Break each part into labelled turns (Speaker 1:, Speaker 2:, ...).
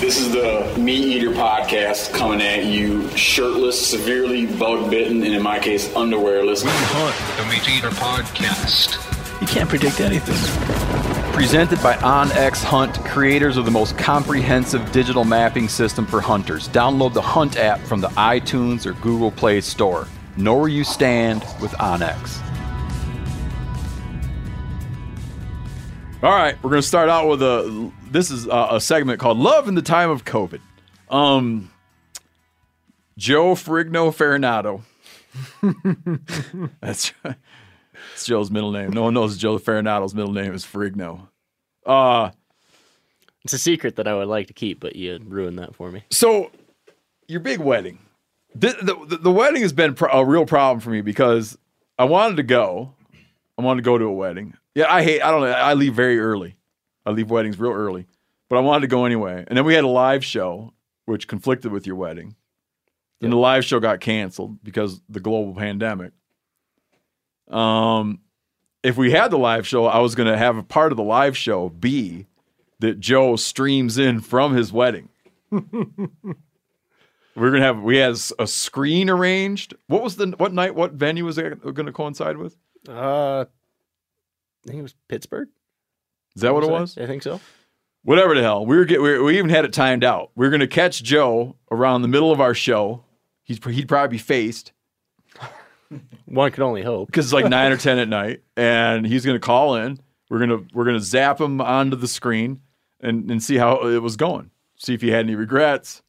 Speaker 1: This is the MeatEater podcast coming at you shirtless, severely bug bitten, and in my case, underwearless.
Speaker 2: We hunt the MeatEater podcast.
Speaker 3: You can't predict anything.
Speaker 4: Presented by OnX Hunt, creators of the most comprehensive digital mapping system for hunters. Download the Hunt app from the iTunes or Google Play Store. Know where you stand with OnX. All right, we're going to start out with a. This is a, a segment called "Love in the Time of COVID." Um, Joe Frigno Ferronato. That's that's Joe's middle name. No one knows Joe Ferronato's middle name is Frigno. Uh,
Speaker 3: It's a secret that I would like to keep, but you ruined that for me.
Speaker 4: so your big wedding. The, the, the wedding has been a real problem for me because I wanted to go. I wanted to go to a wedding. Yeah, I hate. I don't know. I leave very early. I leave weddings real early, but I wanted to go anyway. And then we had a live show, which conflicted with your wedding. And the live show got canceled because the global pandemic. Um, if we had the live show, I was going to have a part of the live show be that Joe streams in from his wedding. We're gonna have we had a screen arranged. What was the what night? What venue was it going to coincide with?
Speaker 3: Uh, I think it was Pittsburgh.
Speaker 4: Is that what it was?
Speaker 3: I think so.
Speaker 4: Whatever the hell. We were get we, we even had it timed out. We were going to catch Joe around the middle of our show. He's he'd probably be faced
Speaker 3: One can only hope.
Speaker 4: because it's like nine or ten at night, and he's going to call in. We're gonna we're gonna zap him onto the screen and and see how it was going. See if he had any regrets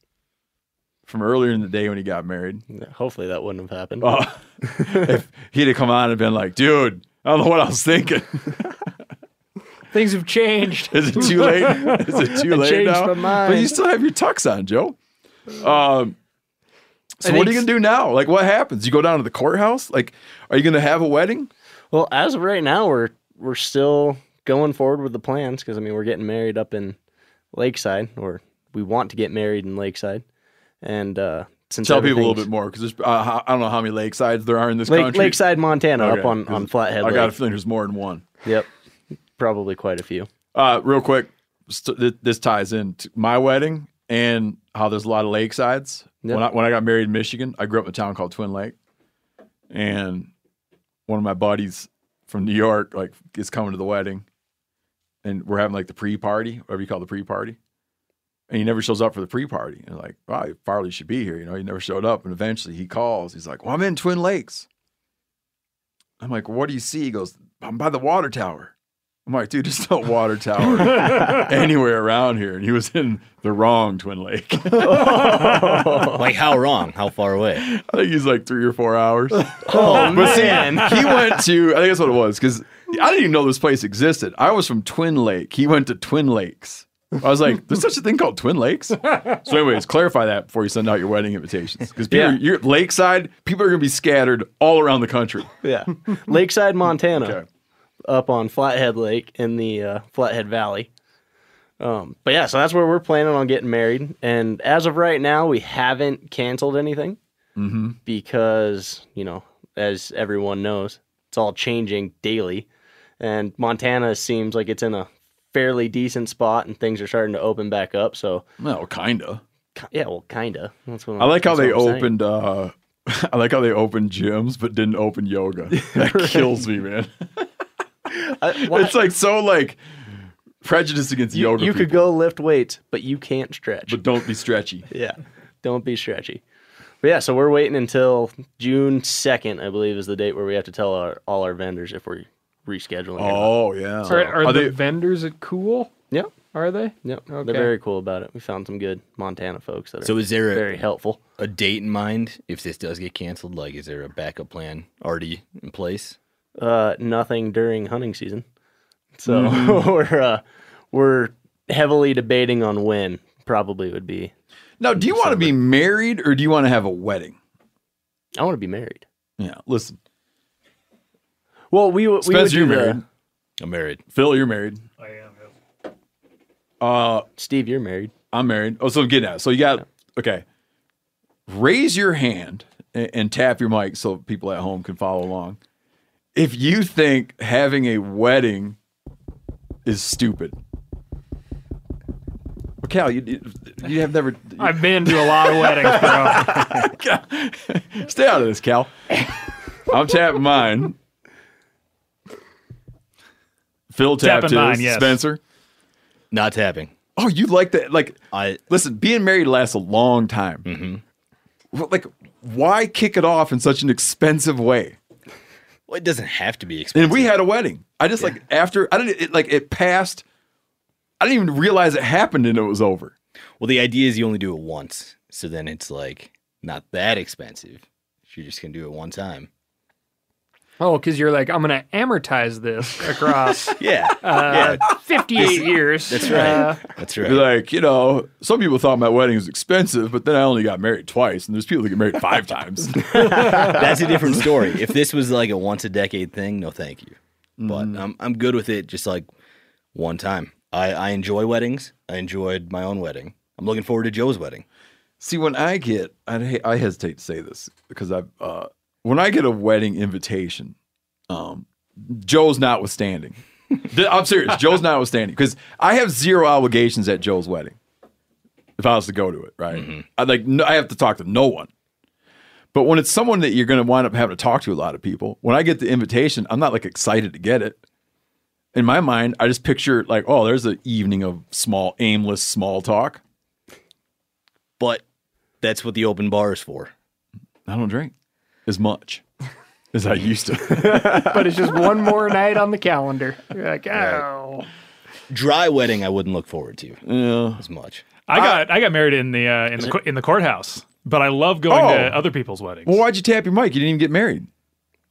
Speaker 4: from earlier in the day when he got married.
Speaker 3: Hopefully that wouldn't have happened.
Speaker 4: Uh, if he'd have come on and been like, dude, I don't know what I was thinking.
Speaker 5: Things have changed.
Speaker 4: Is it too late? Is it too
Speaker 3: I
Speaker 4: late
Speaker 3: changed
Speaker 4: now?
Speaker 3: my mind.
Speaker 4: But you still have your tux on, Joe. Um, so what are you gonna do now? Like, what happens? You go down to the courthouse? Like, are you gonna have a wedding?
Speaker 3: Well, as of right now, we're we're still going forward with the plans because I mean we're getting married up in Lakeside, or we want to get married in Lakeside, and uh, since
Speaker 4: Tell people a little bit more because uh, I don't know how many lakesides there are in this
Speaker 3: Lake,
Speaker 4: country.
Speaker 3: Lakeside, Montana,
Speaker 4: Okay,
Speaker 3: up on
Speaker 4: 'cause
Speaker 3: on Flathead.
Speaker 4: I got a feeling there's more than one.
Speaker 3: Yep, probably quite a few.
Speaker 4: Uh, real quick, st- th- this ties in to my wedding and how there's a lot of lakesides.
Speaker 3: Yep.
Speaker 4: When I when I got married in Michigan, I grew up in a town called Twin Lake, and one of my buddies from New York like is coming to the wedding, and we're having like the pre-party, whatever you call the pre-party, and he never shows up for the pre-party. And like, wow, Farley should be here. You know, he never showed up, and eventually he calls. He's like, well, I'm in Twin Lakes. I'm like, what do you see? He goes, I'm by the water tower. I'm like, dude, there's no water tower anywhere around here. And he was in the wrong Twin Lake.
Speaker 6: Like how wrong? How far away?
Speaker 4: I think he's like three or four hours.
Speaker 3: Oh
Speaker 4: But see,
Speaker 3: man,
Speaker 4: he went to, I think that's what it was, because I didn't even know this place existed. I was from Twin Lake. He went to Twin Lakes. I was like, there's such a thing called Twin Lakes? So, anyways, clarify that before you send out your wedding invitations. Because
Speaker 3: Yeah.
Speaker 4: you're lakeside, people are going to be scattered all around the country.
Speaker 3: yeah, Lakeside, Montana.
Speaker 4: Okay.
Speaker 3: Up on Flathead Lake in the uh, Flathead Valley. Um, but yeah, so that's where we're planning on getting married. And as of right now, we haven't canceled anything
Speaker 4: Mm-hmm.
Speaker 3: because, you know, as everyone knows, it's all changing daily. And Montana seems like it's in a fairly decent spot and things are starting to open back up. So,
Speaker 4: Well, kind of.
Speaker 3: yeah, well, kind of. That's what
Speaker 4: I like how they
Speaker 3: I'm
Speaker 4: opened. uh I like how they opened gyms but didn't open yoga. That kills me, man.
Speaker 3: I-
Speaker 4: It's like so like prejudice against
Speaker 3: you,
Speaker 4: yoga.
Speaker 3: you could
Speaker 4: people,
Speaker 3: go lift weights, but you can't stretch.
Speaker 4: but don't be stretchy.
Speaker 3: Yeah. Don't be stretchy. But yeah, so we're waiting until June 2nd, I believe, is the date where we have to tell our, all our vendors if we're rescheduling.
Speaker 4: Oh yeah.
Speaker 5: Are, are
Speaker 4: Are
Speaker 5: the
Speaker 4: they-
Speaker 5: vendors at Cool?
Speaker 3: Yeah.
Speaker 5: Are they?
Speaker 3: Yep.
Speaker 5: Okay.
Speaker 3: They're very cool about it. We found some good Montana folks that are
Speaker 6: So is there a,
Speaker 3: very helpful.
Speaker 6: a date in mind if this does get canceled? Like, is there a backup plan already in place?
Speaker 3: Uh, nothing during hunting season. So
Speaker 4: Mm-hmm.
Speaker 3: we're uh, we're heavily debating on when probably would be.
Speaker 4: Now, do you want to be married or do you want to have a wedding?
Speaker 3: I want to be married.
Speaker 4: Yeah, listen.
Speaker 3: Well, we, w- we would
Speaker 4: Spencer, you're
Speaker 3: the-
Speaker 4: married.
Speaker 6: I'm married.
Speaker 4: Phil, you're married.
Speaker 7: I am.
Speaker 4: Uh,
Speaker 3: Steve, you're married.
Speaker 4: I'm married. Oh, so I'm getting at. it. So you got okay. Raise your hand and, and tap your mic so people at home can follow along. If you think having a wedding is stupid, well, Cal, you you have never
Speaker 5: I've been to a lot of weddings, bro.
Speaker 4: stay out of this, Cal. I'm tapping mine. Phil tapped
Speaker 7: Tapping mine, yes.
Speaker 4: Spencer.
Speaker 6: Not tapping.
Speaker 4: Oh, you like that? Like,
Speaker 6: I
Speaker 4: listen, being married lasts a long time. Mm-hmm. Like, why kick it off in such an expensive way?
Speaker 6: Well, it doesn't have to be expensive.
Speaker 4: And we had a wedding. I just like after I didn't it, like it passed. I didn't even realize it happened and it was over.
Speaker 6: well, the idea is you only do it once, so then it's like not that expensive. You're just gonna do it one time.
Speaker 5: Oh, because you're like, I'm gonna amortize this across
Speaker 6: Yeah,
Speaker 5: uh,
Speaker 6: yeah,
Speaker 5: 58 years.
Speaker 6: that's right.
Speaker 5: Uh,
Speaker 6: that's right.
Speaker 4: Like you know, some people thought my wedding was expensive, but then I only got married twice, and there's people that get married five times.
Speaker 6: That's a different story. If this was like a once a decade thing, no, thank you. But
Speaker 4: Mm.
Speaker 6: I'm I'm good with it. Just like one time. I I enjoy weddings. I enjoyed my own wedding. I'm looking forward to Joe's wedding.
Speaker 4: See, when I get, I, I hesitate to say this because I've, uh, when I get a wedding invitation, um, Joe's notwithstanding. Th- I'm serious. Joe's notwithstanding because I have zero obligations at Joe's wedding. If I was to go to it, right? I like, no, I have to talk to no one. But when it's someone that you're going to wind up having to talk to a lot of people, when I get the invitation, I'm not like excited to get it. In my mind, I just picture like, oh, there's an evening of small, aimless small talk.
Speaker 6: But that's what the open bar is for.
Speaker 4: I don't drink as much as I used to.
Speaker 5: but it's just one more night on the calendar. You're like, oh.
Speaker 6: Dry wedding, I wouldn't look forward to
Speaker 4: yeah.
Speaker 6: as much.
Speaker 7: I got I got married in the uh, in the co- in the courthouse, but I love going
Speaker 4: Oh.
Speaker 7: to other people's weddings.
Speaker 4: Well, why'd you tap your mic? You didn't even get married.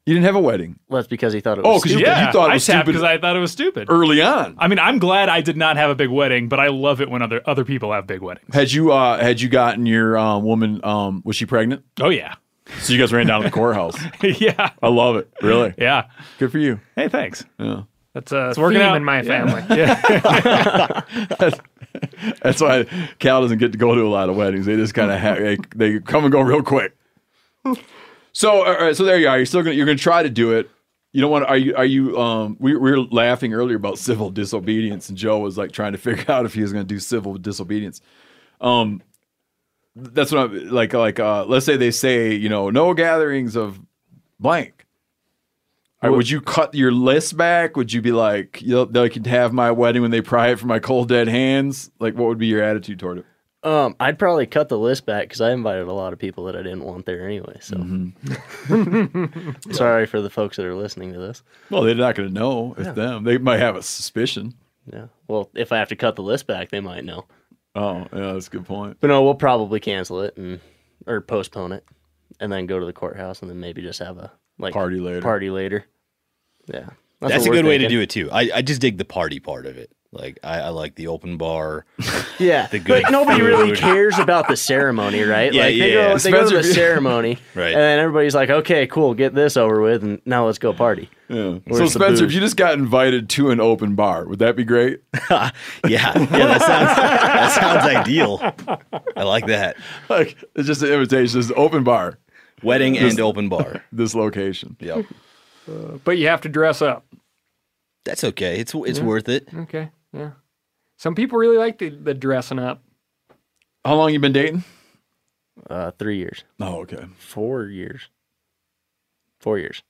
Speaker 4: You didn't have a wedding
Speaker 3: Well, that's because he thought it
Speaker 4: Oh,
Speaker 3: was
Speaker 4: 'cause you-
Speaker 3: stupid.
Speaker 7: yeah,
Speaker 4: thought it
Speaker 7: I
Speaker 4: was
Speaker 7: tapped
Speaker 4: stupid-
Speaker 7: because I thought it was stupid.
Speaker 4: early on.
Speaker 7: I mean, I'm glad I did not have a big wedding, but I love it when other other people have big weddings.
Speaker 4: Had you uh had you gotten your um, woman um was she pregnant?
Speaker 7: Oh yeah,
Speaker 4: So you guys ran down to the courthouse.
Speaker 7: yeah,
Speaker 4: I love it. Really.
Speaker 7: yeah.
Speaker 4: Good for you.
Speaker 7: Hey, thanks.
Speaker 4: Yeah.
Speaker 5: That's a
Speaker 7: working
Speaker 5: theme
Speaker 7: out.
Speaker 5: in my family.
Speaker 7: Yeah.
Speaker 5: family.
Speaker 4: That's why Cal doesn't get to go to a lot of weddings. They just kind of ha- they, they come and go real quick. So all right, so there you are. You're still gonna you're gonna try to do it. You don't want to. Are you? Are you? Um, we, we were laughing earlier about civil disobedience, and Joe was like trying to figure out if he was going to do civil disobedience. Um, that's what I'm like. Like, uh, let's say they say, you know, no gatherings of blank. All right, would you cut your list back? Would you be like, you know, they could have my wedding when they pry it from my cold dead hands? Like, what would be your attitude toward it?
Speaker 3: Um, I'd probably cut the list back because I invited a lot of people that I didn't want there anyway. So sorry for the folks that are listening to this.
Speaker 4: Well, they're not going to know. It's them. They might have a suspicion.
Speaker 3: Yeah. Well, if I have to cut the list back, they might know.
Speaker 4: Oh, yeah, that's a good point.
Speaker 3: But no, we'll probably cancel it and or postpone it, and then go to the courthouse, and then maybe just have a like
Speaker 4: Party later.
Speaker 3: Party later. Yeah,
Speaker 6: That's, a good way to do it too. I, I just dig the party part of it. Like I, I like the open bar.
Speaker 3: Yeah,
Speaker 6: The good
Speaker 3: but nobody really cares about the ceremony, right?
Speaker 6: Yeah,
Speaker 3: like they
Speaker 6: yeah.
Speaker 3: go, they go to the ceremony,
Speaker 6: Right.
Speaker 3: And then everybody's like, "Okay, cool, get this over with, and now let's go party."
Speaker 4: Yeah. So, Spencer, if you just got invited to an open bar, would that be great?
Speaker 6: Yeah, yeah, that sounds that sounds ideal. I like that.
Speaker 4: like, it's just an invitation. It's an open bar,
Speaker 6: Wedding and open bar.
Speaker 4: this location.
Speaker 6: Yep.
Speaker 5: Uh, but you have to dress up.
Speaker 6: That's okay. It's it's worth it.
Speaker 5: Okay. Yeah. Some people really like the, the dressing up.
Speaker 4: How long you been dating?
Speaker 3: Uh, three years,
Speaker 4: Oh, okay.
Speaker 3: four years, four years.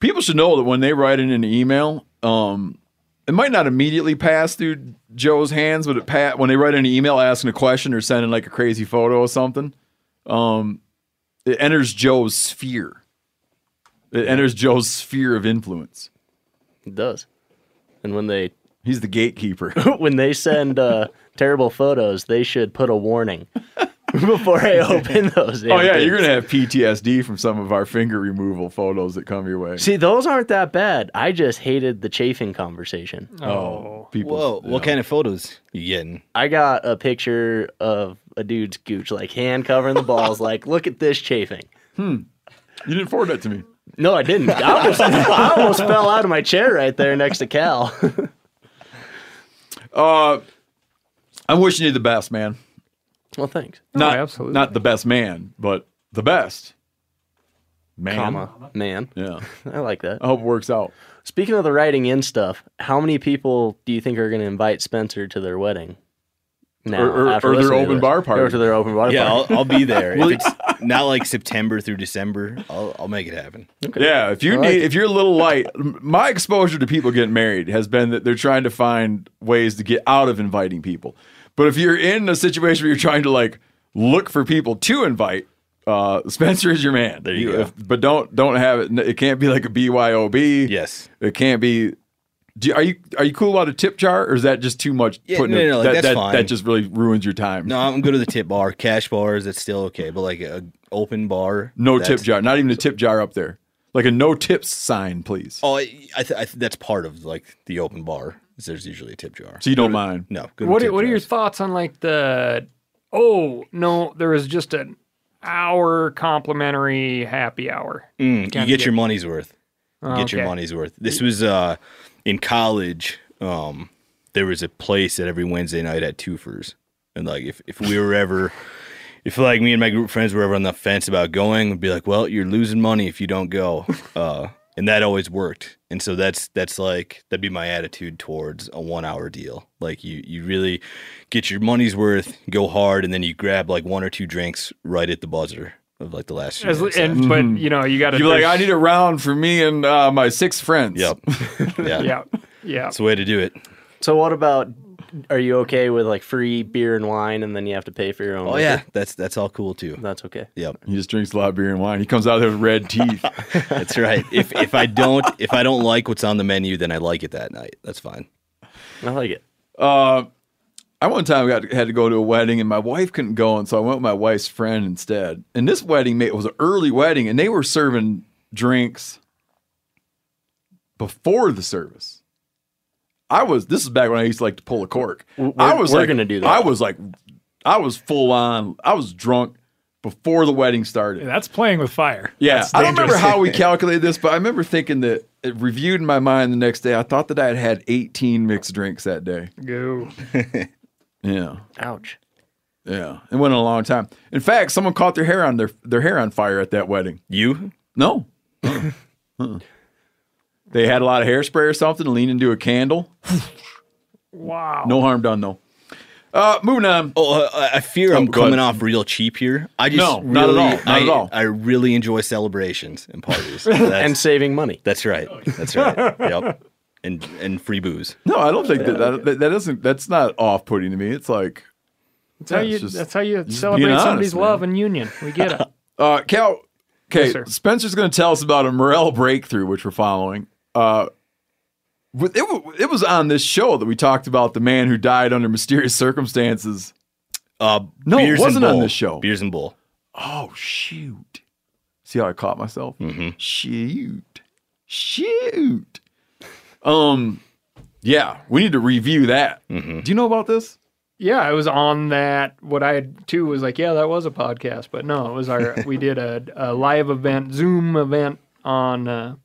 Speaker 4: People should know that when they write in an email, um, it might not immediately pass through Joe's hands, but it pat when they write in an email asking a question or sending like a crazy photo or something. Um, it enters Joe's sphere. It enters Joe's sphere of influence.
Speaker 3: It does. And when they
Speaker 4: He's the gatekeeper.
Speaker 3: when they send uh, terrible photos, they should put a warning before I open those.
Speaker 4: oh yeah,
Speaker 3: damn
Speaker 4: you're gonna have PTSD from some of our finger removal photos that come your way.
Speaker 3: See, those aren't that bad. I just hated the chafing conversation.
Speaker 4: oh, people.
Speaker 6: Whoa, what kind of photos you getting?
Speaker 3: I got a picture of a dude's gooch, like hand covering the balls, like, look at this chafing. Hmm.
Speaker 4: You didn't forward that to me.
Speaker 3: No, I didn't. I almost, I almost fell out of my chair right there next to Cal.
Speaker 4: Uh, I'm wishing you the best, man.
Speaker 3: well, thanks.
Speaker 4: Not
Speaker 5: absolutely.
Speaker 4: not the best man, but the best man.
Speaker 3: Comma, man.
Speaker 4: Yeah,
Speaker 3: I like that.
Speaker 4: I hope it works out.
Speaker 3: Speaking of the writing in stuff, how many people do you think are going to invite Spencer to their wedding? Now,
Speaker 4: Or- or-
Speaker 3: after
Speaker 4: or their open bar party.
Speaker 3: Or to their open bar
Speaker 6: Yeah,
Speaker 3: party.
Speaker 6: I'll, I'll be there. if it's not like September through December, I'll, I'll make it happen.
Speaker 4: Yeah, if you
Speaker 3: I like
Speaker 4: need,
Speaker 3: it.
Speaker 4: if you're a little light, my exposure to people getting married has been that they're trying to find ways to get out of inviting people. But if you're in a situation where you're trying to like look for people to invite, uh, Spencer is your man.
Speaker 6: There you go.
Speaker 4: if- but don't don't have it. It can't be like a BYOB.
Speaker 6: Yes.
Speaker 4: It can't be. Do, are you are you cool about a tip jar, or is that just too much?
Speaker 6: Yeah,
Speaker 4: putting
Speaker 6: no,
Speaker 4: a-
Speaker 6: no, like,
Speaker 4: that,
Speaker 6: that's
Speaker 4: that,
Speaker 6: fine.
Speaker 4: that just really ruins your time.
Speaker 6: No, I'm good to the tip bar. Cash bars, that's still okay. But like a open bar,
Speaker 4: no tip jar. Not even a tip jar up there. Like a no tips sign, please.
Speaker 6: Oh, I, I, th- I th- that's part of like the open bar. is There's usually a tip jar.
Speaker 4: So you don't mind.
Speaker 6: No. Good
Speaker 5: What are,
Speaker 6: tip
Speaker 5: what are your thoughts on like the? Oh no, there was just an hour complimentary happy hour.
Speaker 6: Mm, you get
Speaker 5: get-
Speaker 6: your money's worth. You
Speaker 5: Oh,
Speaker 6: get your money's worth. This was uh, in college. Um, there was a place that every Wednesday night had twofers, and like if, if we were ever, if like me and my group of friends were ever on the fence about going, we'd be like, "Well, you're losing money if you don't go," uh, and that always worked. And so that's that's like that'd be my attitude towards a one hour deal. Like you you really get your money's worth, go hard, and then you grab like one or two drinks right at the buzzer of like the last. few
Speaker 5: As,
Speaker 6: minutes
Speaker 5: and
Speaker 6: left.
Speaker 5: but you know you got to
Speaker 4: You're like, I need a round for me and uh, my six friends.
Speaker 6: Yep. Yeah.
Speaker 5: yeah yeah.
Speaker 6: That's the way to do it.
Speaker 3: So what about? Are you okay with like free beer and wine, and then you have to pay for your own?
Speaker 6: Oh
Speaker 3: liquor?
Speaker 6: yeah, that's that's all cool too.
Speaker 3: that's okay.
Speaker 6: Yep,
Speaker 4: He just drinks a lot of beer and wine. He comes out there with red teeth.
Speaker 6: that's right. If if I don't if I don't like what's on the menu, then I like it that night. That's fine.
Speaker 3: I like it.
Speaker 4: uh, I one time got had to go to a wedding and my wife couldn't go, and so I went with my wife's friend instead. And this wedding mate was an early wedding, and they were serving drinks before the service. I was. This is back when I used to like to pull a cork.
Speaker 3: We're-
Speaker 4: I was
Speaker 3: we're
Speaker 4: like,
Speaker 3: gonna do that.
Speaker 4: I was like, I was full on. I was drunk before the wedding started.
Speaker 7: That's playing with fire.
Speaker 4: Yeah, I don't remember how we calculated this, but I remember thinking that it reviewed in my mind the next day. I thought that I had had 18 mixed drinks that day.
Speaker 5: Go.
Speaker 4: Yeah,
Speaker 3: Ouch.
Speaker 4: yeah, it went a long time. In fact, someone caught their hair on their their hair on fire at that wedding.
Speaker 6: You?
Speaker 4: No, Uh-uh. Uh-uh. they had a lot of hairspray or something, leaned into a candle.
Speaker 5: Wow.
Speaker 4: No harm done though. Uh, moving on.
Speaker 6: Oh, uh, I fear
Speaker 4: Oh,
Speaker 6: I'm coming
Speaker 4: ahead.
Speaker 6: off real cheap here. I just
Speaker 4: No, not at
Speaker 6: really,
Speaker 4: all, not
Speaker 6: I,
Speaker 4: at all.
Speaker 6: I really enjoy celebrations and parties.
Speaker 3: And saving money.
Speaker 6: that's right. That's right. Yep. And and free booze.
Speaker 4: No, I don't think that that, that, that isn't. That's not off putting to me. It's like
Speaker 5: That's how you.
Speaker 4: just-
Speaker 5: that's how you celebrate
Speaker 4: being
Speaker 5: somebody's
Speaker 4: man.
Speaker 5: love and union. We get it.
Speaker 4: Uh, Cal, okay,
Speaker 5: Yes.
Speaker 4: Spencer's going to tell us about a Morel breakthrough, which we're following. Uh, it, it was on this show that we talked about the man who died under mysterious circumstances.
Speaker 6: Uh,
Speaker 4: No, it wasn't on this show.
Speaker 6: Beers and bull.
Speaker 4: Oh, shoot. See how I caught myself?
Speaker 6: Mm-hmm.
Speaker 4: Shoot. Shoot. Um, yeah, we need to review that.
Speaker 6: Mm-hmm.
Speaker 4: Do you know about this?
Speaker 5: Yeah, I was on that. What I had too was like, yeah, that was a podcast, but no, it was our. we did a, a live event, Zoom event on uh,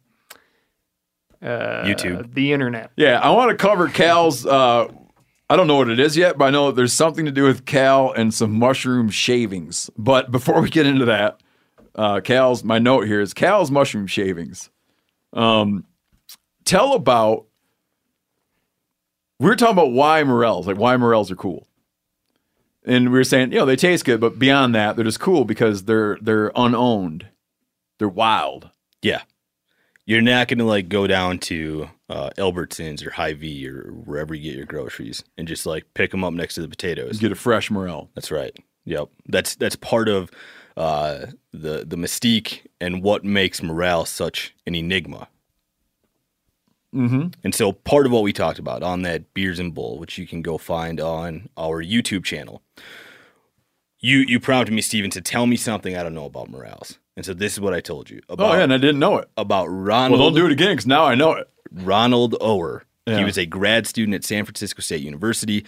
Speaker 5: uh,
Speaker 6: YouTube.
Speaker 5: the internet.
Speaker 4: Yeah, I want to cover Cal's. Uh, I don't know what it is yet, but I know that there's something to do with Cal and some mushroom shavings. But before we get into that, uh, Cal's my note here is Cal's mushroom shavings. Um, tell about. We were talking about why morels, like why morels are cool, and we were saying, you know, they taste good, but beyond that, they're just cool because they're they're unowned, they're wild.
Speaker 6: Yeah. You're not going to like go down to uh, Albertsons or Hy-Vee or wherever you get your groceries and just like pick them up next to the potatoes.
Speaker 4: Get a fresh morel.
Speaker 6: That's right. Yep. That's that's part of uh, the the mystique and what makes morel such an enigma. Mm-hmm. And so part of what we talked about on that Beers and Bull, which you can go find on our YouTube channel, you you prompted me, Steven, to tell me something I don't know about morels. And so this is what I told you
Speaker 4: Oh
Speaker 6: about
Speaker 4: yeah, and I didn't know it.
Speaker 6: about Ronald
Speaker 4: Well, don't do it again because now I know it.
Speaker 6: Ronald Ower. He was a grad student at San Francisco State University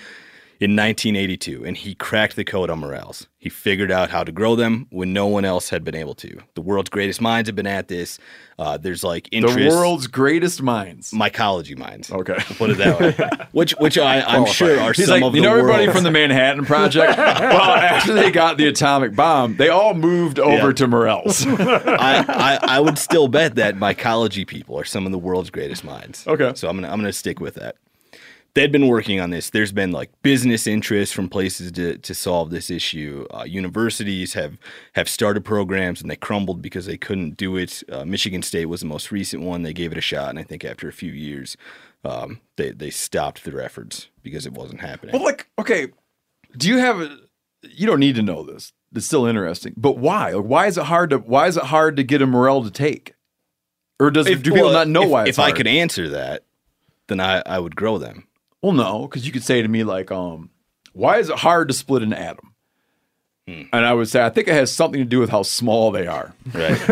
Speaker 6: in 1982, and he cracked the code on morels. He figured out how to grow them when no one else had been able to. The world's greatest minds have been at this. Uh, there's like interest.
Speaker 4: The world's greatest minds.
Speaker 6: mycology minds.
Speaker 4: Okay.
Speaker 6: put it that way. which, which I, I'm sure are
Speaker 4: He's
Speaker 6: some
Speaker 4: like,
Speaker 6: of
Speaker 4: you know, everybody
Speaker 6: world's-
Speaker 4: from the Manhattan Project. well, after they got the atomic bomb, they all moved over
Speaker 6: Yeah.
Speaker 4: to Morels.
Speaker 6: I, I, I would still bet that mycology people are some of the world's greatest minds.
Speaker 4: Okay.
Speaker 6: So I'm gonna I'm gonna stick with that. They'd been working on this. There's been like business interest from places to, to solve this issue. Uh, universities have have started programs and they crumbled because they couldn't do it. Uh, Michigan State was the most recent one. They gave it a shot, and I think after a few years, um, they they stopped their efforts because it wasn't happening.
Speaker 4: Well, like, okay, do you have? A, you don't need to know this. It's still interesting, but why? Like, why is it hard to? Why is it hard to get a morel to take? Or does do people
Speaker 6: well,
Speaker 4: not know
Speaker 6: if,
Speaker 4: why? It's
Speaker 6: if I could answer that, then I, I would grow them.
Speaker 4: Well, no, because you could say to me like, um, why is it hard to split an atom?
Speaker 6: Hmm.
Speaker 4: And I would say, I think it has something to do with how small they are,
Speaker 6: Right.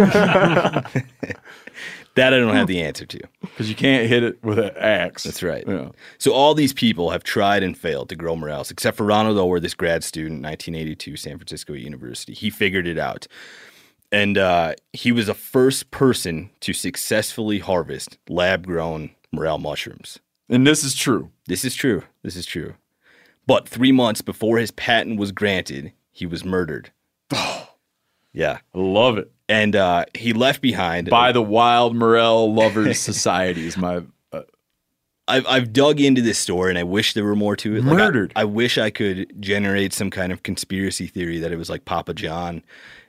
Speaker 6: that I don't have the answer to.
Speaker 4: because you can't hit it with an axe.
Speaker 6: That's right.
Speaker 4: Yeah.
Speaker 6: So all these people have tried and failed to grow morels, except for Ronald Ower, this grad student, 1982, San Francisco University. He figured it out. And uh, he was the first person to successfully harvest lab grown morel mushrooms.
Speaker 4: And this is true.
Speaker 6: This is true. This is true. But three months before his patent was granted, he was murdered. yeah.
Speaker 4: I love it.
Speaker 6: And uh, he left behind
Speaker 4: By the Wild Morel Lovers Society is my. Uh,
Speaker 6: I've I've dug into this story and I wish there were more to it. Like, I-
Speaker 4: Murdered.
Speaker 6: I, wish I could generate some kind of conspiracy theory that it was like Papa John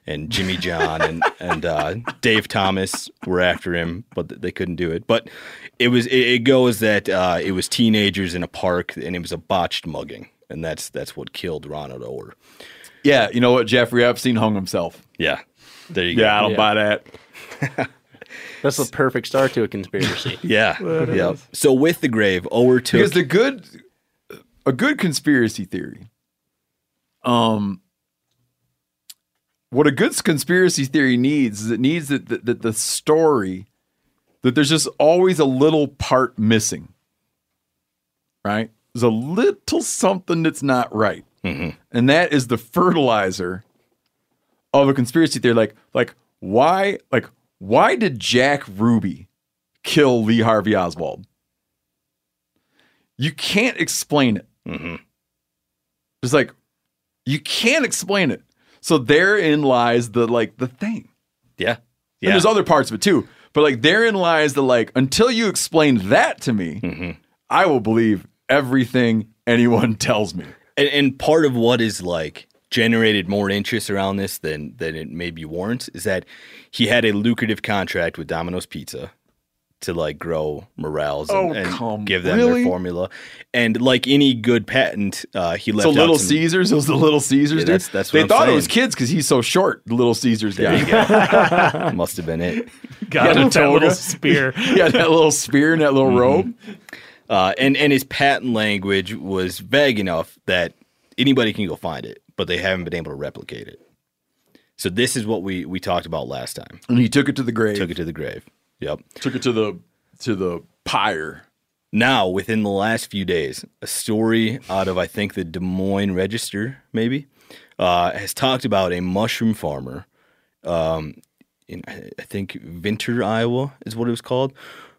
Speaker 6: and Jimmy John and and uh, Dave Thomas were after him, but they couldn't do it. But it was it, it goes that uh, it was teenagers in a park and it was a botched mugging, and that's that's what killed Ronald Ower.
Speaker 4: yeah, you know what? Jeffrey Epstein hung himself.
Speaker 6: Yeah, there you go.
Speaker 4: Yeah, I
Speaker 6: go.
Speaker 4: don't
Speaker 5: Yeah.
Speaker 4: buy that.
Speaker 3: That's the perfect start to a conspiracy.
Speaker 6: Yeah, yeah. So with the grave, Ower took
Speaker 4: Because the good, a good conspiracy theory, um, what a good conspiracy theory needs is it needs that the, that the story, that there's just always a little part missing, right? There's a little something that's not right, and that is the fertilizer of a conspiracy theory. Like, like why, like why did Jack Ruby kill Lee Harvey Oswald? you can't explain it.
Speaker 6: Mm-hmm.
Speaker 4: It's like you can't explain it. So therein lies the like the thing.
Speaker 6: yeah,
Speaker 4: And there's other parts of it too. But like therein lies the like until you explain that to me,
Speaker 6: Mm-hmm.
Speaker 4: I will believe everything anyone tells me.
Speaker 6: And, and part of what is like generated more interest around this than than it maybe warrants is that he had a lucrative contract with Domino's Pizza to like grow morels and,
Speaker 4: Oh,
Speaker 6: and give them
Speaker 4: really?
Speaker 6: their formula. And like any good patent, uh, he left
Speaker 4: So
Speaker 6: out
Speaker 4: Little
Speaker 6: some-
Speaker 4: Caesars, it was the Little Caesars,
Speaker 6: Yeah,
Speaker 4: dude.
Speaker 6: that's- that's what
Speaker 4: they
Speaker 6: I'm
Speaker 4: thought it was kids because he's so short. The Little Caesars guy.
Speaker 6: Must have been it.
Speaker 7: Got
Speaker 4: Yeah,
Speaker 7: it, that little spear.
Speaker 4: he had that little spear and that little robe.
Speaker 6: Uh, and and his patent language was vague enough that anybody can go find it, but they haven't been able to replicate it. So this is what we we talked about last time.
Speaker 4: And he took it to the grave.
Speaker 6: Took it to the grave. Yep.
Speaker 4: took it to the to the pyre.
Speaker 6: Now, within the last few days, a story out of I think the Des Moines Register, maybe, uh, has talked about a mushroom farmer, um, in I I think Vinton, Iowa, is what it was called,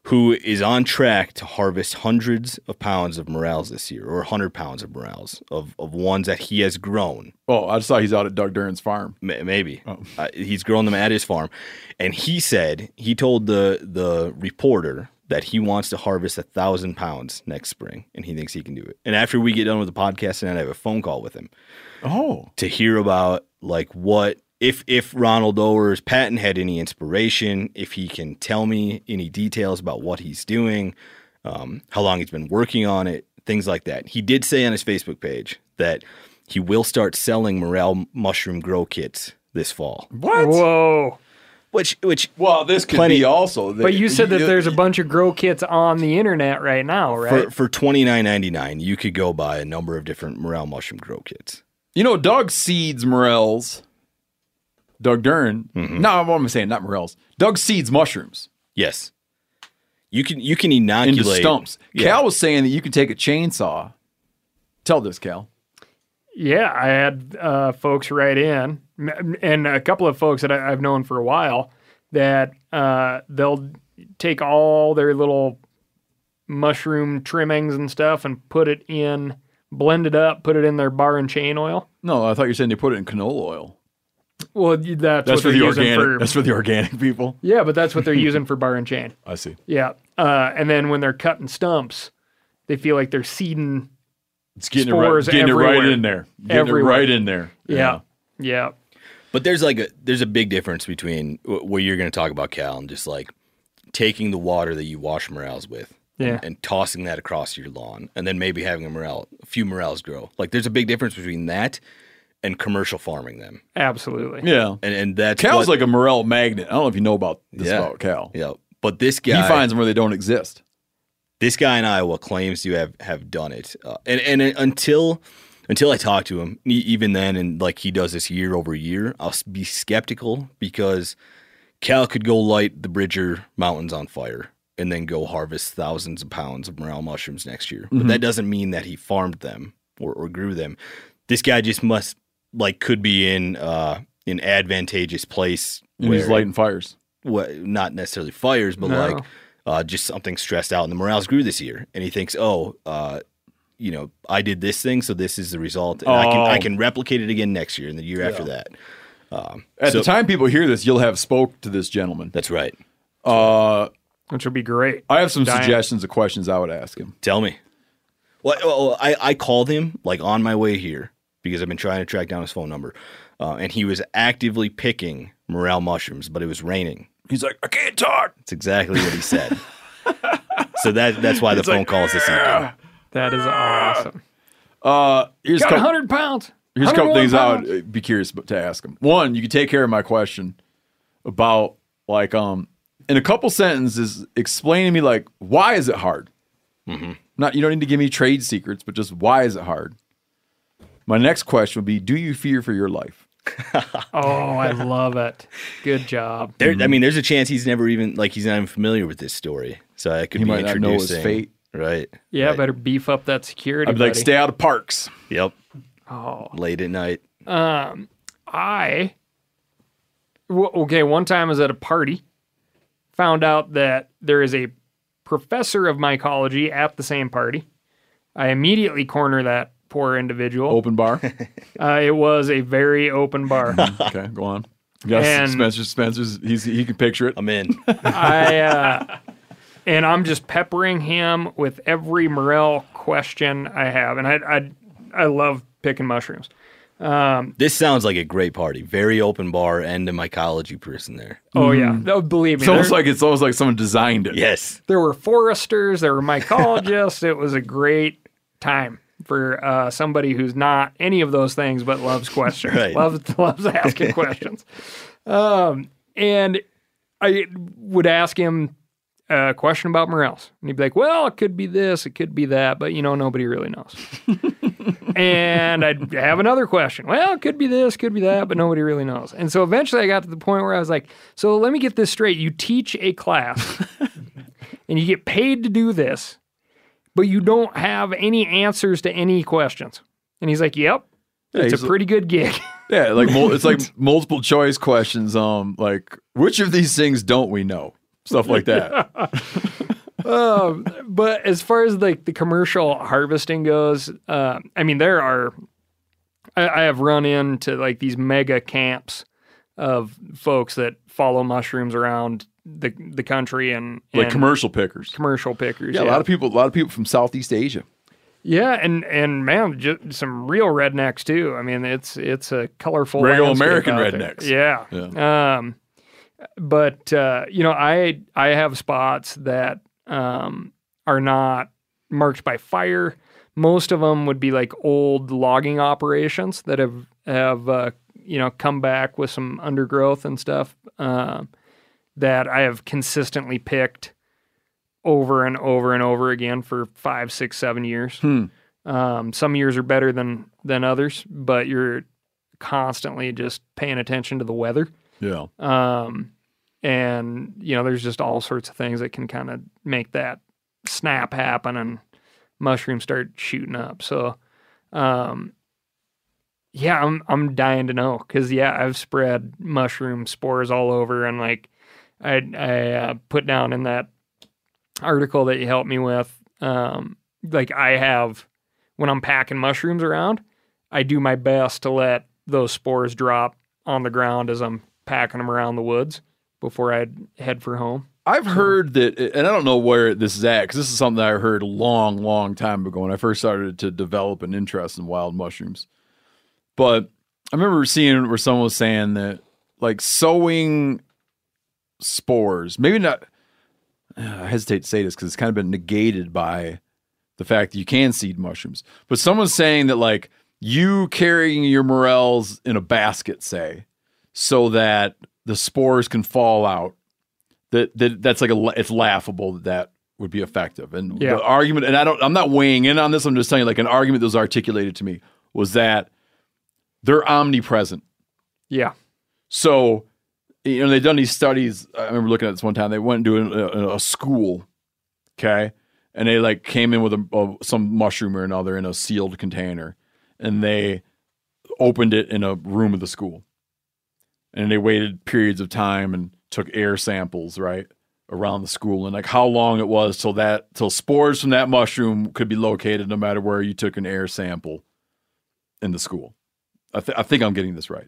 Speaker 6: who is on track to harvest hundreds of pounds of morels this year, or hundred pounds of morels of of ones that he has grown.
Speaker 4: Oh, I saw he's out at Doug Duran's farm.
Speaker 6: Ma- Maybe uh, he's grown them at his farm, and he said he told the the reporter that he wants to harvest a thousand pounds next spring, and he thinks he can do it. And after we get done with the podcast, and I have a phone call with him
Speaker 4: Oh,
Speaker 6: to hear about like what if if Ronald Ower's patent had any inspiration, if he can tell me any details about what he's doing, um, how long he's been working on it, things like that. He did say on his Facebook page that he will start selling morel mushroom grow kits this fall.
Speaker 4: what?
Speaker 5: Whoa.
Speaker 6: which which
Speaker 4: Well, this could
Speaker 6: Plenty-
Speaker 4: be also.
Speaker 5: But you said that there's a bunch of grow kits on the internet right now, right?
Speaker 6: for for twenty nine ninety nine, you could go buy a number of different morel mushroom grow kits.
Speaker 4: You know, Doug seeds morels. Doug Dern.
Speaker 6: Mm-hmm.
Speaker 4: No, what am I saying? Not morels. Doug seeds mushrooms
Speaker 6: Yes, you can you can
Speaker 4: into
Speaker 6: inoculate
Speaker 4: stumps.
Speaker 6: Yeah.
Speaker 4: Cal was saying that you can take a chainsaw. Tell this, Cal.
Speaker 5: Yeah, I had uh, folks write in, and a couple of folks that I, I've known for a while that uh, they'll take all their little mushroom trimmings and stuff and put it in, blend it up, put it in their bar and chain oil.
Speaker 4: No, I thought you were saying they put it in canola oil.
Speaker 5: Well, that's,
Speaker 4: That's
Speaker 5: what
Speaker 4: for
Speaker 5: they're
Speaker 4: the
Speaker 5: using
Speaker 4: organic.
Speaker 5: for.
Speaker 4: That's for the organic people.
Speaker 5: yeah, but that's what they're using for bar and chain.
Speaker 4: I see.
Speaker 5: Yeah, uh, and then when they're cutting stumps, they feel like they're seeding.
Speaker 4: It's getting
Speaker 5: Spores
Speaker 4: it right, getting it right in there. Getting
Speaker 5: Everywhere.
Speaker 4: it right in there.
Speaker 5: Yeah, yeah.
Speaker 6: But there's like a there's a big difference between what you're going to talk about, Cal, and just like taking the water that you wash morels with,
Speaker 5: Yeah.
Speaker 6: and, and tossing that across your lawn, and then maybe having a morel, a few morels grow. Like there's a big difference between that and commercial farming them,
Speaker 5: Absolutely.
Speaker 4: Yeah.
Speaker 6: and and that's
Speaker 4: Cal's
Speaker 6: what-
Speaker 4: like a morel magnet. I don't know if you know about this
Speaker 6: Yeah.
Speaker 4: about Cal.
Speaker 6: yeah. But this
Speaker 4: He
Speaker 6: guy,
Speaker 4: finds them where they don't exist.
Speaker 6: this guy in Iowa claims to have have done it, uh, and and until until I talk to him, even then, and like he does this year over year, I'll be skeptical because Cal could go light the Bridger Mountains on fire and then go harvest thousands of pounds of morel mushrooms next year. But that doesn't mean that he farmed them or, or grew them. This guy just must like could be in uh an advantageous place
Speaker 4: And he's lighting fires.
Speaker 6: what not necessarily fires, but
Speaker 5: No.
Speaker 6: like uh, just something stressed out. And the morels grew this year, and he thinks, oh, uh, you know, I did this thing, so this is the result, and I can I
Speaker 4: Oh.
Speaker 6: can replicate it again next year and the year after that. Um,
Speaker 4: At
Speaker 6: so-
Speaker 4: the time people hear this, you'll have spoke to this gentleman.
Speaker 6: that's right.
Speaker 4: Uh,
Speaker 5: Which would be great.
Speaker 4: I have some
Speaker 5: Diane.
Speaker 4: suggestions of questions I would ask him.
Speaker 6: Tell me. Well, well, I I called him like on my way here because I've been trying to track down his phone number, uh, and he was actively picking morel mushrooms, but it was raining.
Speaker 4: He's like, I can't talk.
Speaker 6: That's exactly what he said. so that that's why the
Speaker 4: It's
Speaker 6: phone
Speaker 4: like,
Speaker 6: calls this evening.
Speaker 5: That is awesome.
Speaker 4: Uh, here's a
Speaker 5: Got
Speaker 4: couple,
Speaker 5: 100 pounds.
Speaker 4: here's a couple
Speaker 5: 101
Speaker 4: things I
Speaker 5: pounds.
Speaker 4: would uh, be curious to ask him. One, you can take care of my question about like um in a couple sentences, explain to me like why is it hard?
Speaker 6: Mm-hmm.
Speaker 4: Not you don't need to give me trade secrets, but just why is it hard? My next question would be: Do you fear for your life?
Speaker 5: Oh, I love it. Good job.
Speaker 6: There, I mean, mm-hmm. there's a chance he's never even like he's not even familiar with this story, so I could
Speaker 4: He
Speaker 6: be
Speaker 4: might not know his
Speaker 6: introducing.
Speaker 4: fate.
Speaker 6: Right?
Speaker 5: Yeah,
Speaker 6: right.
Speaker 5: better beef up that security.
Speaker 4: I'd be like, stay out of parks.
Speaker 6: Yep.
Speaker 5: Oh,
Speaker 6: Late at night.
Speaker 5: Um, I. w- Okay, one time I was at a party, found out that there is a professor of mycology at the same party. I immediately corner that poor individual.
Speaker 4: Open bar.
Speaker 5: Uh, it was a very open bar.
Speaker 4: okay, go on. You got
Speaker 5: And-
Speaker 4: Spencer. Spencer's. He's he can picture it.
Speaker 6: I'm in.
Speaker 5: I uh, and I'm just peppering him with every morel question I have, and I I I love picking mushrooms.
Speaker 6: this sounds like a great party. Very open bar and a mycology person there.
Speaker 5: Oh yeah, no, believe me.
Speaker 4: It's almost like it's almost like someone designed it.
Speaker 6: Yes.
Speaker 5: there were foresters, there were mycologists. it was a great time for uh, somebody who's not any of those things but loves questions,
Speaker 6: Right.
Speaker 5: loves loves asking questions. Um, and I would ask him a question about morels, and he'd be like, "Well, it could be this, it could be that, but you know, nobody really knows." and I'd have another question. Well, it could be this, could be that, but nobody really knows. And so eventually, I got to the point where I was like, "So let me get this straight: you teach a class, and you get paid to do this, but you don't have any answers to any questions." And he's like, "Yep." It's a pretty good gig.
Speaker 4: Yeah, like mul- it's like multiple choice questions. Um, like which of these things don't we know? Stuff like that.
Speaker 5: but as far as like the commercial harvesting goes, uh, I mean, there are. I, I have run into like these mega camps of folks that follow mushrooms around the the country and,
Speaker 4: like
Speaker 5: and
Speaker 4: commercial pickers.
Speaker 5: commercial pickers.
Speaker 4: Yeah, a lot of people. A lot of people from Southeast Asia.
Speaker 5: Yeah, and and man, just some real rednecks too. I mean, it's it's a colorful
Speaker 4: Regular American rednecks.
Speaker 5: Yeah. Um, but uh, you know, I I have spots that um are not marked by fire. Most of them would be like old logging operations that have have uh, you know come back with some undergrowth and stuff. Um, that I have consistently picked over and over and over again for five, six, seven years. Um, some years are better than than others, but you're constantly just paying attention to the weather.
Speaker 4: Yeah.
Speaker 5: Um, and you know, there's just all sorts of things that can kind of make that snap happen and mushrooms start shooting up. So, um, yeah, I'm I'm dying to know because yeah, I've spread mushroom spores all over, and like I I uh, put down in that article that you helped me with, um, like I have when I'm packing mushrooms around, I do my best to let those spores drop on the ground as I'm packing them around the woods before I head for home.
Speaker 4: I've heard that, and I don't know where this is at because this is something that I heard a long, long time ago when I first started to develop an interest in wild mushrooms. But I remember seeing where someone was saying that, like, sowing spores, maybe not, I hesitate to say this because it's kind of been negated by the fact that you can seed mushrooms. But someone's saying that, like, you carrying your morels in a basket, say, so that the spores can fall out that, that that's like a it's laughable that that would be effective and
Speaker 5: Yeah.
Speaker 4: the argument and i don't i'm not weighing in on this i'm just telling you like an argument that was articulated to me was that they're omnipresent
Speaker 5: Yeah.
Speaker 4: so you know they've done these studies. I remember looking at this one time. They went into a, a school okay? And they like came in with a, a, some mushroom or another in a sealed container. And they opened it in a room of the school. And they waited periods of time and took air samples right around the school. And like how long it was till that till spores from that mushroom could be located no matter where you took an air sample in the school. I, th- I think i'm getting this right.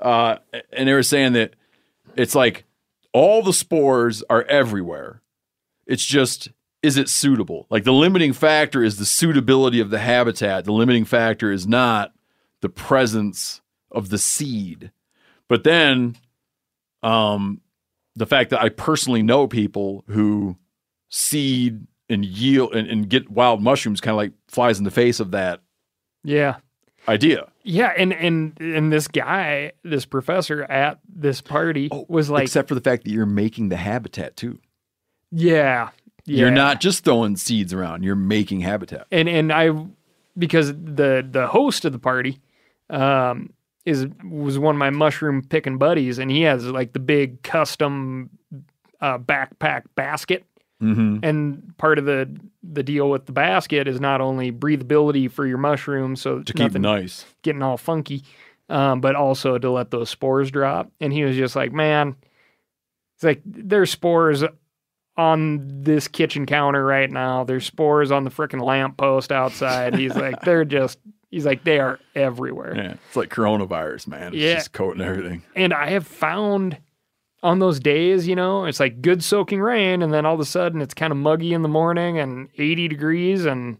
Speaker 4: Uh, and they were saying that it's like all the spores are everywhere. It's just is it suitable? Like the limiting factor is the suitability of the habitat. The limiting factor is not the presence of the seed. But then um the fact that i personally know people who seed and yield and, and get wild mushrooms kind of like flies in the face of that
Speaker 5: Yeah.
Speaker 4: Idea.
Speaker 5: Yeah, and and and this guy, this professor at this party was like,
Speaker 4: except for the fact that you're making the habitat too.
Speaker 5: Yeah, yeah,
Speaker 4: You're not just throwing seeds around, you're making habitat.
Speaker 5: and and I because the the host of the party um is was one of my mushroom picking buddies and he has like the big custom uh, backpack basket
Speaker 4: Mm-hmm.
Speaker 5: and part of the the deal with the basket is not only breathability for your mushrooms so
Speaker 4: To keep nice.
Speaker 5: getting all funky, um, but also to let those spores drop. And he was just like, man, it's like there's spores on this kitchen counter right now. There's spores on the freaking lamppost outside. He's like, they're just, he's like, they are everywhere.
Speaker 4: Yeah. It's like coronavirus, man. It's
Speaker 5: Yeah.
Speaker 4: just coating everything.
Speaker 5: And I have found on those days, you know, it's like good soaking rain, and then all of a sudden it's kind of muggy in the morning and 80 degrees. And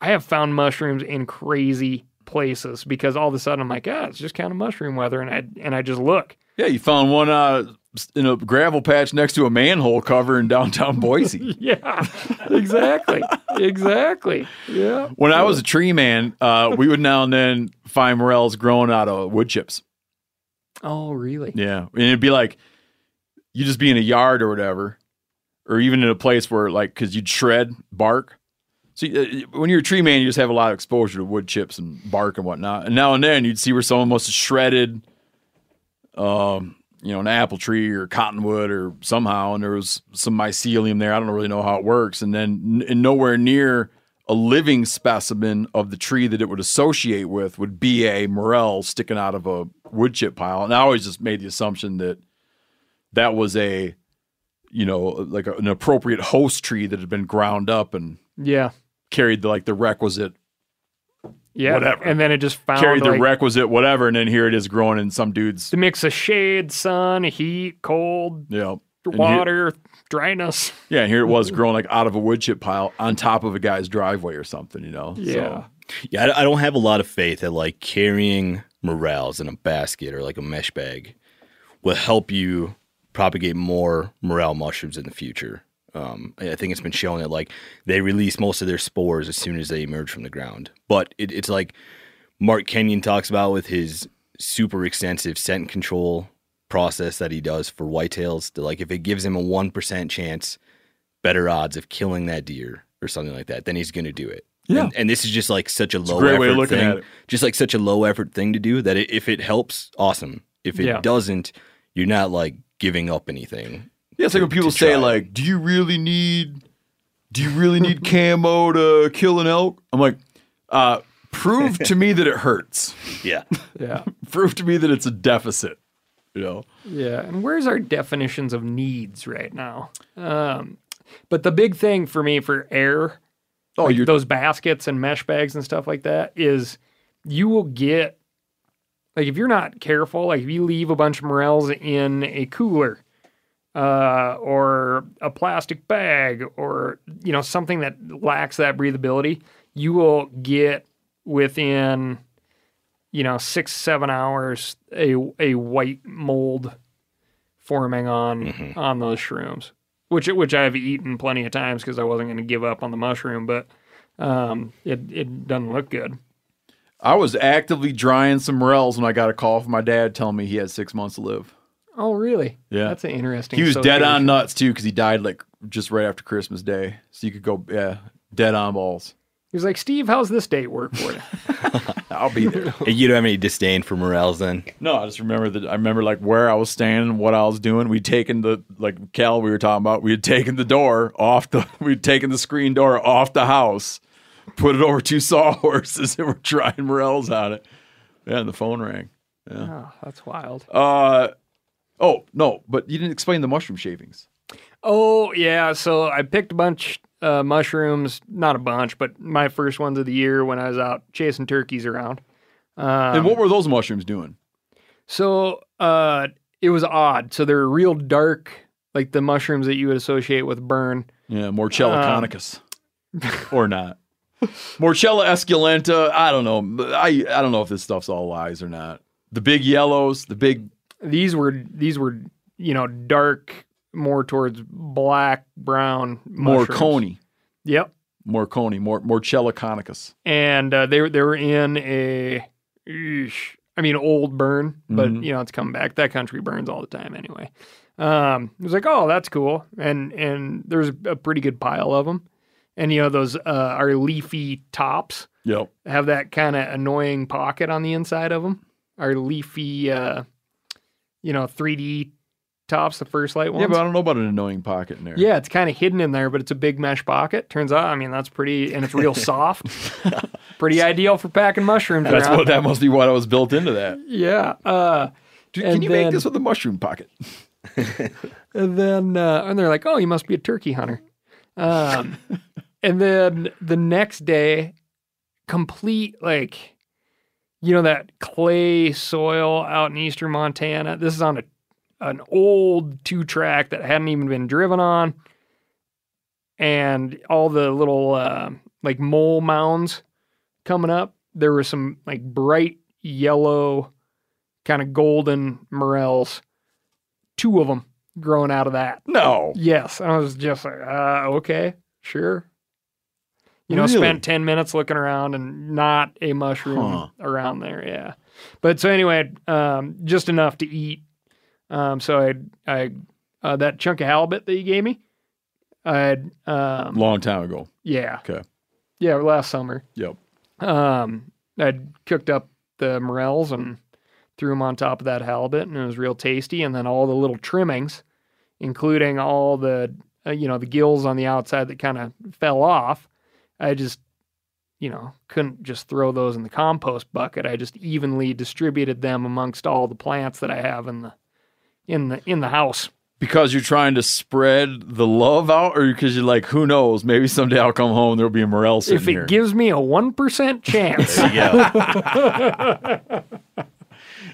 Speaker 5: I have found mushrooms in crazy places because all of a sudden I'm like, ah, it's just kind of mushroom weather. And I, and I just look.
Speaker 4: Yeah, you found one uh, in a gravel patch next to a manhole cover in downtown Boise.
Speaker 5: Yeah, exactly. exactly. Yeah.
Speaker 4: when I was a tree man, uh, we would now and then find morels growing out of wood chips.
Speaker 5: Oh, really?
Speaker 4: Yeah. And it'd be like, you just be in a yard or whatever, or even in a place where, like, because you'd shred bark. See, uh, when you're a tree man, you just have a lot of exposure to wood chips and bark and whatnot. And now and then you'd see where someone must have shredded, um, you know, an apple tree or cottonwood or somehow, and there was some mycelium there. I don't really know how it works. And then, n- and nowhere near a living specimen of the tree that it would associate with would be a morel sticking out of a wood chip pile. And I always just made the assumption that that was a, you know, like a, an appropriate host tree that had been ground up and
Speaker 5: Yeah.
Speaker 4: carried the, like the requisite
Speaker 5: Yeah.
Speaker 4: Whatever.
Speaker 5: And then it just found
Speaker 4: carried the
Speaker 5: like,
Speaker 4: requisite whatever, and then here it is growing in some dude's.
Speaker 5: the mix of shade, sun, heat, cold,
Speaker 4: You know, and here-
Speaker 5: water, dryness.
Speaker 4: yeah, and here it was growing like out of a wood chip pile on top of a guy's driveway or something. You know,
Speaker 5: Yeah.
Speaker 4: So,
Speaker 6: Yeah, I, I don't have a lot of faith that like carrying morels in a basket or like a mesh bag will help you propagate more morel mushrooms in the future. Um, I I think it's been shown that like they release most of their spores as soon as they emerge from the ground. But it, it's like Mark Kenyon talks about with his super extensive scent control process that he does for whitetails. To like, if it gives him a one percent chance, better odds of killing that deer or something like that, then he's going to do it.
Speaker 4: Yeah.
Speaker 6: And, and this is just like such a low
Speaker 4: great
Speaker 6: effort
Speaker 4: way of looking
Speaker 6: thing,
Speaker 4: at it.
Speaker 6: just like such a low effort thing to do that it, if it helps, awesome. If it
Speaker 5: Yeah.
Speaker 6: doesn't, you're not like giving up anything.
Speaker 4: Yeah, it's like when people say,
Speaker 6: try.
Speaker 4: like, do you really need do you really need camo to kill an elk? I'm like, uh, prove to me that it hurts.
Speaker 6: Yeah.
Speaker 5: Yeah.
Speaker 4: Prove to me that it's a deficit. You know?
Speaker 5: Yeah, and where's our definitions of needs right now? Um, but the big thing for me for air,
Speaker 4: Oh,
Speaker 5: like those baskets and mesh bags and stuff like that, is you will get like if you're not careful, like if you leave a bunch of morels in a cooler, uh, or a plastic bag, or you know something that lacks that breathability, you will get within you know six seven hours a a white mold forming on on those shrooms which which I've eaten plenty of times because I wasn't going to give up on the mushroom but um it it doesn't look good
Speaker 4: I was actively drying some morels when I got a call from my dad telling me he had six months to live.
Speaker 5: oh really
Speaker 4: Yeah.
Speaker 5: that's an interesting
Speaker 4: He was dead on nuts too because he died like just right after Christmas Day. So you could go, yeah, dead on balls.
Speaker 5: He was like Steve how's this date work for you
Speaker 4: I'll be there.
Speaker 6: you don't have any disdain for morels then?
Speaker 4: No, I just remember that. I remember like where I was standing, and what I was doing. We'd taken the like Cal we were talking about. We had taken the door off the. We'd taken the screen door off the house, put it over two sawhorses, and we're trying morels on it. Yeah, and the phone rang.
Speaker 5: oh that's wild
Speaker 4: Uh, oh no, but you didn't explain the mushroom shavings.
Speaker 5: Oh yeah, so I picked a bunch uh, mushrooms, not a bunch, but my first ones of the year when I was out chasing turkeys around. Um,
Speaker 4: and what were those mushrooms doing?
Speaker 5: So uh, it was odd. So they're real dark, like the mushrooms that you would associate with burn.
Speaker 4: Yeah, Morchella
Speaker 5: Um,
Speaker 4: conicus, or not. Morchella esculenta. I don't know. I I don't know if this stuff's all lies or not. The big yellows, the big
Speaker 5: These were these were you know dark, more towards black brown.
Speaker 4: more coney.
Speaker 5: Yep.
Speaker 4: More coney, more Morchella conicus.
Speaker 5: and uh, they were they were in a, I mean, old burn, but
Speaker 4: Mhm.
Speaker 5: you know it's coming back. That country burns all the time anyway. Um, it was like, oh, that's cool, and and there's a pretty good pile of them, and you know those uh, are leafy tops
Speaker 4: Yep.
Speaker 5: have that kind of annoying pocket on the inside of them. Are leafy, uh, you know, 3D tops, the First Lite ones.
Speaker 4: Yeah, but I don't know about an annoying pocket in there.
Speaker 5: Yeah, it's kind of hidden in there, but it's a big mesh pocket. Turns out, I mean, that's pretty, and it's real soft. pretty ideal for packing mushrooms.
Speaker 4: That's
Speaker 5: around.
Speaker 4: what that must be what I was built into that.
Speaker 5: Yeah. Uh,
Speaker 4: Dude, can you
Speaker 5: then-
Speaker 4: make this with a mushroom pocket?
Speaker 5: and then, uh, and they're like, "Oh, you must be a turkey hunter." Um, and then the next day, complete like, you know, that clay soil out in eastern Montana. This is on a an old two track that hadn't even been driven on, and all the little uh, like mole mounds coming up. There were some like bright yellow, kind of golden morels. Two of them growing out of that.
Speaker 4: No.
Speaker 5: Yes, I was just like, uh, okay, sure. You know,
Speaker 4: Really?
Speaker 5: spent ten minutes looking around and not a mushroom
Speaker 4: Huh.
Speaker 5: around there. Yeah, but so anyway, um, just enough to eat. Um, so I, I, uh, that chunk of halibut that you gave me, I had, um,
Speaker 4: Long time ago.
Speaker 5: yeah,
Speaker 4: Okay.
Speaker 5: yeah, last summer.
Speaker 4: Yep.
Speaker 5: Um, I'd cooked up the morels and threw them on top of that halibut, and it was real tasty. And then all the little trimmings, including all the uh, you know the gills on the outside that kind of fell off, I just you know couldn't just throw those in the compost bucket. I just evenly distributed them amongst all the plants that I have in the in the in the house.
Speaker 4: Because you're trying to spread the love out, or because you're like, who knows? Maybe someday I'll come home. There'll be a morel sitting
Speaker 5: If it
Speaker 4: here.
Speaker 5: gives me a one percent chance,
Speaker 6: Yeah.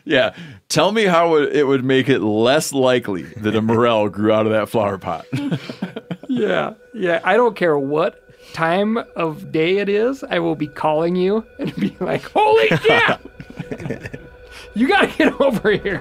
Speaker 4: yeah. Tell me how it, it would make it less likely that a morel grew out of that flower pot.
Speaker 5: Yeah, yeah. I don't care what time of day it is. I will be calling you and be like, "Holy shit! you gotta get over here."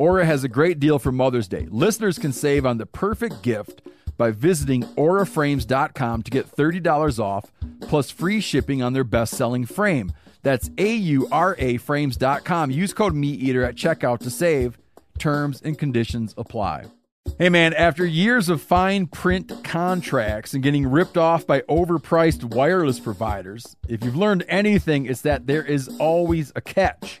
Speaker 4: Aura has a great deal for Mother's Day. Listeners can save on the perfect gift by visiting auraframes.com to get $30 off plus free shipping on their best selling frame. That's A U R A frames.com. Use code MeatEater at checkout to save. Terms and conditions apply. Hey man, after years of fine print contracts and getting ripped off by overpriced wireless providers, if you've learned anything, it's that there is always a catch.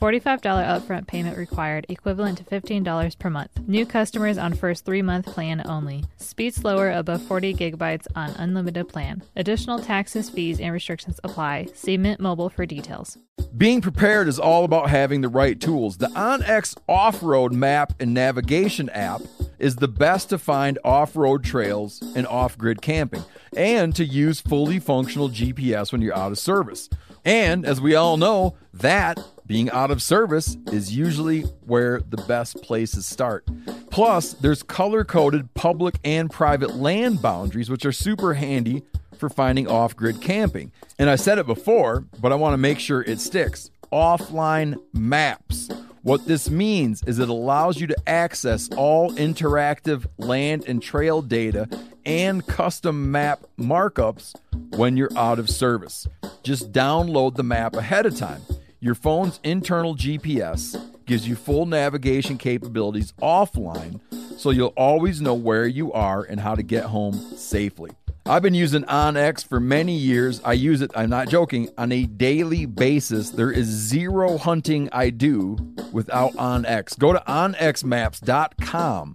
Speaker 8: $45 upfront payment required, equivalent to $15 per month. New customers on first three month plan only. Speed slower above 40 gigabytes on unlimited plan. Additional taxes, fees, and restrictions apply. See Mint Mobile for details.
Speaker 4: Being prepared is all about having the right tools. The OnX off road map and navigation app is the best to find off road trails and off grid camping, and to use fully functional GPS when you're out of service. And as we all know, that being out of service is usually where the best places start. Plus, there's color coded public and private land boundaries, which are super handy for finding off grid camping. And I said it before, but I want to make sure it sticks offline maps. What this means is it allows you to access all interactive land and trail data and custom map markups when you're out of service. Just download the map ahead of time. Your phone's internal GPS gives you full navigation capabilities offline, so you'll always know where you are and how to get home safely. I've been using OnX for many years. I use it, I'm not joking, on a daily basis. There is zero hunting I do without OnX. Go to onxmaps.com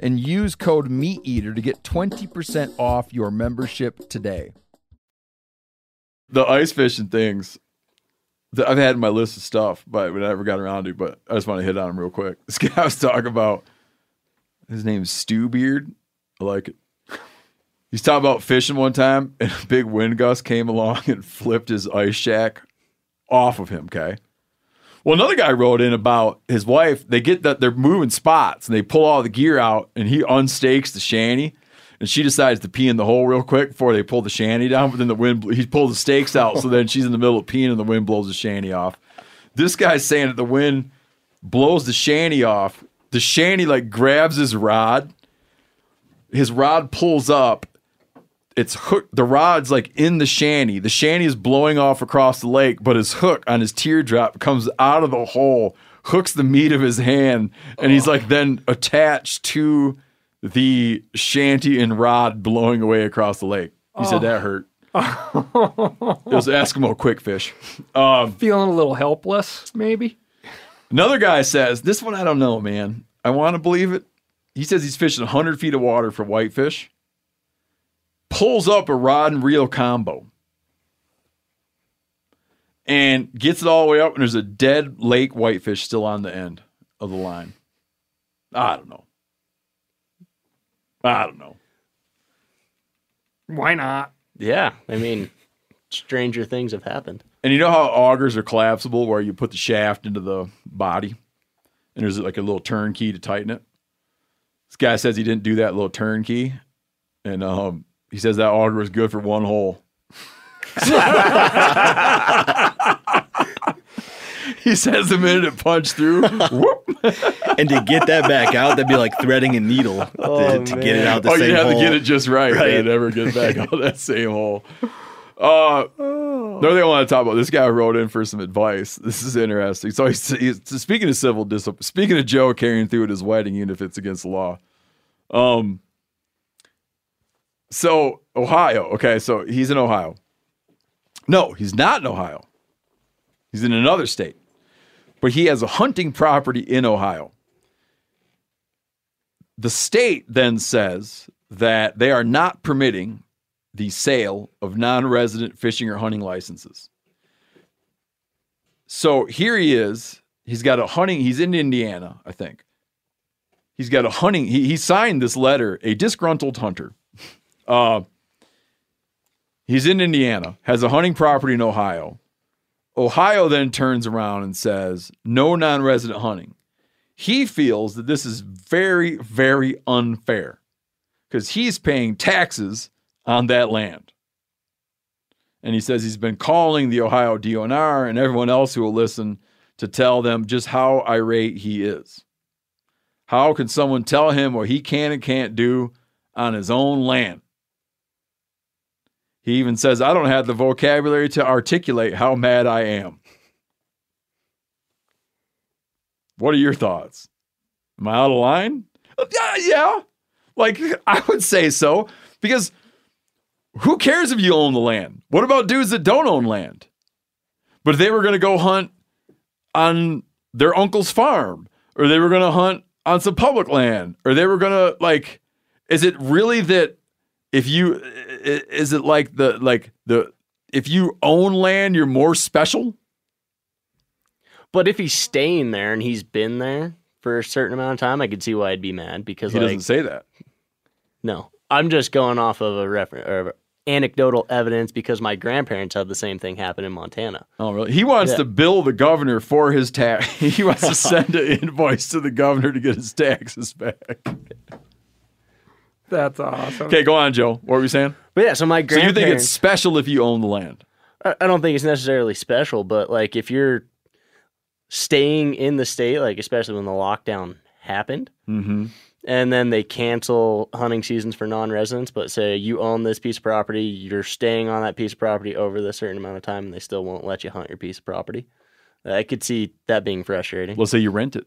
Speaker 4: and use code MeatEater to get 20% off your membership today. The ice fishing things that I've had in my list of stuff, but we never got around to. But I just want to hit on him real quick. This guy I was talking about, his name's Stu Beard. I like it. He's talking about fishing one time, and a big wind gust came along and flipped his ice shack off of him. Okay. Well, another guy wrote in about his wife. They get that they're moving spots, and they pull all the gear out, and he unstakes the shanty, and she decides to pee in the hole real quick before they pull the shanty down. But then the wind, he pulls the stakes out, so then she's in the middle of peeing, and the wind blows the shanty off. This guy's saying that the wind blows the shanty off. The shanty like grabs his rod. His rod pulls up, it's hook the rod's like in the shanty. The shanty is blowing off across the lake, but his hook on his teardrop comes out of the hole, hooks the meat of his hand, and he's like then attached to the shanty and rod blowing away across the lake. He said that hurt. it was Eskimo QuickFish. Um,
Speaker 5: Feeling a little helpless, maybe.
Speaker 4: Another guy says, this one I don't know, man. I want to believe it. He says he's fishing 100 feet of water for whitefish, pulls up a rod and reel combo, and gets it all the way up, and there's a dead lake whitefish still on the end of the line. I don't know. I don't know.
Speaker 5: Why not?
Speaker 3: Yeah, I mean, stranger things have happened.
Speaker 4: And you know how augers are collapsible, where you put the shaft into the body, and there's like a little turn key to tighten it. This guy says he didn't do that little turn key, and um, he says that auger was good for one hole. he says the minute it punched through, whoop.
Speaker 6: and to get that back out, that'd be like threading a needle to,
Speaker 3: Oh,
Speaker 6: to get it out the
Speaker 4: oh,
Speaker 6: same
Speaker 4: you have
Speaker 6: hole.
Speaker 4: to get it just right,
Speaker 6: Right.
Speaker 4: and never get back out that same hole. Uh, another thing I want to talk about. This guy wrote in for some advice. This is interesting. So he's, he's speaking of civil discipline. Speaking of Joe carrying through at his wedding, even if it's against the law. Um. So Ohio. Okay, so he's in Ohio. No, he's not in Ohio. He's in another state, but he has a hunting property in Ohio. The state then says that they are not permitting the sale of non resident fishing or hunting licenses. So here he is. He's got a hunting, he's in Indiana, I think. He's got a hunting, he, he signed this letter, a disgruntled hunter. Uh, he's in Indiana, has a hunting property in Ohio. Ohio then turns around and says, no non resident hunting. He feels that this is very, very unfair because he's paying taxes on that land. And he says he's been calling the Ohio DNR and everyone else who will listen to tell them just how irate he is. How can someone tell him what he can and can't do on his own land? He even says, I don't have the vocabulary to articulate how mad I am. What are your thoughts? Am I out of line? Yeah, yeah. Like, I would say so because who cares if you own the land? What about dudes that don't own land? But if they were going to go hunt on their uncle's farm, or they were going to hunt on some public land, or they were going to, like, is it really that if you, is it like the, like the, if you own land, you're more special?
Speaker 3: But if he's staying there and he's been there for a certain amount of time, I could see why I'd be mad because
Speaker 4: He
Speaker 3: like
Speaker 4: doesn't say that.
Speaker 3: no, I'm just going off of a reference or anecdotal evidence because my grandparents had the same thing happen in Montana.
Speaker 4: Oh, really? He wants
Speaker 3: Yeah.
Speaker 4: to bill the governor for his tax. He wants to send an invoice to the governor to get his taxes back.
Speaker 5: That's awesome.
Speaker 4: Okay, go on, Joe. What were you saying?
Speaker 3: But yeah, so my
Speaker 4: So you
Speaker 3: grandparents.
Speaker 4: think it's special if you own the land?
Speaker 3: I I don't think it's necessarily special, but like if you're staying in the state, like especially when the lockdown happened,
Speaker 4: Mm-hmm.
Speaker 3: and then they cancel hunting seasons for non-residents, but say you own this piece of property, you're staying on that piece of property over the certain amount of time, and they still won't let you hunt your piece of property. I could see that being frustrating.
Speaker 4: Let's say you rent it.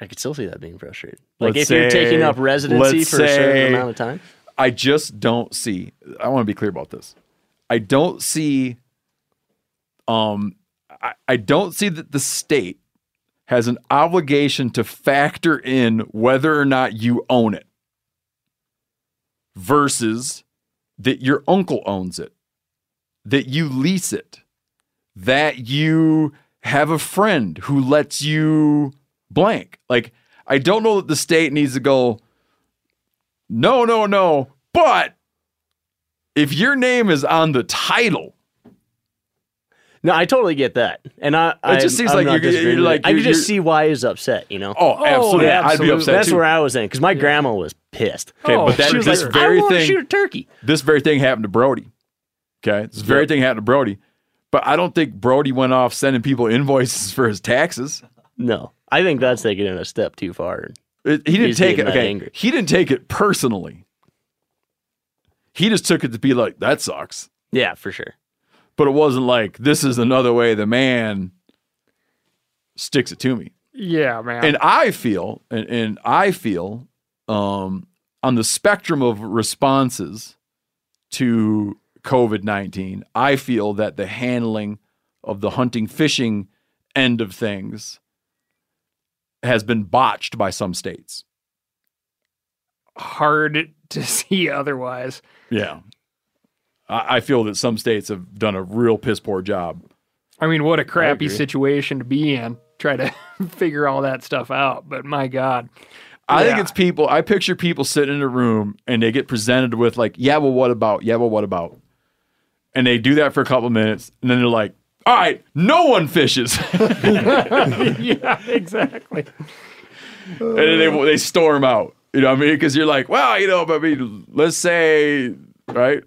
Speaker 3: I could still see that being frustrating. Like
Speaker 4: Let's
Speaker 3: if you're taking up residency for a certain amount of time.
Speaker 4: I just don't see. I want to be clear about this. I don't see. Um, I, I don't see that the state has an obligation to factor in whether or not you own it versus that your uncle owns it, that you lease it, that you have a friend who lets you blank. Like, I don't know that the state needs to go, no, no, no. But if your name is on the title,
Speaker 3: No, I totally get that, and I.
Speaker 4: It just
Speaker 3: I'm-
Speaker 4: seems
Speaker 3: I'm
Speaker 4: like you're- you're like-
Speaker 3: I
Speaker 4: you're-
Speaker 3: can just see why he's upset. You know.
Speaker 4: oh, oh absolutely,
Speaker 5: yeah,
Speaker 4: I'd be upset
Speaker 3: That's
Speaker 4: too.
Speaker 3: where I was in because my grandma was pissed.
Speaker 4: Okay,
Speaker 5: Oh,
Speaker 4: but that,
Speaker 5: she was
Speaker 4: this
Speaker 5: like,
Speaker 4: very
Speaker 3: I want to
Speaker 4: thing,
Speaker 3: shoot a turkey.
Speaker 4: this very thing happened to Brody. Okay, this very
Speaker 3: Yep.
Speaker 4: thing happened to Brody, but I don't think Brody went off sending people invoices for his taxes.
Speaker 3: No, I think that's taking it a step too far.
Speaker 4: It- he didn't
Speaker 3: He's
Speaker 4: take it. Okay,
Speaker 3: angry.
Speaker 4: he didn't take it personally. He just took it to be like that sucks.
Speaker 3: Yeah, for sure.
Speaker 4: But it wasn't like this is another way the man sticks it to me.
Speaker 5: Yeah, man.
Speaker 4: and I feel, and, and I feel, um, on the spectrum of responses to COVID nineteen, I feel that the handling of the hunting fishing end of things has been botched by some states.
Speaker 5: Hard to see otherwise.
Speaker 4: Yeah, I, I feel that some states have done a real piss poor job.
Speaker 5: I mean, what a crappy situation to be in. Try to figure all that stuff out. But my God.
Speaker 4: I think it's people. I picture people sitting in a room and they get presented with like, yeah, well, what about? Yeah, well, what about? And they do that for a couple minutes, and then they're like, all right, no one fishes,
Speaker 5: yeah, exactly.
Speaker 4: and then they they storm out. You know what I mean? Because you're like, well, you know, but I mean, let's say, right?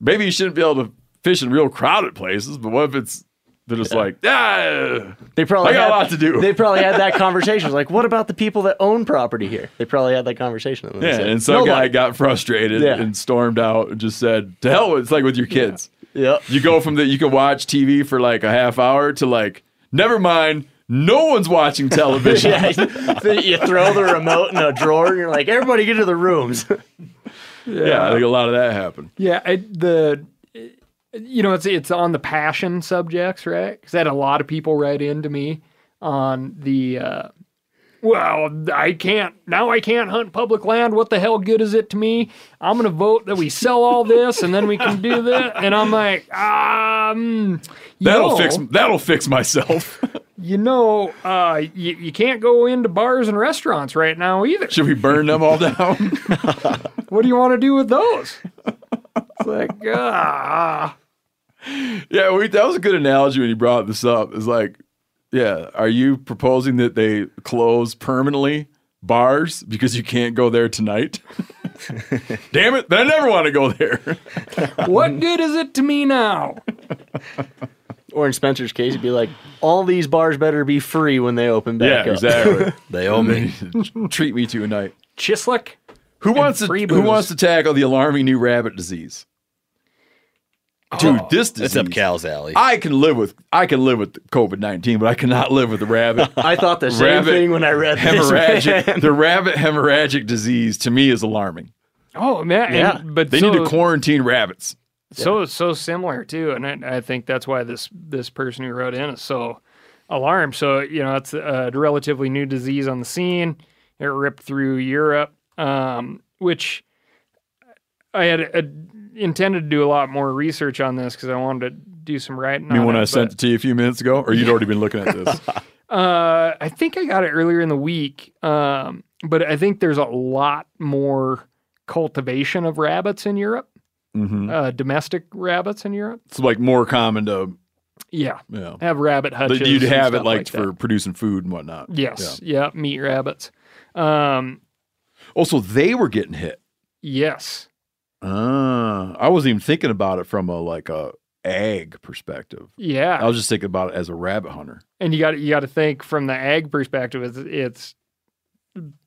Speaker 4: Maybe you shouldn't be able to fish in real crowded places, but what if it's they're just like, ah,
Speaker 3: They probably
Speaker 4: I got
Speaker 3: had,
Speaker 4: a lot to do.
Speaker 3: They probably had that conversation. Like, what about the people that own property here? They probably had that conversation. And they
Speaker 4: Yeah,
Speaker 3: said,
Speaker 4: and some guy
Speaker 3: "Nobody."
Speaker 4: got frustrated
Speaker 3: Yeah.
Speaker 4: and stormed out and just said, "To hell with it." It's like with your kids.
Speaker 3: Yep.
Speaker 4: You go from that you can watch TV for like a half hour to like, never mind, no one's watching television.
Speaker 3: Yeah, you throw the remote in a drawer and you're like, everybody get to the rooms.
Speaker 4: yeah, I think a lot of that happened.
Speaker 5: Yeah, I, the you know it's it's on the passion subjects, right? Because I had a lot of people write into me on the. Uh, well, I can't now. I can't hunt public land. What the hell good is it to me? I'm gonna vote that we sell all this, and then we can do that. And I'm like, um,
Speaker 4: That'll
Speaker 5: know,
Speaker 4: fix that'll fix myself.
Speaker 5: You know, uh, you, you can't go into bars and restaurants right now either.
Speaker 4: Should we burn them all down?
Speaker 5: What do you want to do with those? It's like, ah.
Speaker 4: yeah, we, that was a good analogy when you brought this up. It's like, yeah, are you proposing that they close permanently bars because you can't go there tonight? Damn it! I never want to go there.
Speaker 5: What good is it to me now?
Speaker 3: or in Spencer's case, it'd be like, all these bars better be free when they open back
Speaker 4: yeah,
Speaker 3: up.
Speaker 4: exactly.
Speaker 6: They owe me.
Speaker 4: Treat me to a night.
Speaker 5: Chislic?
Speaker 4: Who wants to
Speaker 5: free
Speaker 4: Who
Speaker 5: booze.
Speaker 4: wants to tackle the alarming new rabbit disease? Dude, this disease.
Speaker 6: That's up Cal's alley.
Speaker 4: I can live with I can live with COVID nineteen, but I cannot live with the rabbit
Speaker 3: I thought the same
Speaker 4: Rabbit
Speaker 3: thing when I read this.
Speaker 4: hemorrhagic.
Speaker 3: man.
Speaker 4: the rabbit hemorrhagic disease to me is alarming.
Speaker 5: Oh man,
Speaker 3: Yeah.
Speaker 5: and, but
Speaker 4: They
Speaker 5: so,
Speaker 4: need to quarantine rabbits.
Speaker 5: so so similar too, and I, I think that's why this this person who wrote in is so alarmed. So you know, it's a relatively new disease on the scene. It ripped through Europe, um, which I had uh, intended to do a lot more research on this because I wanted to do some writing.
Speaker 4: I mean,
Speaker 5: on
Speaker 4: when
Speaker 5: it,
Speaker 4: I sent it to you a few minutes ago, or you'd already been looking at this.
Speaker 5: Uh, I think I got it earlier in the week. Um, but I think there's a lot more cultivation of rabbits in Europe,
Speaker 4: hmm
Speaker 5: uh, domestic rabbits in Europe.
Speaker 4: It's like more common to
Speaker 5: Yeah,
Speaker 4: you know
Speaker 5: have rabbit hutches.
Speaker 4: you'd have it
Speaker 5: stuff
Speaker 4: like, for producing food and whatnot.
Speaker 5: Yes, yeah. meat rabbits. Um,
Speaker 4: Also, they were getting hit.
Speaker 5: yes,
Speaker 4: Ah, I wasn't even thinking about it from a like a ag perspective.
Speaker 5: yeah.
Speaker 4: I was just thinking about it as a rabbit hunter.
Speaker 5: and you got you got to think from the ag perspective. It's, it's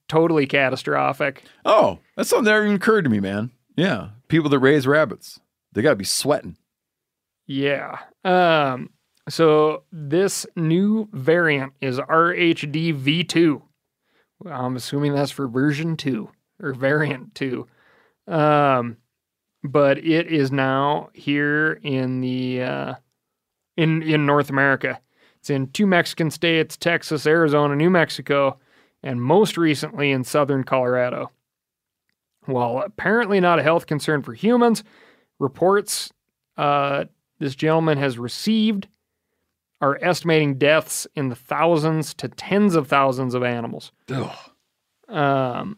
Speaker 5: totally catastrophic.
Speaker 4: Oh, that's something that even occurred to me, man. Yeah, people that raise rabbits, they got to be sweating.
Speaker 5: Yeah. Um, so this new variant is RHD V2. I'm assuming that's for version two or variant two. Um, but it is now here in the uh, in in North America. It's in two Mexican states, Texas, Arizona, New Mexico, and most recently in southern Colorado. While apparently not a health concern for humans, reports uh, this gentleman has received are estimating deaths in the thousands to tens of thousands of animals. Um,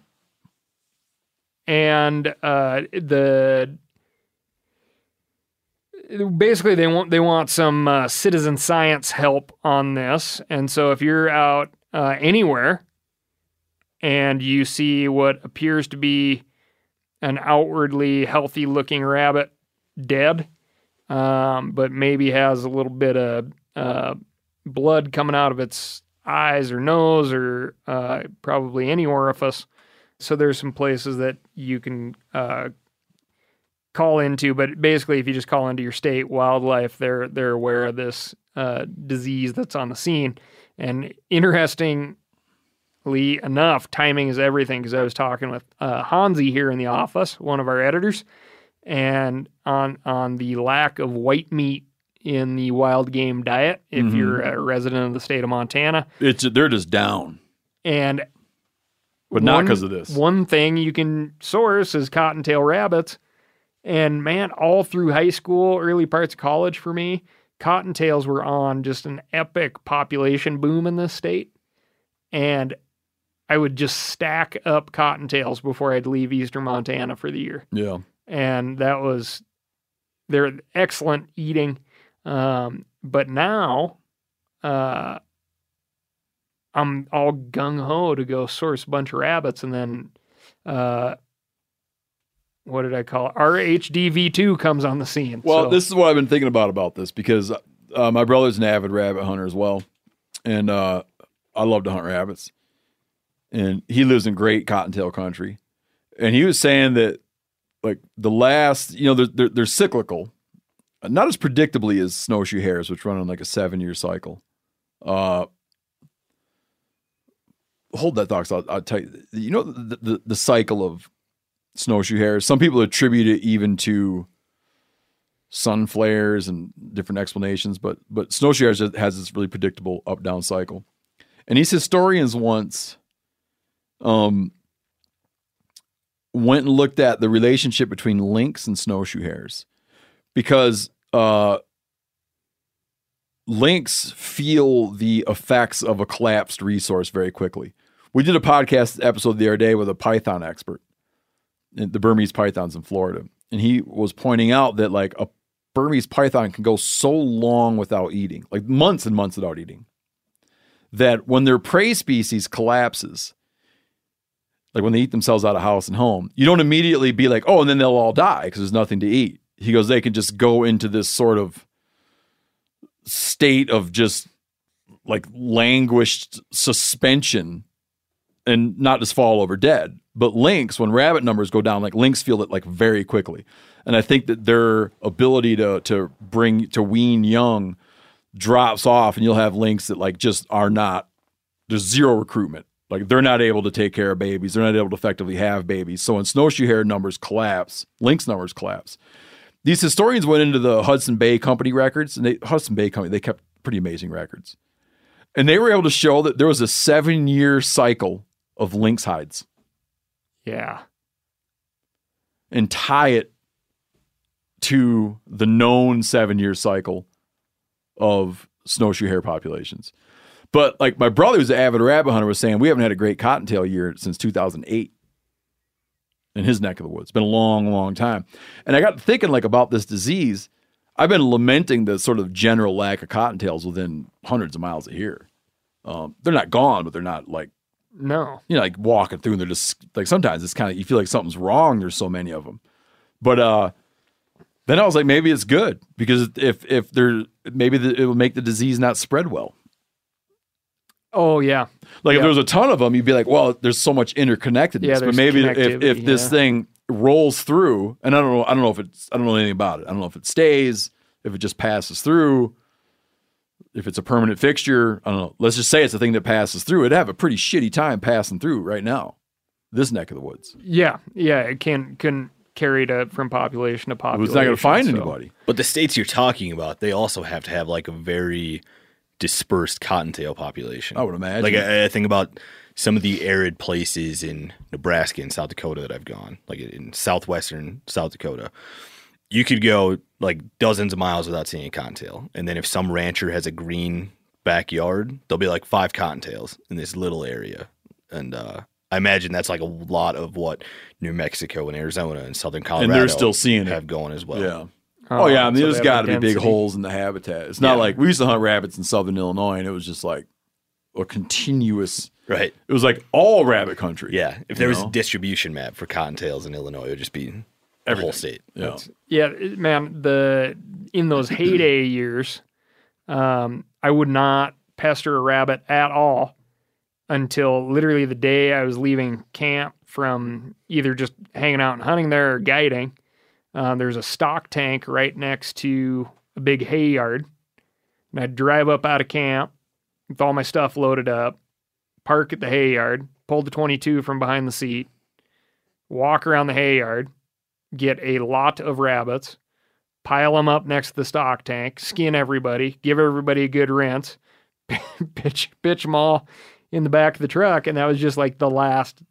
Speaker 5: and uh, the basically they want they want some uh, citizen science help on this, and so if you're out uh, anywhere and you see what appears to be an outwardly healthy looking rabbit dead, um, but maybe has a little bit of uh, blood coming out of its eyes or nose or uh, probably any orifice. So there's some places that you can uh, call into, but basically, if you just call into your state wildlife, they're they're aware of this uh, disease that's on the scene. And interestingly enough, timing is everything. Because I was talking with uh, Hansi here in the office, one of our editors, and on on the lack of white meat in the wild game diet if
Speaker 4: Mhm.
Speaker 5: you're a resident of the state of Montana.
Speaker 4: It's they're just down,
Speaker 5: And
Speaker 4: but not because of this.
Speaker 5: One thing you can source is cottontail rabbits. And man, all through high school, early parts of college for me, cottontails were on just an epic population boom in this state. And I would just stack up cottontails before I'd leave eastern Montana for the year.
Speaker 4: Yeah.
Speaker 5: And that was they're excellent eating. Um, but now uh, I'm all gung ho to go source a bunch of rabbits and then uh, what did I call it? RHDV2 comes on the scene.
Speaker 4: Well,
Speaker 5: So-
Speaker 4: this is what I've been thinking about about this because uh, my brother's an avid rabbit hunter as well, and uh, I love to hunt rabbits. And he lives in great cottontail country, and he was saying that like the last, you know, they're they're, they're cyclical, not as predictably as snowshoe hares, which run on like a seven year cycle. Uh, hold that thought. I'll, I'll tell you. You know the, the the cycle of snowshoe hares. Some people attribute it even to sun flares and different explanations, but but snowshoe hares has this really predictable up down cycle. And these historians once um went and looked at the relationship between lynx and snowshoe hares because uh lynx feel the effects of a collapsed resource very quickly. We did a podcast episode the other day with a python expert, the Burmese pythons in Florida, and he was pointing out that like a Burmese python can go so long without eating, like months and months without eating, that when their prey species collapses, like when they eat themselves out of house and home, you don't immediately be like, oh, and then they'll all die because there's nothing to eat. He goes, they can just go into this sort of state of just like languished suspension and not just fall over dead. But lynx, when rabbit numbers go down, like lynx feel it like very quickly. And I think that their ability to to bring to wean young drops off, and you'll have lynx that like just are not there's zero recruitment. Like they're not able to take care of babies. They're not able to effectively have babies. So when snowshoe hare numbers collapse, lynx numbers collapse. These historians went into the Hudson Bay Company records, and they Hudson Bay Company they kept pretty amazing records, and they were able to show that there was a seven year cycle of lynx hides
Speaker 5: yeah.
Speaker 4: and tie it to the known seven year cycle of snowshoe hare populations. But like my brother who's an avid rabbit hunter was saying, we haven't had a great cottontail year since 2008 in his neck of the woods. It's been a long, long time. And I got thinking like about this disease. I've been lamenting the sort of general lack of cottontails within hundreds of miles of here. Um, they're not gone, but they're not like
Speaker 5: No.
Speaker 4: you know, like walking through and they're just like sometimes it's kind of you feel like something's wrong. There's so many of them, but uh, then I was like, maybe it's good because if if there maybe the, it will make the disease not spread well.
Speaker 5: Oh yeah.
Speaker 4: Like if
Speaker 5: Yeah.
Speaker 4: there was a ton of them, you'd be like, well, there's so much interconnectedness.
Speaker 5: Yeah,
Speaker 4: but maybe if if this thing rolls through, and I don't know, I don't know if it's I don't know anything about it. I don't know if it stays, if it just passes through. If it's a permanent fixture, I don't know. Let's just say it's a thing that passes through. It'd have a pretty shitty time passing through right now, this neck of the woods.
Speaker 5: Yeah. Yeah. It can can carry to from population to population.
Speaker 4: It's not going to find
Speaker 5: so-
Speaker 4: anybody.
Speaker 6: But the states you're talking about, they also have to have like a very dispersed cottontail population.
Speaker 4: I would imagine.
Speaker 6: Like I, I think about some of the arid places in Nebraska and South Dakota that I've gone, like in southwestern South Dakota. You could go like dozens of miles without seeing a cottontail, and then if some rancher has a green backyard, there'll be like five cottontails in this little area, and uh, I imagine that's like a lot of what New Mexico and Arizona and Southern Colorado
Speaker 4: they're still seeing it.
Speaker 6: have going as well.
Speaker 4: yeah. Oh, yeah, I mean,
Speaker 5: so
Speaker 4: there's
Speaker 5: they have
Speaker 4: got to be big holes in the habitat. It's not
Speaker 6: Yeah.
Speaker 4: like we used to hunt rabbits in southern Illinois, and it was just like a continuous.
Speaker 6: Right.
Speaker 4: It was like all rabbit country.
Speaker 6: Yeah, if there
Speaker 4: You
Speaker 6: was
Speaker 4: know?
Speaker 6: a distribution map for cottontails in Illinois, it would just be the whole state.
Speaker 4: Yeah.
Speaker 5: Yeah, man. The in those heyday years, um, I would not pester a rabbit at all until literally the day I was leaving camp from either just hanging out and hunting there or guiding. Uh, there's a stock tank right next to a big hay yard, and I'd drive up out of camp with all my stuff loaded up, park at the hay yard, pull the 22 from behind the seat, walk around the hay yard, get a lot of rabbits, pile them up next to the stock tank, skin everybody, give everybody a good rinse, pitch pitch them all in the back of the truck, and that was just like the last.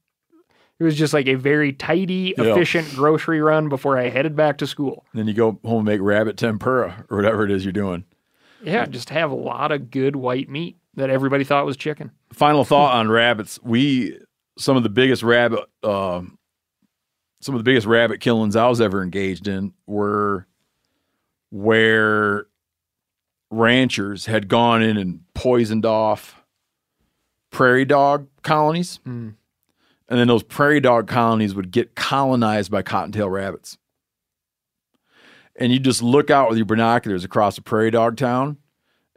Speaker 5: It was just like a very tidy,
Speaker 4: Yeah.
Speaker 5: efficient grocery run before I headed back to school.
Speaker 4: Then you go home and make rabbit tempura or whatever it is you're doing.
Speaker 5: Yeah, just have a lot of good white meat. that everybody thought was chicken.
Speaker 4: Final thought on rabbits. We some of the biggest rabbit uh, some of the biggest rabbit killings I was ever engaged in were where ranchers had gone in and poisoned off prairie dog colonies.
Speaker 5: Mm.
Speaker 4: And then those prairie dog colonies would get colonized by cottontail rabbits. And you just look out with your binoculars across a prairie dog town,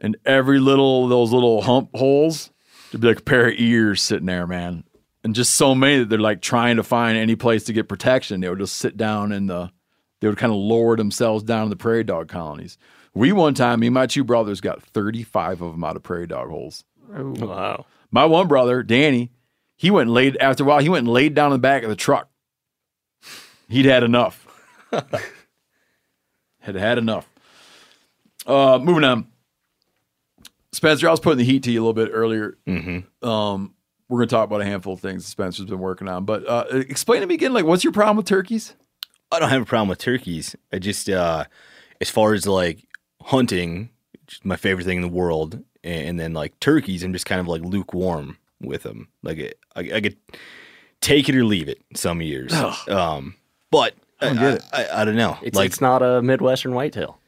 Speaker 4: and every little those little hump holes, there'd be like a pair of ears sitting there, man. And just so many that they're like trying to find any place to get protection. They would just sit down in the they would kind of lower themselves down in the prairie dog colonies. We one time, me and my two brothers got 35 of them out of prairie dog holes.
Speaker 3: Wow.
Speaker 4: My one brother, Danny, he went and laid after a while, he went and laid down in the back of the truck. He'd had enough. had had enough. Uh moving on. Spencer, I was putting the heat to you a little bit earlier.
Speaker 6: Mm-hmm.
Speaker 4: Um, we're gonna talk about a handful of things that Spencer's been working on. But uh explain to me again, like what's your problem with turkeys?
Speaker 6: I don't have a problem with turkeys. I just, uh, as far as like hunting, which my favorite thing in the world, and, and then like turkeys, I'm just kind of like lukewarm with them. Like I, I could take it or leave it some years. Um, but I,
Speaker 4: don't get.
Speaker 6: I, I, I don't know.
Speaker 3: It's,
Speaker 6: like,
Speaker 3: it's not a Midwestern whitetail.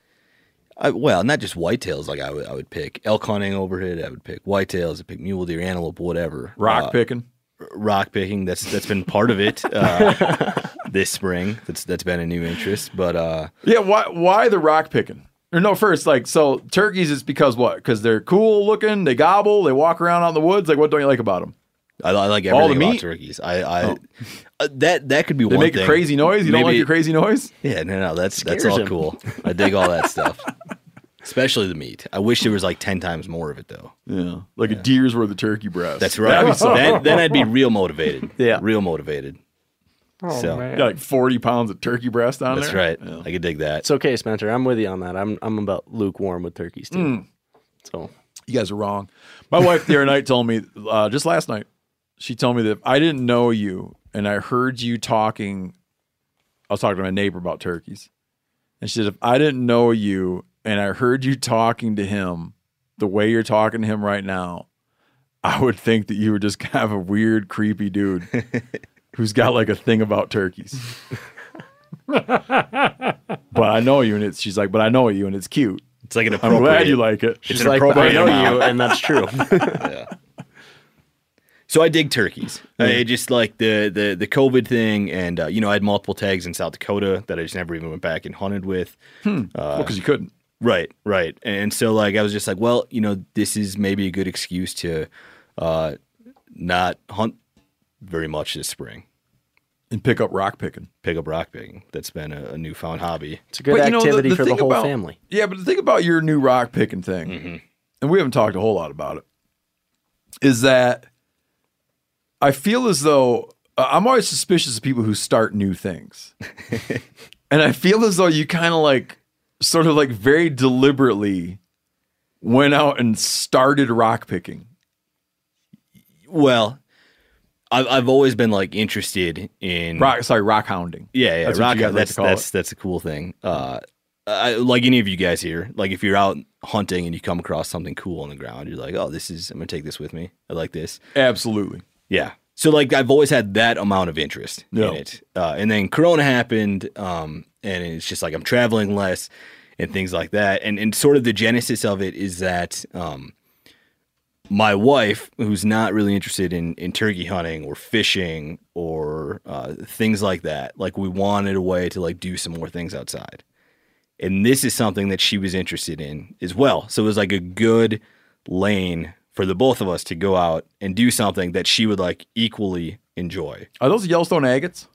Speaker 6: I, well, not just whitetails. Like I would, I would pick elk hunting over it. I would pick whitetails. I'd pick mule deer, antelope, whatever.
Speaker 4: Rock
Speaker 6: Uh,
Speaker 4: picking.
Speaker 6: rock picking. That's that's been part of it uh, this spring. That's that's been a new interest. But uh,
Speaker 4: Yeah, why why the rock picking? Or no, first, like so turkeys is because what? Because they're cool looking, they gobble, they walk around out in the woods. Like what don't you like about them?
Speaker 6: I, I like
Speaker 4: All the
Speaker 6: everything about
Speaker 4: meat?
Speaker 6: turkeys. I, I uh, that that could be
Speaker 4: They
Speaker 6: one
Speaker 4: make
Speaker 6: thing.
Speaker 4: a crazy noise. You don't like
Speaker 6: Maybe-
Speaker 4: your crazy noise?
Speaker 6: Yeah, no, no, that's that's all
Speaker 3: him.
Speaker 6: cool. I dig all that stuff, especially the meat. I wish there was like ten times more of it though.
Speaker 4: Yeah, like a deer's worth of turkey breast.
Speaker 6: That's right. then, then I'd be real motivated.
Speaker 3: Yeah.
Speaker 6: real motivated.
Speaker 5: Oh
Speaker 6: So,
Speaker 5: man.
Speaker 4: Got like forty pounds of turkey breast on
Speaker 6: That's
Speaker 4: there.
Speaker 6: right.
Speaker 4: Yeah.
Speaker 6: I could dig that.
Speaker 3: It's okay, Spencer. I'm with you on that. I'm I'm about lukewarm with turkeys too.
Speaker 4: Mm.
Speaker 3: So
Speaker 4: You guys are wrong. My wife the other night told me, uh, just last night, she told me that if I didn't know you and I heard you talking, I was talking to my neighbor about turkeys. And she said, if I didn't know you and I heard you talking to him the way you're talking to him right now, I would think that you were just kind of a weird, creepy dude who's got like a thing about turkeys. but I know you, and it's she's like, but I know you, and it's cute.
Speaker 6: It's like an
Speaker 4: I'm glad you like it.
Speaker 6: It's
Speaker 3: she's
Speaker 6: an
Speaker 3: like, but I know you, and that's true.
Speaker 6: So I dig turkeys. I just like the the the COVID thing, and uh, you know I had multiple tags in South Dakota that I just never even went back and hunted with.
Speaker 4: well, because you couldn't.
Speaker 6: Right, right. And so like I was just like, well, you know, this is maybe a good excuse to uh, not hunt very much this spring.
Speaker 4: And pick up rock picking.
Speaker 6: Pick up rock picking. That's been a, a newfound hobby.
Speaker 3: It's a good
Speaker 4: But, you know, the-
Speaker 3: activity
Speaker 4: the
Speaker 3: for the whole
Speaker 4: about-
Speaker 3: family.
Speaker 4: Yeah, but the thing about your new rock picking thing, and we haven't talked a whole lot about it, is that I feel as though uh, I'm always suspicious of people who start new things. and I feel as though you kind of like, sort of like very deliberately went out and started rock picking.
Speaker 6: Well, I've I've always been like interested in
Speaker 4: Rock, sorry, rock hounding.
Speaker 6: Yeah, yeah,
Speaker 4: That's
Speaker 6: rock.
Speaker 4: like
Speaker 6: that's that's
Speaker 4: it.
Speaker 6: that's a cool thing. Uh, I, like any of you guys here, like if you're out hunting and you come across something cool on the ground, you're like, oh, this is. I'm gonna take this with me. I like this.
Speaker 4: Absolutely.
Speaker 6: Yeah. So like I've always had that amount of interest
Speaker 4: Yeah.
Speaker 6: in it, uh, and then Corona happened, um, and it's just like I'm traveling less and things like that, and and sort of the genesis of it is that um, my wife, who's not really interested in in turkey hunting or fishing or uh, things like that, like we wanted a way to like do some more things outside, and this is something that she was interested in as well. So it was like a good lane for the both of us to go out and do something that she would like equally enjoy.
Speaker 4: Are those Yellowstone agates?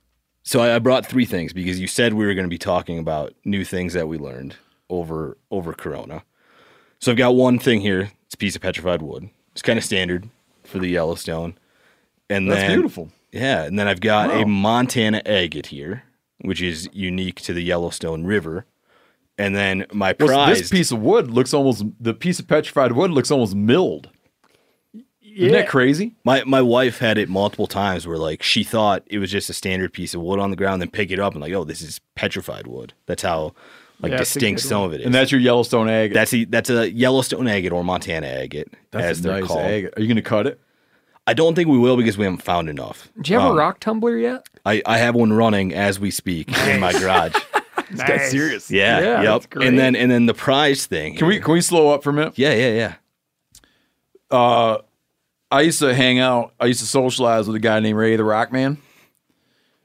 Speaker 6: So I, I brought three things because you said we were going to be talking about new things that we learned over over Corona. So I've got one thing here. It's a piece of petrified wood. It's kind of standard for the Yellowstone. And
Speaker 4: That's
Speaker 6: then
Speaker 4: beautiful.
Speaker 6: yeah, and then I've got
Speaker 4: Wow.
Speaker 6: a Montana agate here, which is unique to the Yellowstone River. And then my
Speaker 4: Well,
Speaker 6: prize.
Speaker 4: this piece of wood looks almost, the piece of petrified wood looks almost milled. Isn't that crazy?
Speaker 6: My my wife had it multiple times where like she thought it was just a standard piece of wood on the ground, then pick it up and like, oh, this is petrified wood. That's how like
Speaker 5: Yeah,
Speaker 6: distinct some
Speaker 5: one.
Speaker 6: of it is.
Speaker 4: And that's your Yellowstone agate.
Speaker 6: that's a, that's a Yellowstone agate or Montana agate,
Speaker 4: That's
Speaker 6: as
Speaker 4: a
Speaker 6: they're
Speaker 4: nice
Speaker 6: called.
Speaker 4: agate. Are you going to cut it?
Speaker 6: I don't think we will because we haven't found enough.
Speaker 5: Do you have
Speaker 6: Um,
Speaker 5: a rock tumbler yet?
Speaker 6: I, I have one running as we speak in my garage.
Speaker 5: Nice.
Speaker 4: serious.
Speaker 6: Yeah,
Speaker 5: Yeah,
Speaker 6: yep.
Speaker 5: that's great.
Speaker 6: And then and then the prize thing.
Speaker 4: Can we can we slow up for a minute?
Speaker 6: Yeah, yeah, yeah.
Speaker 4: Uh, I used to hang out. I used to socialize with a guy named Ray the Rockman,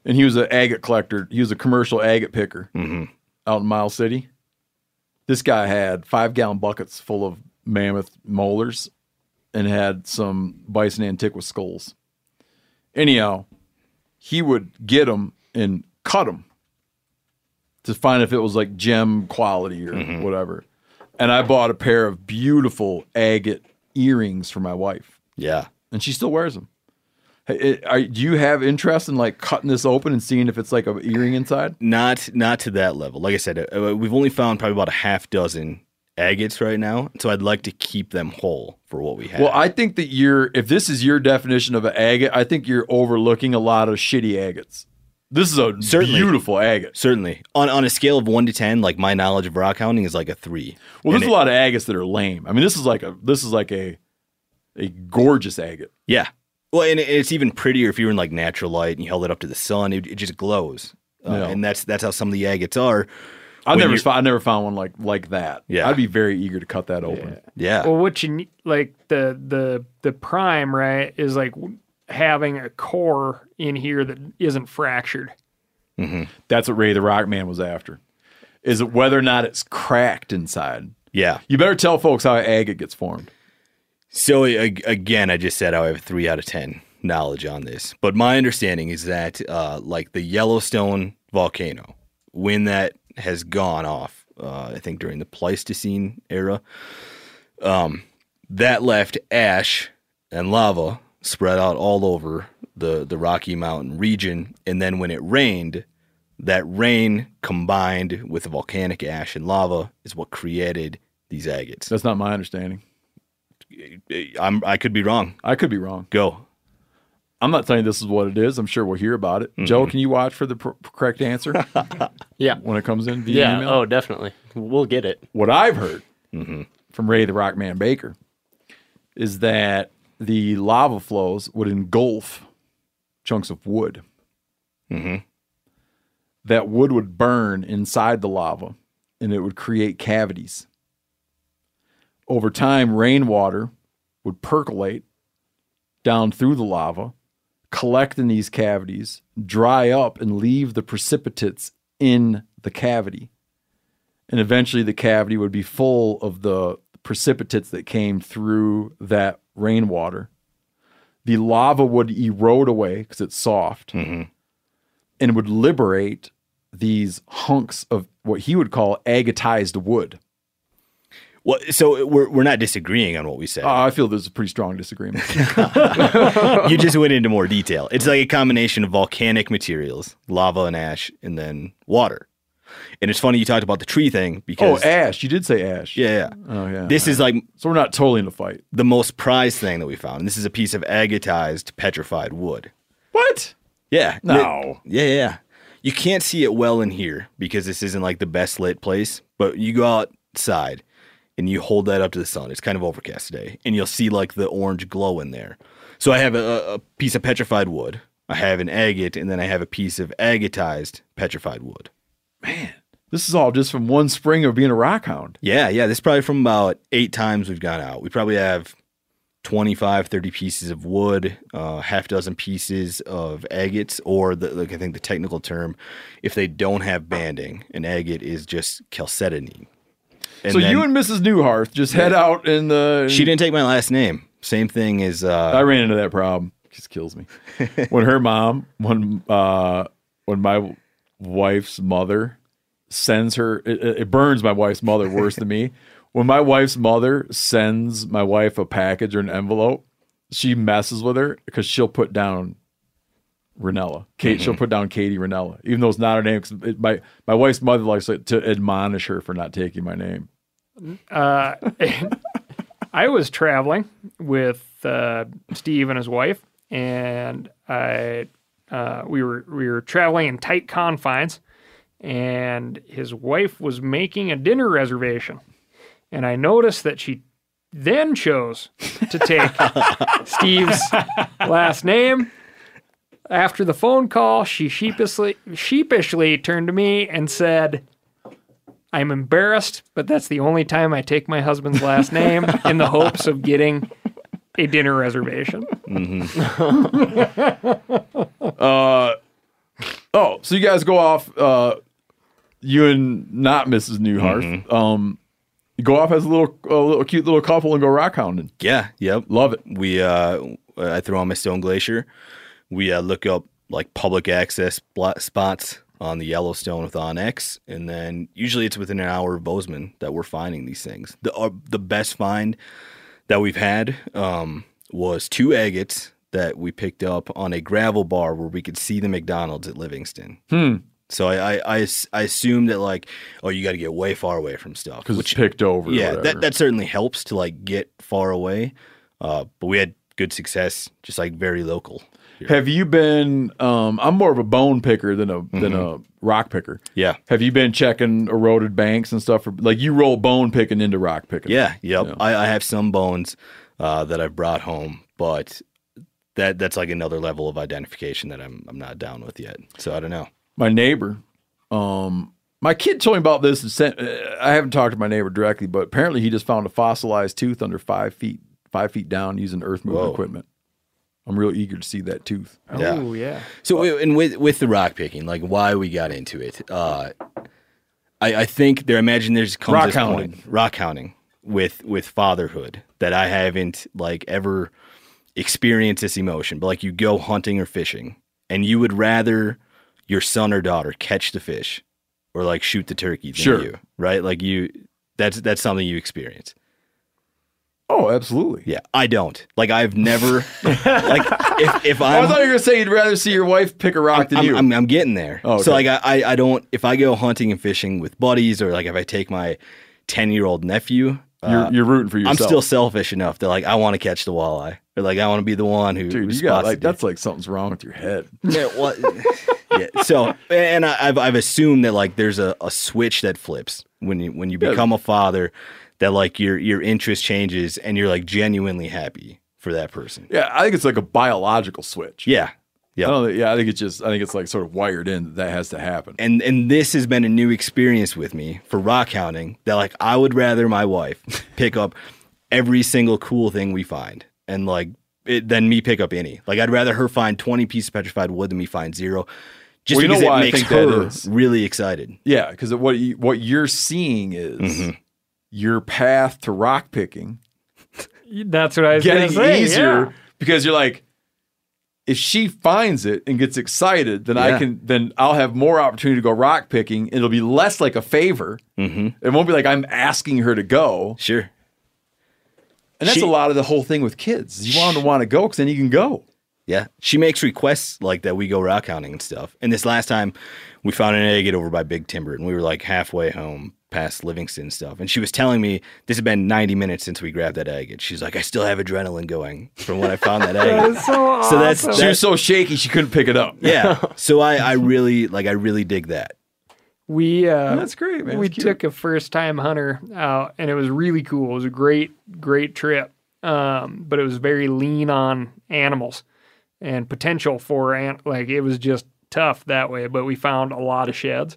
Speaker 4: and he was an agate collector. He was a commercial agate picker mm-hmm. out in Miles City. This guy had five gallon buckets full of mammoth molars, and had some bison antiqua skulls. Anyhow, he would get them and cut them to find if it was like gem quality or mm-hmm. whatever. And I bought a pair of beautiful agate earrings for my wife,
Speaker 6: Yeah.
Speaker 4: and she still wears them. It- are, do you have interest in like cutting this open and seeing if it's like an earring inside?
Speaker 6: Not not to that level. Like I said, uh, we've only found probably about a half dozen agates right now, so I'd like to keep them whole for what we have.
Speaker 4: Well, I think that you're, if this is your definition of an agate, I think you're overlooking a lot of shitty agates. This is a
Speaker 6: Certainly.
Speaker 4: beautiful agate.
Speaker 6: Certainly, on on a scale of one to ten, like my knowledge of rock hounding is like a three.
Speaker 4: Well,
Speaker 6: And
Speaker 4: there's
Speaker 6: it-
Speaker 4: a lot of agates that are lame. I mean, this is like a this is like a a gorgeous agate.
Speaker 6: Yeah. Well, and it's even prettier if you're in like natural light and you held it up to the sun. It, it just glows, uh,
Speaker 4: Yeah.
Speaker 6: and that's that's how some of the agates are.
Speaker 4: I
Speaker 6: When
Speaker 4: never
Speaker 6: you're-
Speaker 4: found, I never found one like like that.
Speaker 6: Yeah.
Speaker 4: I'd be very eager to cut that open.
Speaker 6: Yeah.
Speaker 5: Well, what you need, like the the the prime right is like having a core in here that isn't fractured.
Speaker 4: That's what Ray the Rockman was after. Is it whether or not it's cracked inside?
Speaker 6: yeah.
Speaker 4: You better tell folks how an agate gets formed.
Speaker 6: So again, I just said I have three out of ten knowledge on this, but my understanding is that uh, like the Yellowstone volcano, when that has gone off, uh, I think during the Pleistocene era, um, that left ash and lava spread out all over the the Rocky Mountain region, and then when it rained, that rain combined with the volcanic ash and lava is what created these agates.
Speaker 4: That's not my understanding.
Speaker 6: I'm I could be wrong.
Speaker 4: I could be wrong.
Speaker 6: Go.
Speaker 4: I'm not telling you this is what it is. I'm sure we'll hear about it. Joe, mm-hmm. can you watch for the pr- correct answer
Speaker 3: Yeah.
Speaker 4: when it comes in via
Speaker 3: Yeah.
Speaker 4: email?
Speaker 3: Oh, definitely. We'll get it.
Speaker 4: what I've heard mm-hmm. from Ray the Rockman Baker is that the lava flows would engulf chunks of wood. Mm-hmm. That wood would burn inside the lava and it would create cavities. Over time, rainwater would percolate down through the lava, collect in these cavities, dry up, and leave the precipitates in the cavity and eventually the cavity would be full of the precipitates that came through that rainwater. The lava would erode away because it's soft mm-hmm. and would liberate these hunks of what he would call agatized wood.
Speaker 6: Well, so we're we're not disagreeing on what we said.
Speaker 4: Uh, I feel there's a pretty strong disagreement.
Speaker 6: you just went into more detail. It's like a combination of volcanic materials, lava and ash, and then water. And it's funny you talked about the tree thing because
Speaker 4: oh,
Speaker 6: because
Speaker 4: ash. You did say ash.
Speaker 6: yeah, yeah.
Speaker 4: Oh, yeah.
Speaker 6: This is like
Speaker 4: so we're not totally in a fight.
Speaker 6: the most prized thing that we found. This is a piece of agatized petrified wood.
Speaker 4: What?
Speaker 6: Yeah.
Speaker 4: No.
Speaker 6: Yeah, yeah, yeah. You can't see it well in here because this isn't like the best lit place, but you go outside and you hold that up to the sun. It's kind of overcast today, and you'll see like the orange glow in there. So I have a, a piece of petrified wood, I have an agate, and then I have a piece of agatized petrified wood.
Speaker 4: Man, this is all just from one spring of being a rock hound.
Speaker 6: Yeah, yeah. This is probably from about eight times we've gone out. We probably have 25, 30 pieces of wood, uh, half dozen pieces of agates, or the, like I think the technical term, if they don't have banding, an agate is just chalcedony. And
Speaker 4: so you and Mrs. Neuharth just head out in the.
Speaker 6: she didn't take my last name. Same thing as uh,
Speaker 4: I ran into that problem. Just kills me. when her mom, when uh, when my wife's mother sends her, it, it it burns my wife's mother worse than me. When my wife's mother sends my wife a package or an envelope, she messes with her because she'll put down Rinella. Kate, she'll put down Katie Rinella, even though it's not her name. 'cause it, my my wife's mother likes to, to admonish her for not taking my name.
Speaker 5: Uh, I was traveling with uh, Steve and his wife, and I uh, we were we were traveling in tight confines, and his wife was making a dinner reservation. And I noticed that she then chose to take Steve's last name. After the phone call, she sheepishly, sheepishly turned to me and said, I'm embarrassed, but that's the only time I take my husband's last name in the hopes of getting a dinner reservation.
Speaker 4: Uh, oh, so you guys go off. Uh, you and not Mrs. Neuharth. Um, you go off as a little, a little cute little couple and go rock hounding.
Speaker 6: Yeah, yep.
Speaker 4: Love it.
Speaker 6: We uh, I throw on my Stone Glacier. We uh, look up like public access spots on the Yellowstone with OnX, and then usually it's within an hour of Bozeman that we're finding these things. The uh, the best find that we've had um, was two agates that we picked up on a gravel bar where we could see the McDonald's at Livingston.
Speaker 4: Hmm.
Speaker 6: So I I, I, I assumed that like oh you got to get way far away from stuff
Speaker 4: Because it's picked over.
Speaker 6: yeah, that that certainly helps to like get far away. Uh, but we had good success, just like very local.
Speaker 4: Have you been? Um, I'm more of a bone picker than a than a rock picker.
Speaker 6: Mm-hmm. Yeah,
Speaker 4: Have you been checking eroded banks and stuff? For, like you roll bone picking into rock picking.
Speaker 6: yeah, yep. I, I have some bones uh, that I've brought home, but that that's like another level of identification that I'm I'm not down with yet. So I don't know.
Speaker 4: my neighbor um my kid told me about this and sent uh, i haven't talked to my neighbor directly but apparently he just found a fossilized tooth under five feet five feet down using earth moving
Speaker 6: Whoa.
Speaker 4: equipment i'm real eager to see that tooth
Speaker 6: Yeah.
Speaker 5: Oh, yeah.
Speaker 6: So and with with the rock picking, like why we got into it, uh, I, I think there. Imagine there's comes
Speaker 4: Rock
Speaker 6: this
Speaker 4: hounding.
Speaker 6: point, rock hounding with with fatherhood that I haven't like ever experienced this emotion. But like you go hunting or fishing, and you would rather your son or daughter catch the fish or like shoot the turkey than
Speaker 4: Sure.
Speaker 6: you, right? Like you, that's that's something you experience.
Speaker 4: Oh absolutely
Speaker 6: Yeah, I don't. Like I've never like if if
Speaker 4: Oh,
Speaker 6: I'm
Speaker 4: i thought you were gonna say you'd rather see your wife pick a rock than
Speaker 6: I'm,
Speaker 4: you
Speaker 6: I'm, I'm getting there.
Speaker 4: Oh,
Speaker 6: So like I, I I don't if I go hunting and fishing with buddies or like if I take my ten year old nephew,
Speaker 4: you're,
Speaker 6: uh,
Speaker 4: you're rooting for yourself.
Speaker 6: I'm still selfish enough that like I want to catch the walleye or like I want to be the one who, who
Speaker 4: dude you got like that's like something's wrong with your head
Speaker 6: yeah, what? yeah. So and I, I've I've assumed that like there's a, a switch that flips when you when you
Speaker 4: Yeah.
Speaker 6: become a father that like your your interest changes and you're like genuinely happy for that person.
Speaker 4: yeah i think it's like a biological switch
Speaker 6: Yeah.
Speaker 4: I
Speaker 6: Yeah.
Speaker 4: don't yeah i think it's just i think it's like sort of wired in that that has to happen
Speaker 6: and and this has been a new experience with me for rock hounding that like I would rather my wife pick up every single cool thing we find and like it, than me pick up any. Like I'd rather her find 20 pieces of petrified wood than me find zero. Just
Speaker 4: Well, you know
Speaker 6: because
Speaker 4: I
Speaker 6: it makes her really excited.
Speaker 4: yeah because what you, what you're seeing is
Speaker 6: Mm-hmm.
Speaker 4: Your path to rock picking
Speaker 5: That's what I was
Speaker 4: getting
Speaker 5: say,
Speaker 4: easier
Speaker 5: yeah.
Speaker 4: because you're like, if she finds it and gets excited, then I can then I'll have more opportunity to go rock picking. It'll be less like a favor.
Speaker 6: Mm-hmm.
Speaker 4: It won't be like I'm asking her to go.
Speaker 6: Sure.
Speaker 4: And that's
Speaker 6: She-
Speaker 4: a lot of the whole thing with kids. You want them to want to go because then you can go.
Speaker 6: Yeah. She makes requests like that we go rock hounding and stuff. And this last time we found an agate over by Big Timber and we were like halfway home past Livingston stuff. And she was telling me this had been 90 minutes since we grabbed that agate. She's like, I still have adrenaline going from when I found that
Speaker 5: That
Speaker 6: agate.
Speaker 5: is so
Speaker 6: So that's-
Speaker 5: awesome.
Speaker 4: She was so shaky she couldn't pick it up.
Speaker 6: yeah. So I, I really like I really dig that.
Speaker 5: We uh,
Speaker 4: That's great, man.
Speaker 5: we took a first time hunter out, and it was really cool. It was a great great trip, um, but it was very lean on animals and potential for an- like it was just tough that way. But we found a lot of sheds,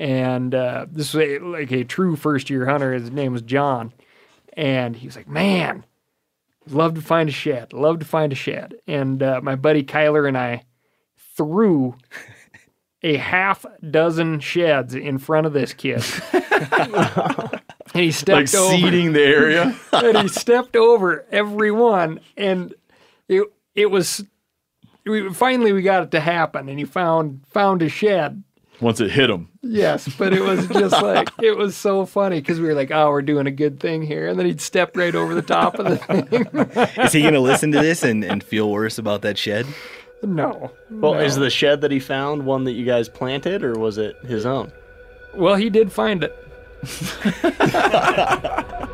Speaker 5: and uh, this was a, like a true first year hunter. His name was John, and he was like, "Man, love to find a shed. Love to find a shed." And uh, my buddy Kyler and I threw a half dozen sheds in front of this kid. and he
Speaker 4: Like
Speaker 5: stepped over
Speaker 4: seeding the area.
Speaker 5: and he stepped over every one and it it was we finally we got it to happen and he found found a shed.
Speaker 4: Once it hit him.
Speaker 5: Yes, but it was just like it was so funny because we were like, "Oh, we're doing a good thing here," and then he'd step right over the top of the thing.
Speaker 6: Is he gonna listen to this and, and feel worse about that shed?
Speaker 5: no,
Speaker 3: Well,
Speaker 5: no.
Speaker 3: is the shed that he found one that you guys planted, or was it his own?
Speaker 5: well, he did find it.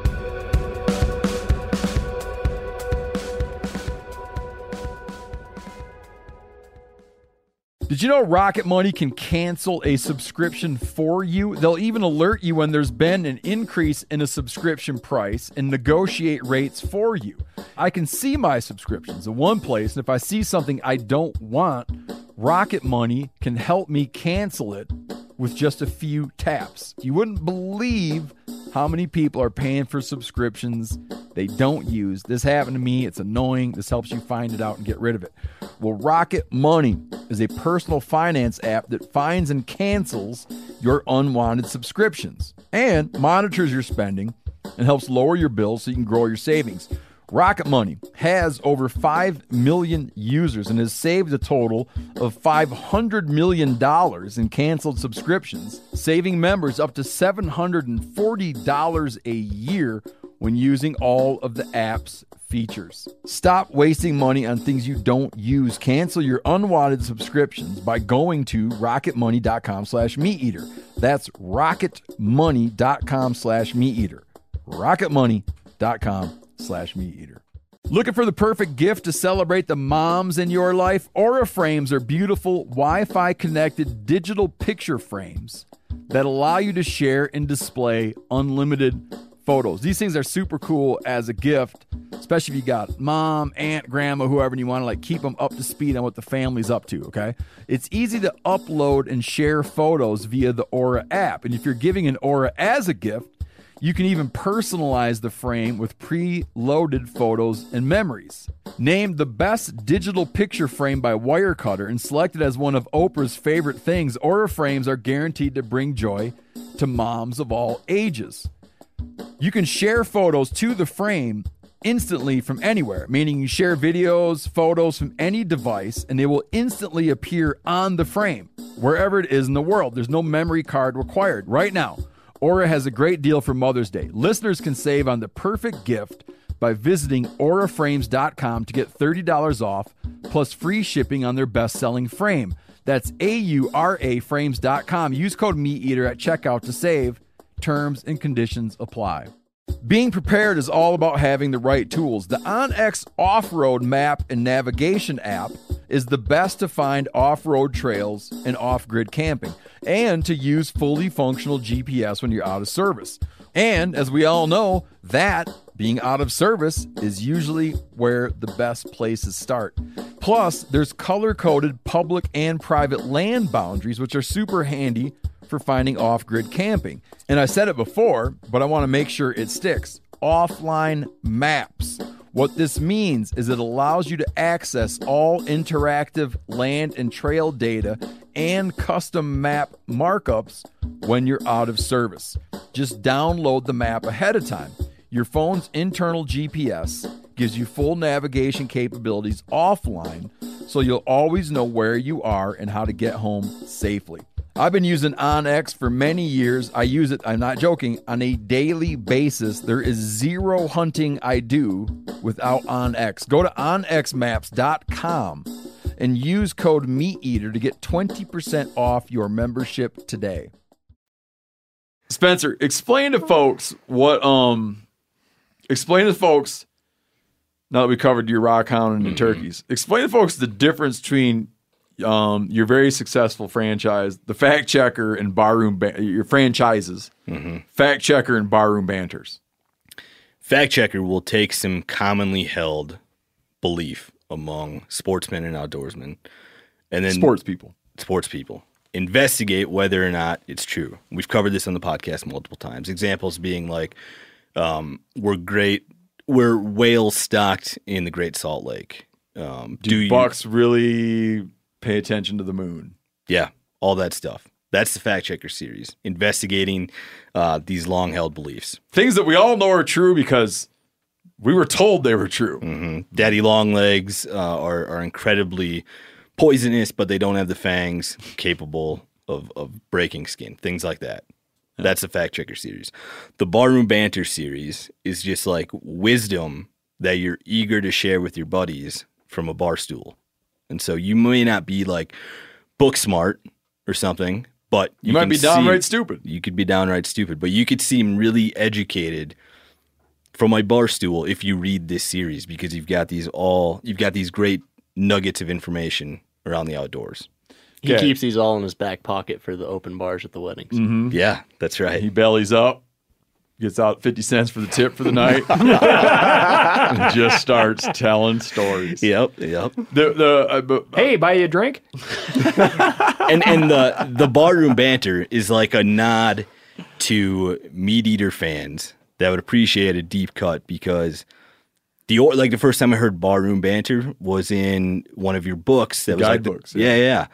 Speaker 4: Did you know Rocket Money can cancel a subscription for you? They'll even alert you when there's been an increase in a subscription price and negotiate rates for you. I can see my subscriptions in one place, and if I see something I don't want, Rocket Money can help me cancel it with just a few taps. You wouldn't believe how many people are paying for subscriptions they don't use. This happened to me. It's annoying. This helps you find it out and get rid of it. Well, Rocket Money is a personal finance app that finds and cancels your unwanted subscriptions and monitors your spending and helps lower your bills so you can grow your savings. Rocket Money has over 5 million users and has saved a total of $500 million in canceled subscriptions, saving members up to $740 a year when using all of the app's features. Stop wasting money on things you don't use. Cancel your unwanted subscriptions by going to rocketmoney.com slash meateater. That's rocketmoney.com slash meateater. rocketmoney.com slash meateater. Looking for the perfect gift to celebrate the moms in your life? Aura frames are beautiful Wi Fi connected digital picture frames that allow you to share and display unlimited photos. These things are super cool as a gift, especially if you got mom, aunt, grandma, whoever, and you want to like keep them up to speed on what the family's up to. Okay, it's easy to upload and share photos via the Aura app, and if you're giving an Aura as a gift, you can even personalize the frame with pre-loaded photos and memories. Named the best digital picture frame by Wirecutter and selected as one of Oprah's favorite things, Aura frames are guaranteed to bring joy to moms of all ages. You can share photos to the frame instantly from anywhere, meaning you share videos, photos from any device, and they will instantly appear on the frame, wherever it is in the world. There's no memory card required. Right now, Aura has a great deal for Mother's Day. Listeners can save on the perfect gift by visiting auraframes.com to get $30 off plus free shipping on their best selling frame. That's A U R A frames.com. Use code MeatEater at checkout to save. Terms and conditions apply. Being prepared is all about having the right tools. The OnX off road map and navigation app is the best to find off road trails and off grid camping, and to use fully functional GPS when you're out of service. And as we all know, that being out of service is usually where the best places start. Plus, there's color coded public and private land boundaries, which are super handy for finding off grid camping. And I said it before, but I want to make sure it sticks offline maps. What this means is it allows you to access all interactive land and trail data and custom map markups when you're out of service. Just download the map ahead of time. Your phone's internal GPS gives you full navigation capabilities offline, so you'll always know where you are and how to get home safely. I've been using OnX for many years. I use it, I'm not joking, on a daily basis. There is zero hunting I do without OnX. Go to onxmaps.com and use code MeatEater to get 20% off your membership today. Spencer, explain to folks what um explain to folks now that we covered your rock hound and your turkeys. Explain to folks the difference between um, your very successful franchise, the Fact Checker and Barroom, ba- your franchises, Fact Checker and Barroom Banters.
Speaker 6: Fact checker will take some commonly held belief among sportsmen and outdoorsmen, and then
Speaker 4: Sports people.
Speaker 6: sports people investigate whether or not it's true. We've covered this on the podcast multiple times. Examples being like, um, we're great, we're whale stocked in the Great Salt Lake. Um,
Speaker 4: Do,
Speaker 6: do you,
Speaker 4: Bucks really pay attention to the moon?
Speaker 6: Yeah, all that stuff. That's the fact checker series, investigating uh, these long held beliefs.
Speaker 4: Things that we all know are true because we were told they were true.
Speaker 6: hmm Daddy long legs uh, are are incredibly poisonous, but they don't have the fangs capable of of breaking skin. Things like that. That's the fact checker series. The barroom banter series is just like wisdom that you're eager to share with your buddies from a bar stool. And so you may not be like book smart or something, but
Speaker 4: You, might
Speaker 6: can
Speaker 4: be
Speaker 6: see-
Speaker 4: downright stupid.
Speaker 6: you could be downright stupid, but you could seem really educated from my bar stool if you read this series because you've got these all you've got these great nuggets of information around the outdoors.
Speaker 3: He
Speaker 4: Okay.
Speaker 3: keeps these all in his back pocket for the open bars at the weddings.
Speaker 4: Mm-hmm.
Speaker 6: Yeah, that's right.
Speaker 4: He bellies up, gets out 50 cents for the tip for the night, and just starts telling stories.
Speaker 6: Yep, yep.
Speaker 4: The, the, uh, but-
Speaker 5: Hey, buy you a drink?
Speaker 6: and and the the barroom banter is like a nod to MeatEater fans that would appreciate a deep cut because the or like the first time I heard barroom banter was in one of your books that was like the-
Speaker 4: Guidebooks,
Speaker 6: yeah.
Speaker 4: yeah.
Speaker 6: yeah,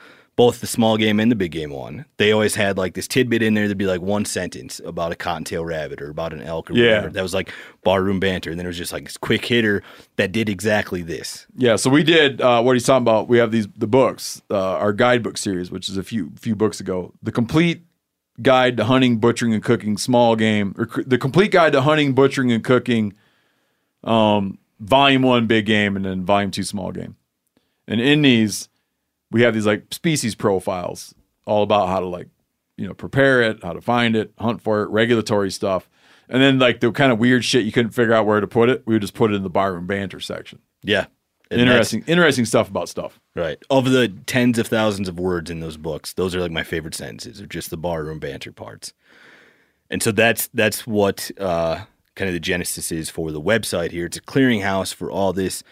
Speaker 6: Both the small game and the big game one. They always had like this tidbit in there that'd be like one sentence about a cottontail rabbit or about an elk or
Speaker 4: Yeah.
Speaker 6: whatever. That was like barroom banter. And then it was just like this quick hitter that did exactly this.
Speaker 4: yeah, so we did uh, what he's talking about. We have these the books, uh, our guidebook series, which is a few few books ago. The complete guide to hunting, butchering, and cooking small game, or the complete guide to hunting, butchering, and cooking. Um, volume one, big game, and then volume two, small game. And in these, we have these like species profiles, all about how to like, you know, prepare it, how to find it, hunt for it, regulatory stuff, and then like the kind of weird shit you couldn't figure out where to put it. We would just put it in the barroom banter section.
Speaker 6: Yeah. And
Speaker 4: interesting, interesting stuff about stuff.
Speaker 6: Right. Of the tens of thousands of words in those books, those are like my favorite sentences, are just the barroom banter parts. And so that's that's what uh, kind of the genesis is for the website here. It's a clearinghouse for all this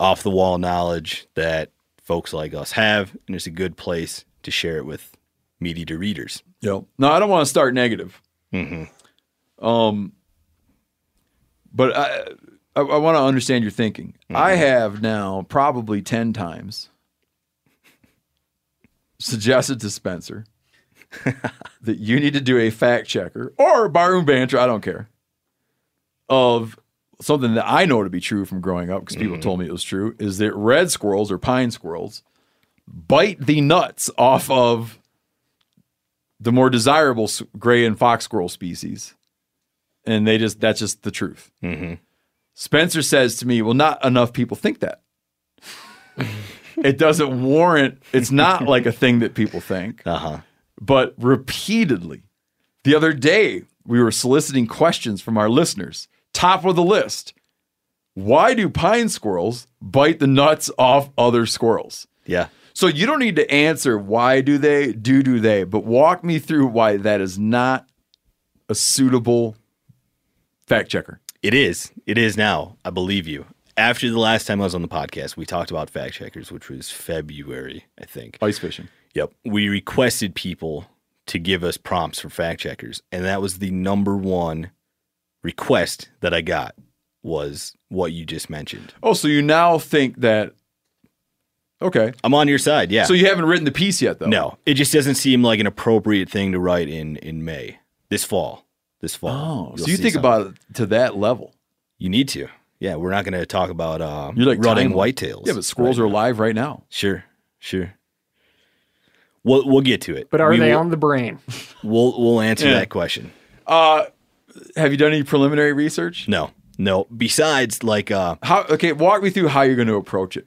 Speaker 6: off the wall knowledge that folks like us have, and it's a good place to share it with MeatEater readers.
Speaker 4: Yep. No, I don't want to start negative. Um, but I, I, I want to understand your thinking. I have now probably ten times suggested to Spencer that you need to do a fact checker or barroom banter. I don't care of something that I know to be true from growing up because people told me it was true. Is that red squirrels or pine squirrels bite the nuts off of the more desirable gray and fox squirrel species. And they just, that's just the truth. Spencer says to me, well, not enough people think that. it doesn't warrant, it's not like a thing that people think,
Speaker 6: Uh huh.
Speaker 4: but repeatedly. The other day, we were soliciting questions from our listeners. Top of the list Why do pine squirrels bite the nuts off other squirrels?
Speaker 6: Yeah.
Speaker 4: So you don't need to answer why do they, do do they, but walk me through why that is not a suitable fact checker.
Speaker 6: It is. It is now. I believe you. After the last time I was on the podcast, we talked about fact checkers, which was February, I think.
Speaker 4: Ice fishing.
Speaker 6: Yep. We requested people to give us prompts for fact checkers, and that was the number one request that I got was what you just mentioned.
Speaker 4: Oh, so you now think that okay.
Speaker 6: I'm on your side, yeah.
Speaker 4: So you haven't written the piece yet though.
Speaker 6: no, it just doesn't seem like an appropriate thing to write in in May this fall. This fall.
Speaker 4: Oh, so you think
Speaker 6: something.
Speaker 4: about it to that level.
Speaker 6: You need to. Yeah, we're not going to talk about uh,
Speaker 4: You're like
Speaker 6: running
Speaker 4: timely.
Speaker 6: whitetails.
Speaker 4: Yeah, but squirrels
Speaker 6: right
Speaker 4: are
Speaker 6: now.
Speaker 4: alive right now.
Speaker 6: Sure, sure. We'll we'll get to it.
Speaker 5: But are
Speaker 6: We
Speaker 5: they
Speaker 6: will,
Speaker 5: on the brain?
Speaker 6: We'll we'll answer
Speaker 4: Yeah.
Speaker 6: that question.
Speaker 4: Uh have you done any preliminary research?
Speaker 6: No, no. Besides, like, uh,
Speaker 4: How okay, walk me through how you're going to approach it.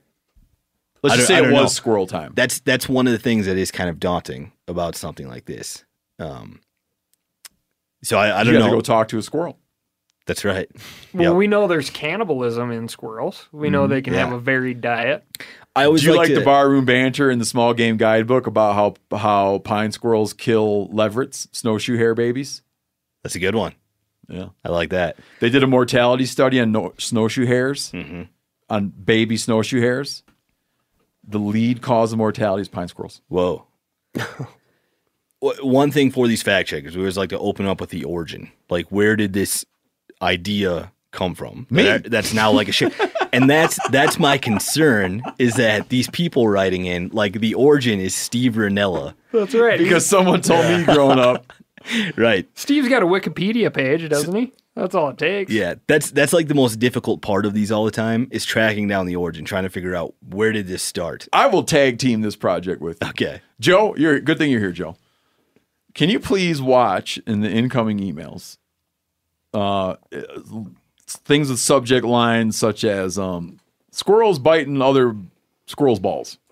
Speaker 4: Let's just say
Speaker 6: I
Speaker 4: it was
Speaker 6: know.
Speaker 4: squirrel time.
Speaker 6: that's that's one of the things that is kind of daunting about something like this. Um, so I, I don't
Speaker 4: have
Speaker 6: know.
Speaker 4: to go talk to a squirrel.
Speaker 6: that's right.
Speaker 5: Well,
Speaker 6: Yep.
Speaker 5: we know there's cannibalism in squirrels. We know they can
Speaker 6: yeah.
Speaker 5: have a varied diet.
Speaker 6: I always
Speaker 4: Do you like,
Speaker 6: to,
Speaker 4: the barroom banter in the small game guidebook about how how pine squirrels kill leverets, snowshoe hare babies?
Speaker 6: That's a good one.
Speaker 4: Yeah.
Speaker 6: I like that.
Speaker 4: They did a mortality study on no- snowshoe hares,
Speaker 6: Mm-hmm.
Speaker 4: on baby snowshoe hares. The lead cause of mortality is pine squirrels.
Speaker 6: Whoa. One thing for these fact checkers, we always like to open up with the origin. Like, where did this idea come from?
Speaker 4: Me.
Speaker 6: That- that's now like a shit. and that's that's my concern is that these people writing in, like, the origin is Steve Rinella.
Speaker 5: That's right.
Speaker 4: Because someone told me growing up,
Speaker 6: Right.
Speaker 5: Steve's got a Wikipedia page, doesn't he? That's all it takes.
Speaker 6: Yeah, that's that's like the most difficult part of these all the time is tracking down the origin, trying to figure out where did this start.
Speaker 4: I will tag team this project with you.
Speaker 6: Okay.
Speaker 4: Joe, you're good thing you're here, Joe. Can you please watch in the incoming emails uh, things with subject lines such as um, squirrels biting other squirrels' balls,
Speaker 3: Yep,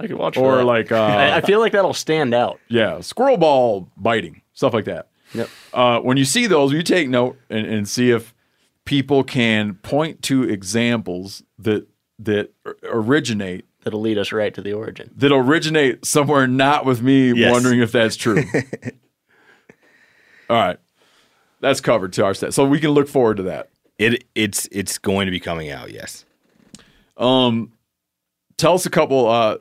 Speaker 3: I can watch. for
Speaker 4: or
Speaker 3: that.
Speaker 4: like
Speaker 3: I, I
Speaker 4: uh,
Speaker 3: feel like that'll stand out.
Speaker 4: yeah, squirrel ball biting, stuff like that.
Speaker 3: Yep.
Speaker 4: Uh, when you see those, you take note and, and see if people can point to examples that that or- originate
Speaker 3: that'll lead us right to the origin.
Speaker 4: that originate somewhere not with me
Speaker 6: Yes.
Speaker 4: wondering if that's true. All right. That's covered to our set. So we can look forward to that.
Speaker 6: It it's it's going to be coming out. Yes.
Speaker 4: Um tell us a couple uh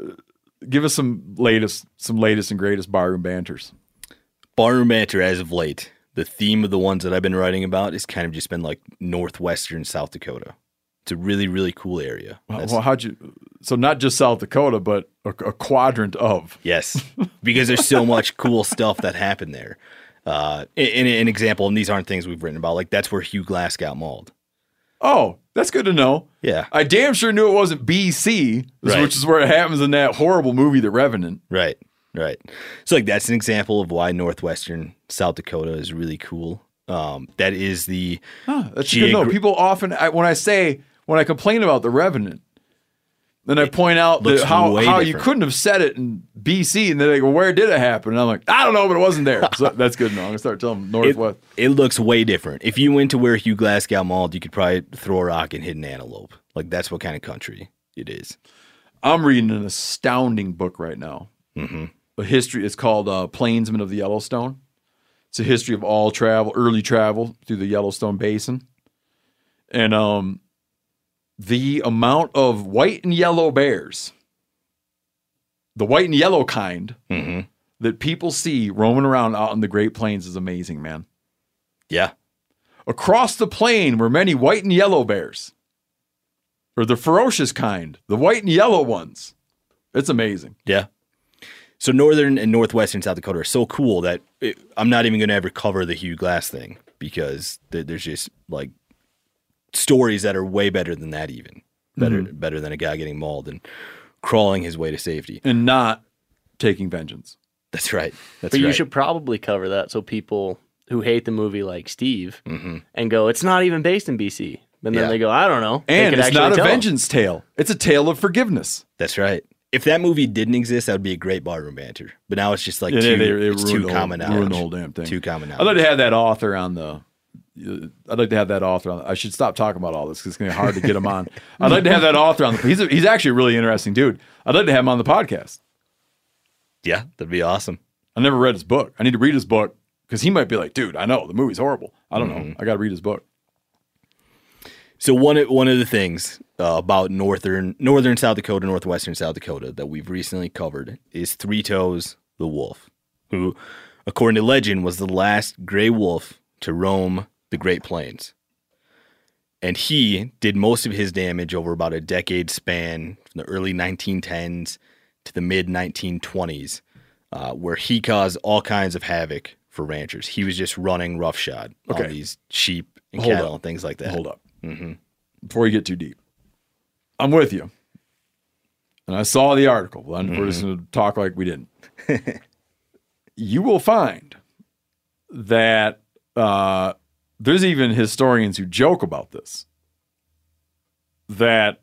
Speaker 4: give us some latest some latest and greatest barroom banters.
Speaker 6: Barroom banter as of late. The theme of the ones that I've been writing about is kind of just been like northwestern South Dakota. It's a really really cool area. That's-
Speaker 4: Well, how'd you so not just South Dakota, but a, a quadrant of.
Speaker 6: Yes, because there's so much cool stuff that happened there. Uh, in, in an example, and these aren't things we've written about, like that's where Hugh Glass got mauled.
Speaker 4: Oh, that's good to know.
Speaker 6: Yeah,
Speaker 4: I damn sure knew it wasn't BC,
Speaker 6: Right.
Speaker 4: which is where it happens in that horrible movie, The Revenant.
Speaker 6: right, right. So like that's an example of why northwestern South Dakota is really cool. Um, that is the
Speaker 4: That's good to know. People often, I, when I say, when I complain about The Revenant, then I point out that how, how you couldn't have said it in BC, and then they go, "Where did it happen?" And I'm like, "I don't know, but it wasn't there." So that's good know. I'm gonna start telling them Northwest.
Speaker 6: it looks way different. If you went to where Hugh Glass got mauled, you could probably throw a rock and hit an antelope. Like that's what kind of country it is.
Speaker 4: I'm reading an astounding book right now.
Speaker 6: Mm-hmm.
Speaker 4: A history. It's called uh, Plainsmen of the Yellowstone. It's a history of all travel, early travel through the Yellowstone Basin, and um, the amount of white and yellow bears, the white and yellow kind
Speaker 6: Mm-hmm.
Speaker 4: that people see roaming around out in the Great Plains is amazing, man.
Speaker 6: Yeah,
Speaker 4: Across the plain were many white and yellow bears, or the ferocious kind, the white and yellow ones. It's amazing.
Speaker 6: Yeah. So northern and northwestern South Dakota are so cool that it, I'm not even going to ever cover the Hugh Glass thing because there's just like stories that are way better than that. Even better, better than a guy getting mauled and crawling his way to safety.
Speaker 4: and not taking vengeance.
Speaker 6: That's right. That's
Speaker 3: but you should probably cover that so people who hate the movie like Steve
Speaker 6: Mm-hmm.
Speaker 3: and go, it's not even based in BC. And then
Speaker 6: Yeah.
Speaker 3: they go, I don't know.
Speaker 4: And it's not a
Speaker 3: tell 'em.
Speaker 4: vengeance tale. It's a tale of forgiveness.
Speaker 6: That's right. If that movie didn't exist, that would be a great barroom banter. But now it's just like
Speaker 4: Yeah,
Speaker 6: too,
Speaker 4: they- they
Speaker 6: it's too
Speaker 4: the whole-
Speaker 6: common knowledge.
Speaker 4: ruined damn thing.
Speaker 6: Too common
Speaker 4: I'd like
Speaker 6: knowledge.
Speaker 4: to have that author on the. I'd like to have that author on. I should stop talking about all this because it's going to be hard to get him on. I'd like to have that author on. The, he's a, he's actually a really interesting dude. I'd like to have him on the podcast.
Speaker 6: yeah, that'd be awesome.
Speaker 4: I never read his book. I need to read his book because he might be like, dude, I know the movie's horrible. I don't know. I got to read his book.
Speaker 6: So one of, one of the things uh, about northern northern South Dakota, northwestern South Dakota that we've recently covered is Three Toes the wolf, who, according to legend, was the last gray wolf to roam the Great Plains. And he did most of his damage over about a decade span from the early 1910s to the mid 1920s, uh, where he caused all kinds of havoc for ranchers. He was just running roughshod
Speaker 4: Okay.
Speaker 6: on these sheep and
Speaker 4: Hold
Speaker 6: cattle
Speaker 4: up.
Speaker 6: and things like that.
Speaker 4: Hold up. Before you get too deep, I'm with you. And I saw the article. Well, We're just going to talk like we didn't. you will find that uh, there's even historians who joke about this. That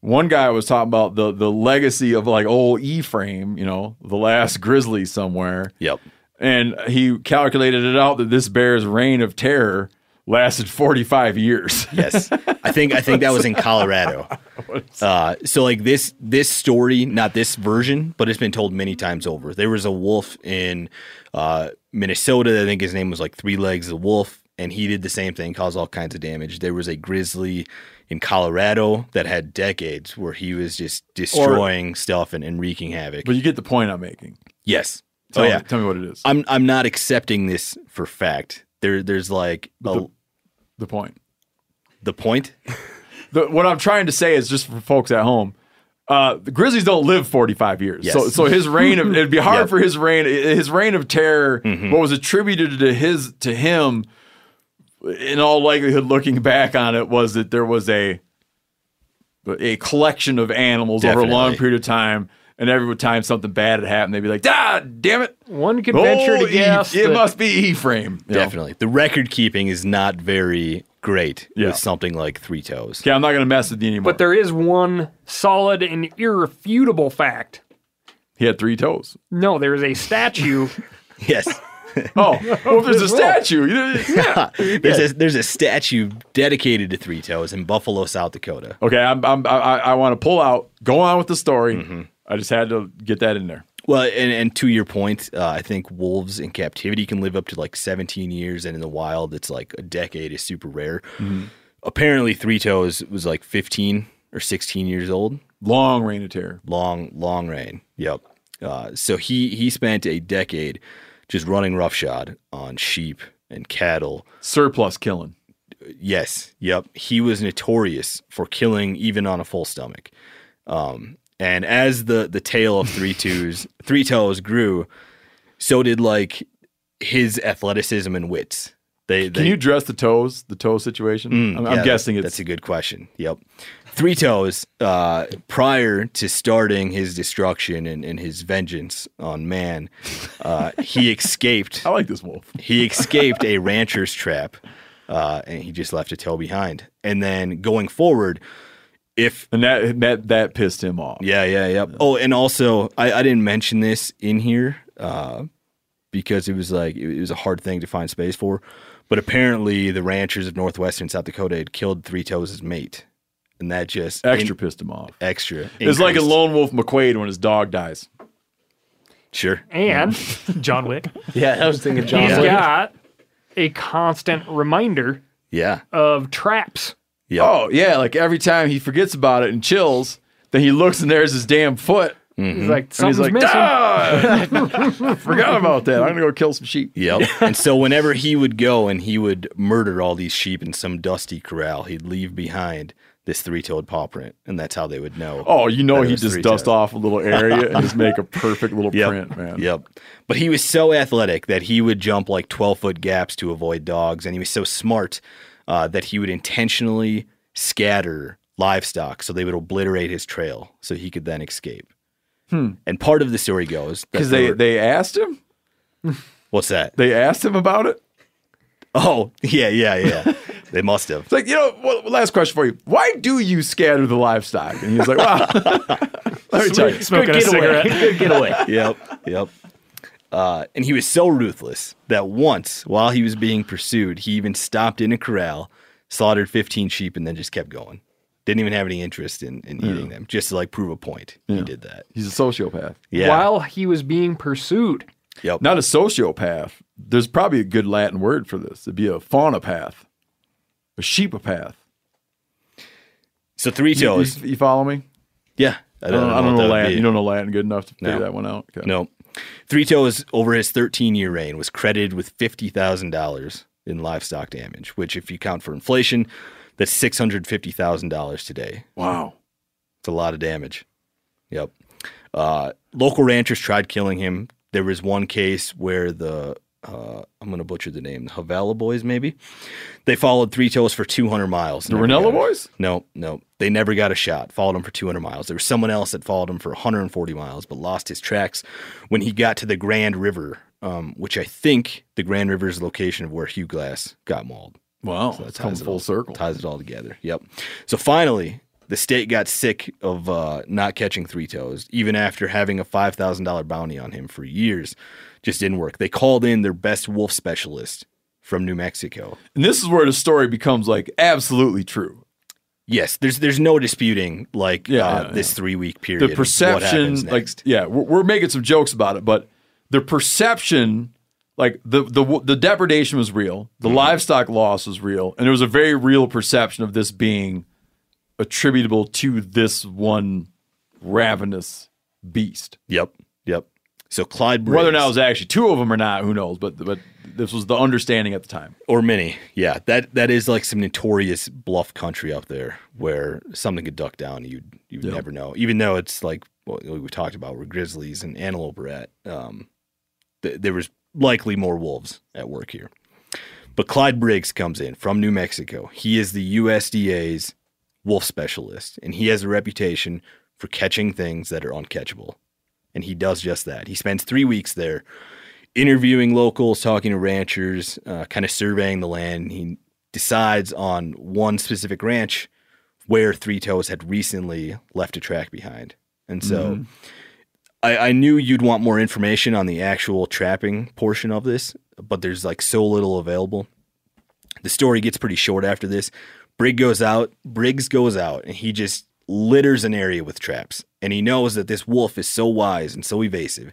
Speaker 4: one guy was talking about the the legacy of like old Ephraim, you know, the last grizzly somewhere
Speaker 6: Yep.
Speaker 4: and he calculated it out that this bear's reign of terror lasted 45 years.
Speaker 6: Yes, I think I think that was in Colorado. Uh, so like this this story, not this version, but it's been told many times over. There was a wolf in uh, Minnesota. I think his name was like Three Legs the Wolf, and he did the same thing, caused all kinds of damage. There was a grizzly in Colorado that had decades where he was just destroying stuff and, and wreaking havoc.
Speaker 4: but you get the point I'm making.
Speaker 6: yes.
Speaker 4: Tell,
Speaker 6: oh
Speaker 4: me,
Speaker 6: yeah.
Speaker 4: tell me what it is.
Speaker 6: I'm I'm not accepting this for fact. There there's like a,
Speaker 4: the- the point.
Speaker 6: the point.
Speaker 4: The, what I'm trying to say is just for folks at home. Uh, the Grizzlies don't live 45 years,
Speaker 6: Yes.
Speaker 4: so so his reign of it'd be hard
Speaker 6: Yep.
Speaker 4: for his reign his reign of terror.
Speaker 6: Mm-hmm.
Speaker 4: What was attributed to his to him, in all likelihood, looking back on it, was that there was a a collection of animals over a long period of time, and every time something bad had happened, they'd be like, "Ah, damn it!"
Speaker 5: One could venture
Speaker 4: Oh,
Speaker 5: to guess.
Speaker 4: E- it must be Ephraim. You know?
Speaker 6: Definitely. The record keeping is not very great
Speaker 4: Yeah.
Speaker 6: with something like Three Toes.
Speaker 4: Okay, I'm not going to mess with you anymore.
Speaker 5: But there is one solid and irrefutable fact.
Speaker 4: he had three toes.
Speaker 5: No, there is a statue
Speaker 6: Yes.
Speaker 4: Oh, well, if there's a statue, you know, yeah.
Speaker 6: there's a there's a statue dedicated to Three Toes in Buffalo, South Dakota.
Speaker 4: Okay, I'm, I'm, I, I want to pull out. Go on with the story. I just had to get that in there.
Speaker 6: Well, and, and to your point, uh, I think wolves in captivity can live up to like 17 years, and in the wild, it's like a decade is super rare. Apparently, Three Toes was like 15 or 16 years old.
Speaker 4: Long reign of terror.
Speaker 6: Long, long reign. Yep. Uh, so he he spent a decade just running roughshod on sheep and cattle.
Speaker 4: Surplus killing.
Speaker 6: Yes. Yep. He was notorious for killing even on a full stomach. Um, and as the the tale of three twos, three toes grew, so did like his athleticism and wits. They,
Speaker 4: Can you dress the toes, the toe situation?
Speaker 6: Mm,
Speaker 4: I'm,
Speaker 6: yeah,
Speaker 4: I'm guessing it's
Speaker 6: that's a good question. Yep. Three Toes, uh, prior to starting his destruction and, and his vengeance on man, uh, he escaped.
Speaker 4: I like this wolf.
Speaker 6: He escaped a rancher's trap, uh, and he just left a toe behind. And then going forward, if
Speaker 4: And that that that pissed him off.
Speaker 6: yeah, yeah, yeah. Oh, and also I, I didn't mention this in here uh, because it was like it was a hard thing to find space for. But apparently, the ranchers of northwestern South Dakota had killed Three Toes' mate, and that just
Speaker 4: Extra
Speaker 6: in-
Speaker 4: pissed him off.
Speaker 6: extra.
Speaker 4: It's like a lone wolf McQuade when his dog dies.
Speaker 6: Sure.
Speaker 5: And
Speaker 7: John Wick.
Speaker 3: Yeah, I was thinking John
Speaker 5: he's
Speaker 3: Wick.
Speaker 5: got a constant reminder
Speaker 6: Yeah.
Speaker 5: of traps.
Speaker 6: Yeah.
Speaker 4: Oh yeah, like every time he forgets about it and chills, then he looks and there's his damn foot.
Speaker 5: He's like,
Speaker 4: And
Speaker 5: something's
Speaker 4: he's like,
Speaker 5: missing.
Speaker 4: "Ah!" forgot about that. I'm gonna go kill some sheep.
Speaker 6: Yep. and so whenever he would go and he would murder all these sheep in some dusty corral, he'd leave behind this three-toed paw print, and that's how they would know.
Speaker 4: Oh, you know he just dust off a little area and just make a perfect little
Speaker 6: Yep.
Speaker 4: print, man.
Speaker 6: Yep. But he was so athletic that he would jump like 12 foot gaps to avoid dogs. And he was so smart uh, that he would intentionally scatter livestock so they would obliterate his trail so he could then escape. And part of the story goes
Speaker 4: Because they
Speaker 6: were-
Speaker 4: they asked him,
Speaker 6: what's that?
Speaker 4: they asked him about it.
Speaker 6: Oh, yeah, yeah, yeah. they must have.
Speaker 4: It's like you know. Well, last question for you: Why do you scatter the livestock? And he was like, wow. let me tell you."
Speaker 7: Smoking a cigarette.
Speaker 5: Good getaway.
Speaker 6: yep, yep. Uh, and he was so ruthless that once, while he was being pursued, he even stopped in a corral, slaughtered 15 sheep, and then just kept going. Didn't even have any interest in, in eating them, just to like prove a point. He did that.
Speaker 4: He's a sociopath.
Speaker 6: Yeah.
Speaker 5: While he was being pursued.
Speaker 6: Yep.
Speaker 4: Not a sociopath. There's probably a good Latin word for this. It'd be a faunopath, a sheepopath.
Speaker 6: so three toes.
Speaker 4: you- you follow me?
Speaker 6: yeah. I
Speaker 4: I don't, I don't
Speaker 6: what
Speaker 4: know Latin. You don't know Latin good enough to figure
Speaker 6: No.
Speaker 4: that one out. Okay.
Speaker 6: No. Three Toes, over his 13 year reign, was credited with $50,000 in livestock damage, which, if you count for inflation, that's $650,000 today.
Speaker 4: Wow.
Speaker 6: It's a lot of damage. Yep. Uh, local ranchers tried killing him. There was one case where the uh, I'm going to butcher the name, the Havana boys, maybe. They followed Three Toes for 200 miles.
Speaker 4: The
Speaker 6: Rinella
Speaker 4: boys?
Speaker 6: No, no. They never got a shot. Followed him for 200 miles. There was someone else that followed him for 140 miles, but lost his tracks when he got to the Grand River, um, which I think the Grand River is the location of where Hugh Glass got mauled.
Speaker 4: Wow.
Speaker 6: So
Speaker 4: That's
Speaker 6: that ties it
Speaker 4: full
Speaker 6: all-
Speaker 4: circle.
Speaker 6: Ties it all together. Yep. So finally, the state got sick of uh, not catching Three Toes, even after having a five thousand dollar bounty on him for years. Just didn't work. They called in their best wolf specialist from New Mexico.
Speaker 4: And this is where the story becomes like absolutely true.
Speaker 6: Yes, there's there's no disputing like
Speaker 4: Yeah,
Speaker 6: uh,
Speaker 4: yeah,
Speaker 6: this
Speaker 4: yeah.
Speaker 6: three week period.
Speaker 4: The perception, like, yeah, we're, we're making some jokes about it, but the perception, like the the the depredation was real, the livestock loss was real, and there was a very real perception of this being attributable to this one ravenous beast.
Speaker 6: Yep, yep. So Clyde Briggs,
Speaker 4: Whether or not it was actually two of them or not, who knows? But but this was the understanding at the time.
Speaker 6: or many, yeah, that that is like some notorious bluff country up there where something could duck down. You you would never know, even though it's like what we talked about where grizzlies and antelope are at. Um, th- there was likely more wolves at work here. But Clyde Briggs comes in from New Mexico. He is the USDA's wolf specialist, and he has a reputation for catching things that are uncatchable. And he does just that. He spends three weeks there interviewing locals, talking to ranchers, uh, kind of surveying the land. He decides on one specific ranch where Three Toes had recently left a track behind. And so I, I knew you'd want more information on the actual trapping portion of this, but there's like so little available. The story gets pretty short after this. Brig goes out, Briggs goes out, and he just litters an area with traps. And he knows that this wolf is so wise and so evasive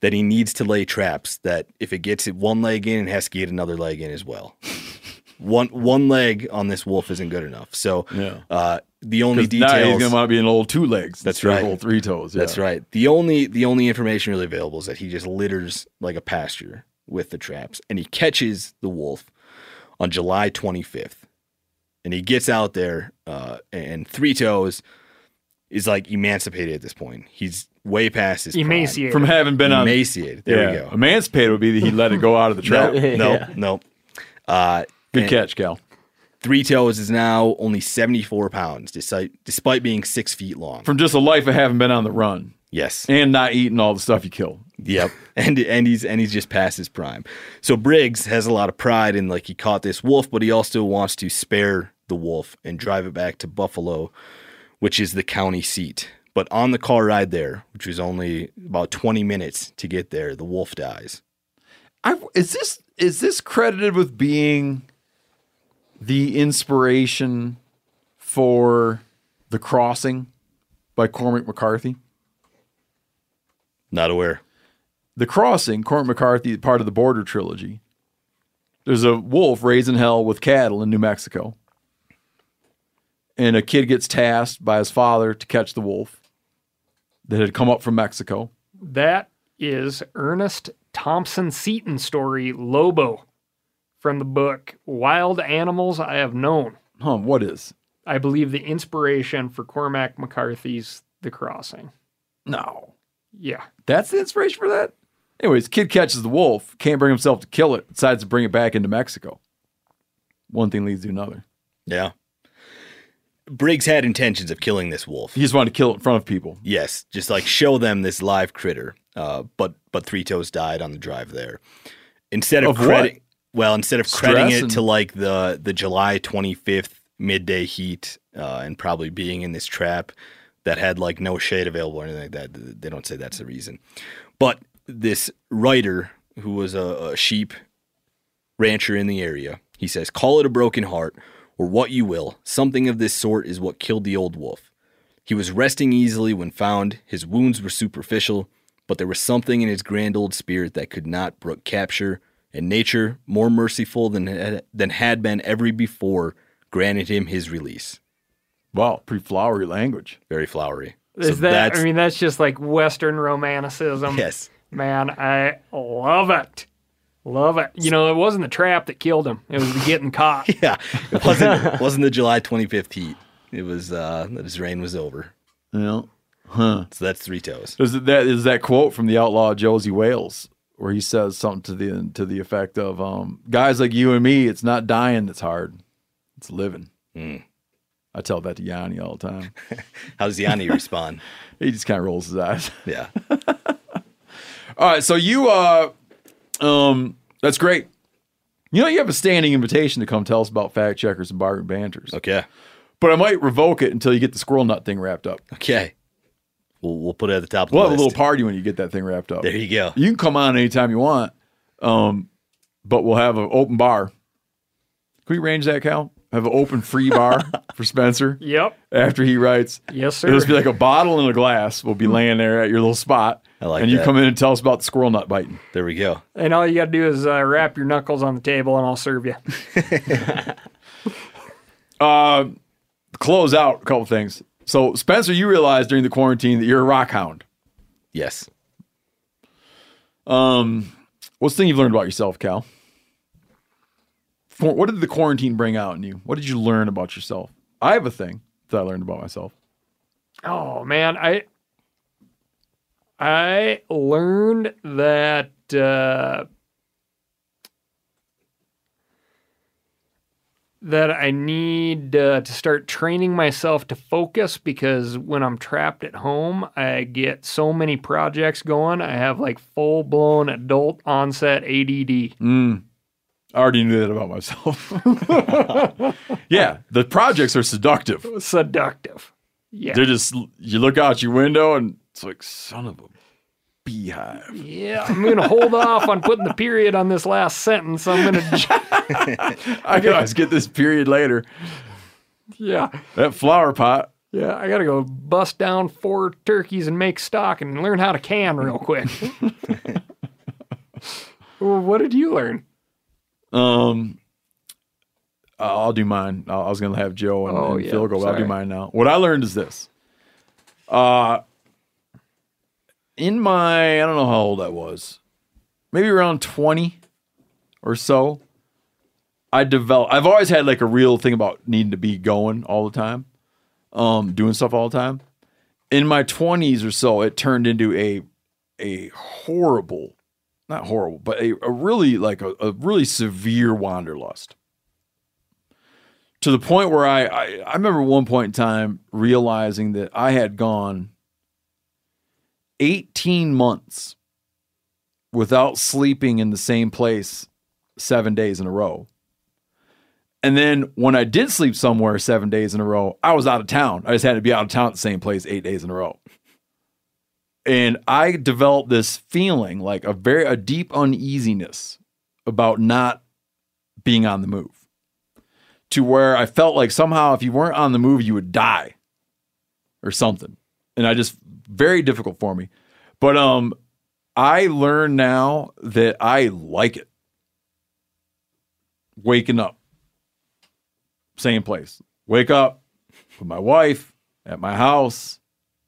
Speaker 6: that he needs to lay traps that if it gets it one leg in, it has to get another leg in as well. one one leg on this wolf isn't good enough. So
Speaker 4: Yeah.
Speaker 6: uh, the only details
Speaker 4: now he's gonna be an old two legs.
Speaker 6: That's right.
Speaker 4: Old three toes.
Speaker 6: That's right. The only the only information really available is that he just litters like a pasture with the traps, and he catches the wolf on July 25th, and he gets out there, uh, and Three Toes is like emancipated at this point. He's way past his prime.
Speaker 5: Emaciated.
Speaker 4: From having been on.
Speaker 6: Emaciated. There
Speaker 4: yeah.
Speaker 6: we go.
Speaker 4: Emancipated would be that he let it go out of the trap.
Speaker 6: No, no,
Speaker 3: Yeah.
Speaker 6: no. Uh,
Speaker 4: Good catch, Cal.
Speaker 6: Three Toes is now only 74 pounds, despite despite being six feet long.
Speaker 4: From just a life of having been on the run
Speaker 6: yes.
Speaker 4: and not eating all the stuff you killed.
Speaker 6: Yep. And and he's and he's just past his prime. So Briggs has a lot of pride in like he caught this wolf, but he also wants to spare the wolf and drive it back to Buffalo, which is the county seat. But on the car ride there, which was only about 20 minutes to get there, the wolf dies.
Speaker 4: I, is this is this credited with being the inspiration for the crossing by Cormac McCarthy?
Speaker 6: Not aware.
Speaker 4: The Crossing, Cormac McCarthy, part of the Border trilogy. There's a wolf raising hell with cattle in New Mexico. And a kid gets tasked by his father to catch the wolf that had come up from Mexico.
Speaker 5: That is Ernest Thompson Seton story, Lobo, from the book Wild Animals I Have Known.
Speaker 4: Huh, what is?
Speaker 5: I believe the inspiration for Cormac McCarthy's The Crossing.
Speaker 4: No.
Speaker 5: Yeah.
Speaker 4: That's the inspiration for that? Anyways, kid catches the wolf, can't bring himself to kill it, decides to bring it back into Mexico. One thing leads to another.
Speaker 6: Yeah. Briggs had intentions of killing this wolf.
Speaker 4: He just wanted to kill it in front of people.
Speaker 6: Yes, just like show them this live critter. Uh, but but Three Toes died on the drive there. Instead of,
Speaker 4: Of
Speaker 6: credit, well, instead of crediting it
Speaker 4: and-
Speaker 6: to like the the July twenty fifth midday heat uh, and probably being in this trap that had like no shade available or anything like that, they don't say that's the reason. But this writer who was a, a sheep rancher in the area, he says, "Call it a broken heart." Or what you will, something of this sort is what killed the old wolf. He was resting easily when found. His wounds were superficial, but there was something in his grand old spirit that could not brook capture, and nature, more merciful than had, than had been ever before, granted him his release.
Speaker 4: Wow, pretty flowery language.
Speaker 6: Very flowery.
Speaker 5: Is that, I mean, that's just like Western romanticism.
Speaker 6: yes,
Speaker 5: Man, I love it. Love it. You know, it wasn't the trap that killed him, it was the getting caught.
Speaker 6: yeah, it wasn't it wasn't the July twenty fifth heat. It was uh, that his reign was over.
Speaker 4: Yeah. Huh.
Speaker 6: So that's three toes.
Speaker 4: Is that is that quote from the outlaw Josey Wales where he says something to the to the effect of um, guys like you and me, it's not dying that's hard. It's living. I tell that to Yanni all the time.
Speaker 6: How does Yanni respond?
Speaker 4: He just kind of rolls his eyes.
Speaker 6: Yeah,
Speaker 4: All right, so you uh um that's great. You know you have a standing invitation to come tell us about fact checkers and barroom banters.
Speaker 6: okay,
Speaker 4: But I might revoke it until you get the squirrel nut thing wrapped up.
Speaker 6: okay. We'll we'll put it at the top of the
Speaker 4: We'll have a little party when you get that thing wrapped up.
Speaker 6: There you go.
Speaker 4: You can come on anytime you want. Um, but we'll have an open bar. Can we arrange that, Cal? Have an open free bar for Spencer
Speaker 5: Yep.
Speaker 4: after he writes.
Speaker 5: Yes, sir.
Speaker 4: It'll just be like a bottle and a glass. will be laying there at your little spot.
Speaker 6: I like
Speaker 4: And you come in and tell us about the squirrel nut biting.
Speaker 6: There we go.
Speaker 5: And all you got to do is uh, wrap your knuckles on the table and I'll serve you.
Speaker 4: Uh, close out a couple things. So, Spencer, you realized during the quarantine that you're a rock hound.
Speaker 6: Yes.
Speaker 4: Um, what's the thing you've learned about yourself, Cal? What did the quarantine bring out in you? What did you learn about yourself? I have a thing that I learned about myself.
Speaker 5: Oh man, I I learned that uh, that I need uh, to start training myself to focus because when I'm trapped at home, I get so many projects going. I have like full blown adult onset ADD.
Speaker 4: I already knew that about myself. yeah, the projects are seductive.
Speaker 5: Seductive. Yeah.
Speaker 4: They're just you look out your window and it's like son of a beehive.
Speaker 5: Yeah, I'm going to hold off on putting the period on this last sentence. I'm going to,
Speaker 4: I can always get this period later.
Speaker 5: yeah,
Speaker 4: That flower pot.
Speaker 5: yeah, I got to go bust down four turkeys and make stock and learn how to can real quick. well, what did you learn?
Speaker 4: Um, I'll do mine. I I was gonna have Joe and,
Speaker 5: Oh,
Speaker 4: and
Speaker 5: yeah,
Speaker 4: Phil go. but I'll do mine now. What I learned is this. Uh, in my I don't know how old I was, maybe around twenty or so. I developed. I've always had like a real thing about needing to be going all the time, um, doing stuff all the time. In my twenties or so, it turned into a a horrible, not horrible, but a, a really like a, a really severe wanderlust to the point where I, I I remember one point in time realizing that I had gone 18 months without sleeping in the same place 7 days in a row. And then when I did sleep somewhere 7 days in a row, I was out of town. I just had to be out of town at the same place 8 days in a row. And I developed this feeling like a very a deep uneasiness about not being on the move to where I felt like somehow if you weren't on the move, you would die or something. And I just very difficult for me. But um I learn now that I like it. Waking up. Same place. Wake up with my wife at my house,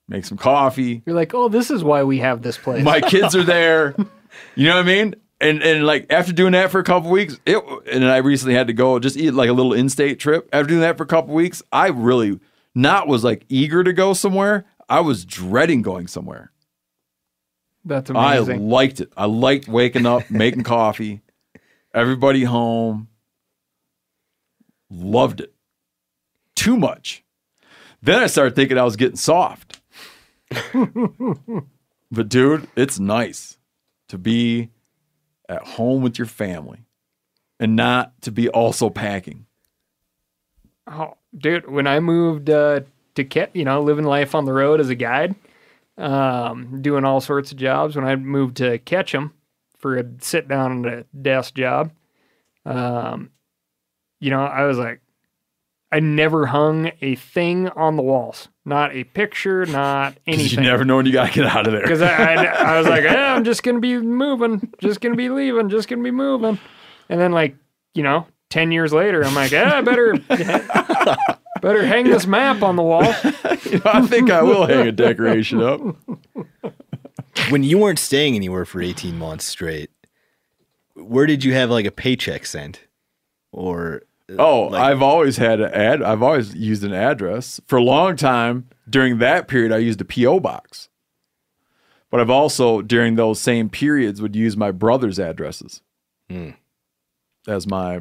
Speaker 4: make some coffee.
Speaker 5: You're like, oh, this is why we have this place.
Speaker 4: My kids are there. You know what I mean? And and like after doing that for a couple weeks, it and I recently had to go just eat like a little in-state trip. After doing that for a couple weeks, I really not was like eager to go somewhere. I was dreading going somewhere.
Speaker 5: That's amazing.
Speaker 4: I liked it. I liked waking up, making coffee, everybody home. Loved it. Too much. Then I started thinking I was getting soft. but dude, it's nice to be at home with your family and not to be also packing.
Speaker 5: Oh, dude, when I moved uh, to Ke- you know, living life on the road as a guide, um, doing all sorts of jobs. When I moved to Ketchum for a sit down at a desk job, um, you know, I was like, I never hung a thing on the walls, not a picture, not
Speaker 4: 'Cause You
Speaker 5: anything.
Speaker 4: never know when you got to get out of there.
Speaker 5: Because I, I, I was like, yeah, I'm just gonna be moving, just gonna be leaving, just gonna be moving, and then like, you know, ten years later, I'm like, yeah, I better better hang this map on the wall.
Speaker 4: You know, I think I will hang a decoration up.
Speaker 6: when you weren't staying anywhere for 18 months straight, where did you have like a paycheck sent? Or
Speaker 4: Oh,
Speaker 6: like-
Speaker 4: I've always had an ad. I've always used an address for a long time. During that period, I used a PO box. But I've also during those same periods would use my brother's addresses
Speaker 6: Hmm.
Speaker 4: as my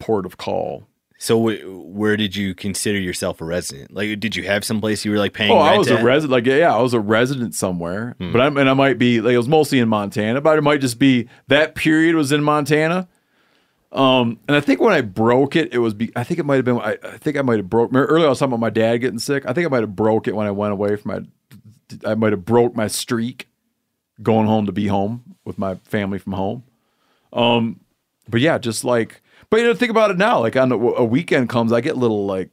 Speaker 4: port of call.
Speaker 6: so wh- where did you consider yourself a resident? Like, did you have some place you were like paying?
Speaker 4: Oh, I was a resident. Like, yeah, I was a resident somewhere.
Speaker 6: Hmm.
Speaker 4: But I'm, and I might be like it was mostly in Montana, but it might just be that period was in Montana. Um, and I think when I broke it, it was. Be, I think it might have been. I, I think I might have broke. Earlier, I was talking about my dad getting sick. I think I might have broke it when I went away from my. I might have broke my streak, going home to be home with my family from home. Um, but yeah, just like. But you know, think about it now. Like on a, a weekend comes, I get little like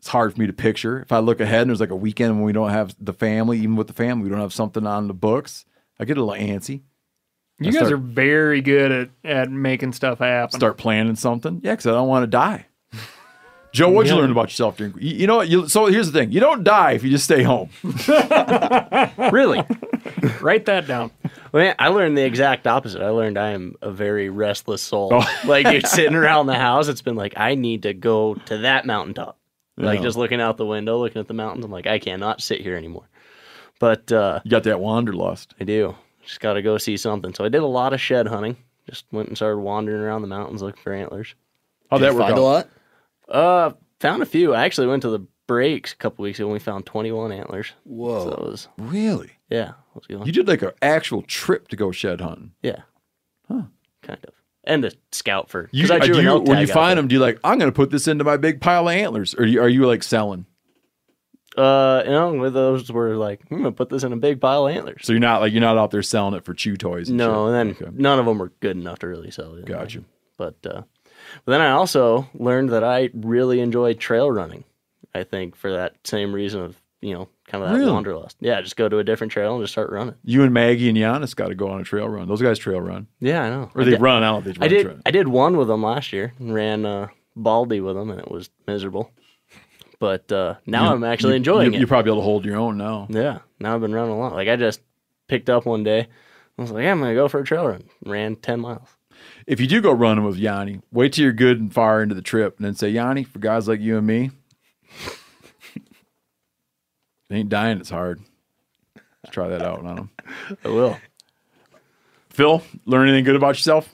Speaker 4: it's hard for me to picture. If I look ahead and there's like a weekend when we don't have the family, even with the family, we don't have something on the books. I get a little antsy.
Speaker 5: You
Speaker 4: I
Speaker 5: guys
Speaker 4: start-
Speaker 5: are very good at, at making stuff happen.
Speaker 4: Start planning something. Yeah, because I don't want to die. Joe, what'd you
Speaker 5: Yeah.
Speaker 4: learn about yourself during? You, you know what? You, so here's the thing: you don't die if you just stay home.
Speaker 3: Really?
Speaker 5: Write that down.
Speaker 3: Well, I learned the exact opposite. I learned I am a very restless soul.
Speaker 4: Oh.
Speaker 3: like you're sitting around the house, it's been like I need to go to that mountaintop. Like just looking out the window, looking at the mountains. I'm like, I cannot sit here anymore. But uh,
Speaker 4: You got that wanderlust.
Speaker 3: I do. Just got to go see something. So I did a lot of shed hunting. Just went and started wandering around the mountains looking for antlers.
Speaker 4: How'd
Speaker 6: Did
Speaker 4: that
Speaker 6: you
Speaker 4: work
Speaker 6: find a lot?
Speaker 3: Uh, found a few. I actually went to the breaks a couple weeks ago and we found 21 antlers.
Speaker 6: Whoa.
Speaker 3: So it was,
Speaker 4: Really?
Speaker 3: yeah, was good.
Speaker 4: You did like an actual trip to go shed hunting.
Speaker 3: yeah. Huh. Kind of. And to scout for.
Speaker 4: You,
Speaker 3: Because I
Speaker 4: uh,
Speaker 3: drew
Speaker 4: do
Speaker 3: an elk
Speaker 4: when you
Speaker 3: tag out
Speaker 4: find
Speaker 3: there.
Speaker 4: them, do you like? I'm going to put this into my big pile of antlers, or do you, are you like selling?
Speaker 3: Uh, you know, those were like, I'm gonna put this in a big pile of antlers.
Speaker 4: So you're not like you're not out there selling it for chew toys. And
Speaker 3: No,
Speaker 4: shit.
Speaker 3: and then
Speaker 4: Okay.
Speaker 3: none of them were good enough to really sell it.
Speaker 4: Gotcha.
Speaker 3: But uh, but then I also learned that I really enjoy trail running. I think for that same reason of you know kind of that
Speaker 4: Really?
Speaker 3: wanderlust. Yeah, just go to a different trail and just start running.
Speaker 4: You and Maggie and Janis got to go on a trail run. Those guys trail run,
Speaker 3: Yeah, I know.
Speaker 4: or
Speaker 3: I
Speaker 4: they
Speaker 3: did-
Speaker 4: run out. They run
Speaker 3: I did.
Speaker 4: trail.
Speaker 3: I did one with them last year and ran uh, Baldy with them, and it was miserable. But uh, now
Speaker 4: You-
Speaker 3: I'm actually
Speaker 4: you-
Speaker 3: enjoying
Speaker 4: you,
Speaker 3: it.
Speaker 4: You're probably able to hold your own now.
Speaker 3: Yeah, now I've been running a lot. Like I just picked up one day. I was like, yeah, I'm gonna go for a trail run. Ran ten miles.
Speaker 4: If you do go running with Yanni, wait till you're good and far into the trip, and then say, Yanni, for guys like you and me, ain't dying. It's hard. Let's try that out on them.
Speaker 3: I will.
Speaker 4: Phil, learn anything good about yourself?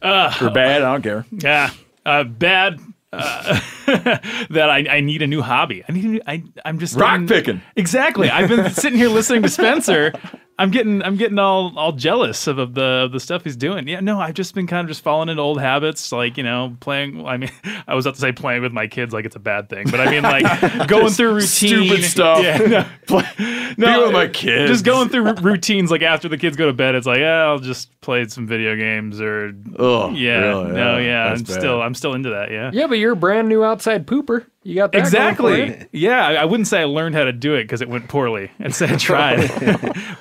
Speaker 7: Uh,
Speaker 4: or bad? I don't care.
Speaker 7: Yeah, uh, bad. Uh, that I, I need a new hobby. I need. A new, I I'm just
Speaker 4: Rock
Speaker 7: getting-
Speaker 4: picking.
Speaker 7: Exactly. I've been sitting here listening to Spencer. I'm getting I'm getting all all jealous of, of the of the stuff he's doing. Yeah, no, I've just been kind of just falling into old habits, like you know, playing. I mean, I was about to say playing with my kids like it's a bad thing, but I mean like going through routine,
Speaker 4: stupid stuff.
Speaker 7: Yeah, no,
Speaker 4: Being with my uh, kids.
Speaker 7: just going through r- routines. Like after the kids go to bed, it's like, yeah, I'll just play some video games or
Speaker 4: Ugh,
Speaker 7: yeah,
Speaker 4: really?
Speaker 7: no,
Speaker 4: Yeah,
Speaker 7: yeah. I'm
Speaker 4: bad.
Speaker 7: still I'm still into that. Yeah.
Speaker 5: Yeah, but you're a brand new outside pooper. You got that going for
Speaker 7: Exactly.
Speaker 5: you.
Speaker 7: Yeah, I I wouldn't say I learned how to do it because it went poorly. I'd say I tried.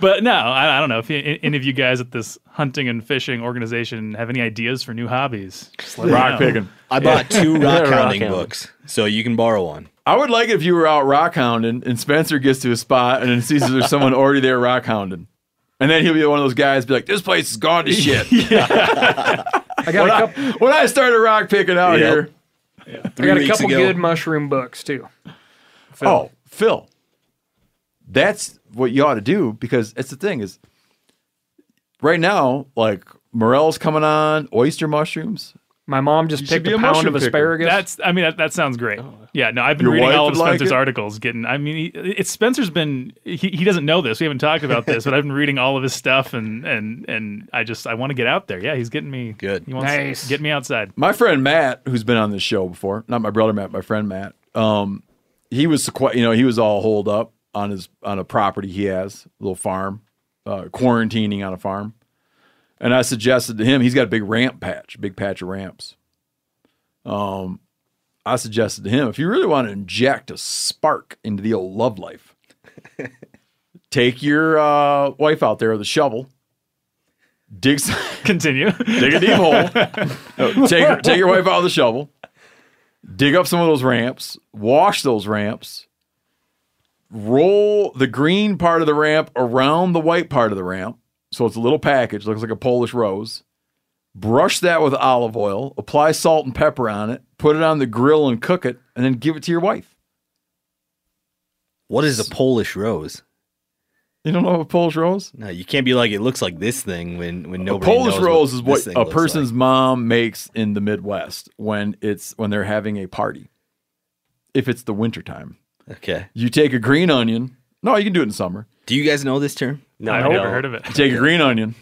Speaker 7: but no, I, I don't know if you, any of you guys at this hunting and fishing organization have any ideas for new hobbies. Just let
Speaker 4: Rock picking.
Speaker 6: I bought two
Speaker 3: Yeah,
Speaker 6: rock
Speaker 3: rock
Speaker 6: hounding
Speaker 3: hounding.
Speaker 6: books, so you can borrow one.
Speaker 4: I would like it if you were out rock hounding and Spencer gets to a spot and then sees there's someone already there rock hounding. And then he'll be one of those guys be like, this place is gone to shit.
Speaker 5: I got
Speaker 4: when,
Speaker 5: a
Speaker 4: I,
Speaker 5: couple.
Speaker 4: when I started rock picking out
Speaker 6: Yep.
Speaker 4: here.
Speaker 5: I got
Speaker 6: Three
Speaker 5: a couple
Speaker 6: ago.
Speaker 5: good mushroom books too.
Speaker 4: Oh, Phil. That's what you ought to do because it's the thing is right now, like morels coming on, oyster mushrooms.
Speaker 5: My mom just
Speaker 4: You
Speaker 5: picked a
Speaker 4: a
Speaker 5: pound
Speaker 4: mushroom
Speaker 5: of
Speaker 4: picker.
Speaker 5: asparagus.
Speaker 7: That's. I mean, that, that sounds great. Yeah. No, I've been
Speaker 4: Your
Speaker 7: reading all of
Speaker 4: would like
Speaker 7: Spencer's articles. Getting. I mean, he, it's Spencer's been. He, he doesn't know this. We haven't talked about this, but I've been reading all of his stuff, and and and I just I want to get out there. Yeah, he's getting me
Speaker 6: Good.
Speaker 7: He wants
Speaker 5: Nice.
Speaker 7: to get me outside.
Speaker 4: My friend Matt, who's been on this show before, not my brother Matt, my friend Matt. Um, he was quite, you know, he was all holed up on his on a property he has, a little farm, uh, quarantining on a farm. And I suggested to him, he's got a big ramp patch, big patch of ramps. Um, I suggested to him, if you really want to inject a spark into the old love life, take your uh, wife out there with a shovel, dig some,
Speaker 7: Continue.
Speaker 4: dig a deep hole. No, take take your wife out with a shovel. Dig up some of those ramps. Wash those ramps. Roll the green part of the ramp around the white part of the ramp, so it's a little package. Looks like a Polish rose. Brush that with olive oil. Apply salt and pepper on it. Put it on the grill and cook it, and then give it to your wife.
Speaker 6: What is a Polish rose?
Speaker 4: You don't know a Polish rose?
Speaker 6: No, you can't be like it looks like this thing when when nobody.
Speaker 4: A
Speaker 6: Polish
Speaker 4: rose is what a person's
Speaker 6: like.
Speaker 4: mom makes in the Midwest when it's when they're having a party. If it's the wintertime.
Speaker 6: Okay.
Speaker 4: You take a green onion. No, you can do it in summer.
Speaker 6: Do you guys know this term?
Speaker 3: No,
Speaker 7: I've never heard of it.
Speaker 4: You take a green onion.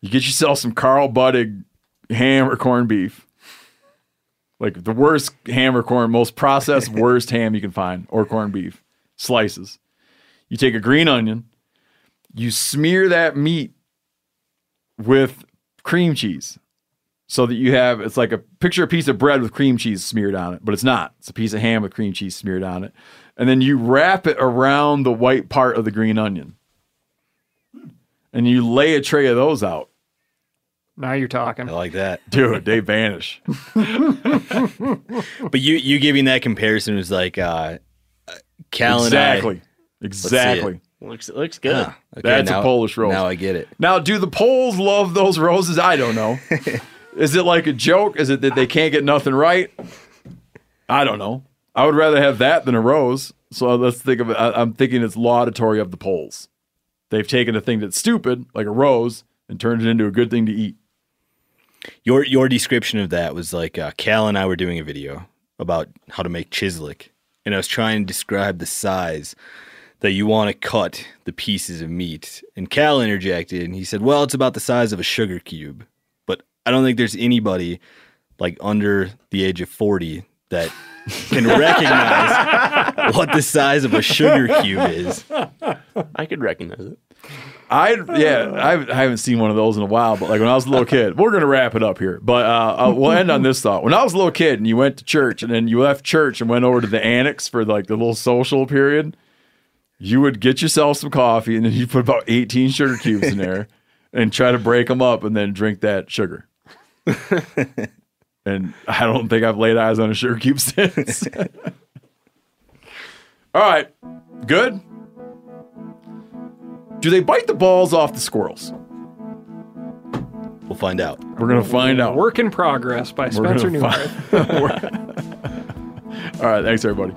Speaker 4: You get yourself some Carl Buddig ham or corned beef. Like the worst ham or corn, most processed, worst ham you can find, or corned beef. Slices. You take a green onion, you smear that meat with cream cheese. So that you have it's like a picture of a piece of bread with cream cheese smeared on it, but it's not. It's a piece of ham with cream cheese smeared on it. And then you wrap it around the white part of the green onion and you lay a tray of those out,
Speaker 5: now you're talking.
Speaker 6: I like that.
Speaker 4: dude, they vanish.
Speaker 6: But you you giving that comparison was like uh, uh, Cal
Speaker 4: exactly,
Speaker 6: and
Speaker 4: exactly.
Speaker 3: Looks looks good.
Speaker 6: I. Ah, okay,
Speaker 4: That's a Polish rose.
Speaker 6: Now I get it.
Speaker 4: Now, do the Poles love those roses? I don't know. Is it like a joke? Is it that they can't get nothing right? I don't know. I would rather have that than a rose. So let's think of it. I'm thinking it's laudatory of the Poles. They've taken a thing that's stupid, like a rose, and turned it into a good thing to eat.
Speaker 6: Your your description of that was like uh, Cal and I were doing a video about how to make chislic, and I was trying to describe the size that you want to cut the pieces of meat. And Cal interjected, and he said, "Well, it's about the size of a sugar cube." But I don't think there's anybody like under the age of forty that can recognize what the size of a sugar cube is.
Speaker 3: I could recognize it.
Speaker 4: I yeah, I, I haven't seen one of those in a while. But like when I was a little kid, we're gonna wrap it up here. But uh, uh, we'll end on this thought. When I was a little kid and you went to church and then you left church and went over to the annex for like the little social period, you would get yourself some coffee and then you put about eighteen sugar cubes in there and try to break them up and then drink that sugar. and I don't think I've laid eyes on a sugar cube since. All right, good. Do they bite the balls off the squirrels?
Speaker 6: We'll find out.
Speaker 4: We're gonna find out.
Speaker 5: Work in progress by
Speaker 4: We're
Speaker 5: Spencer
Speaker 4: gonna All right, thanks everybody.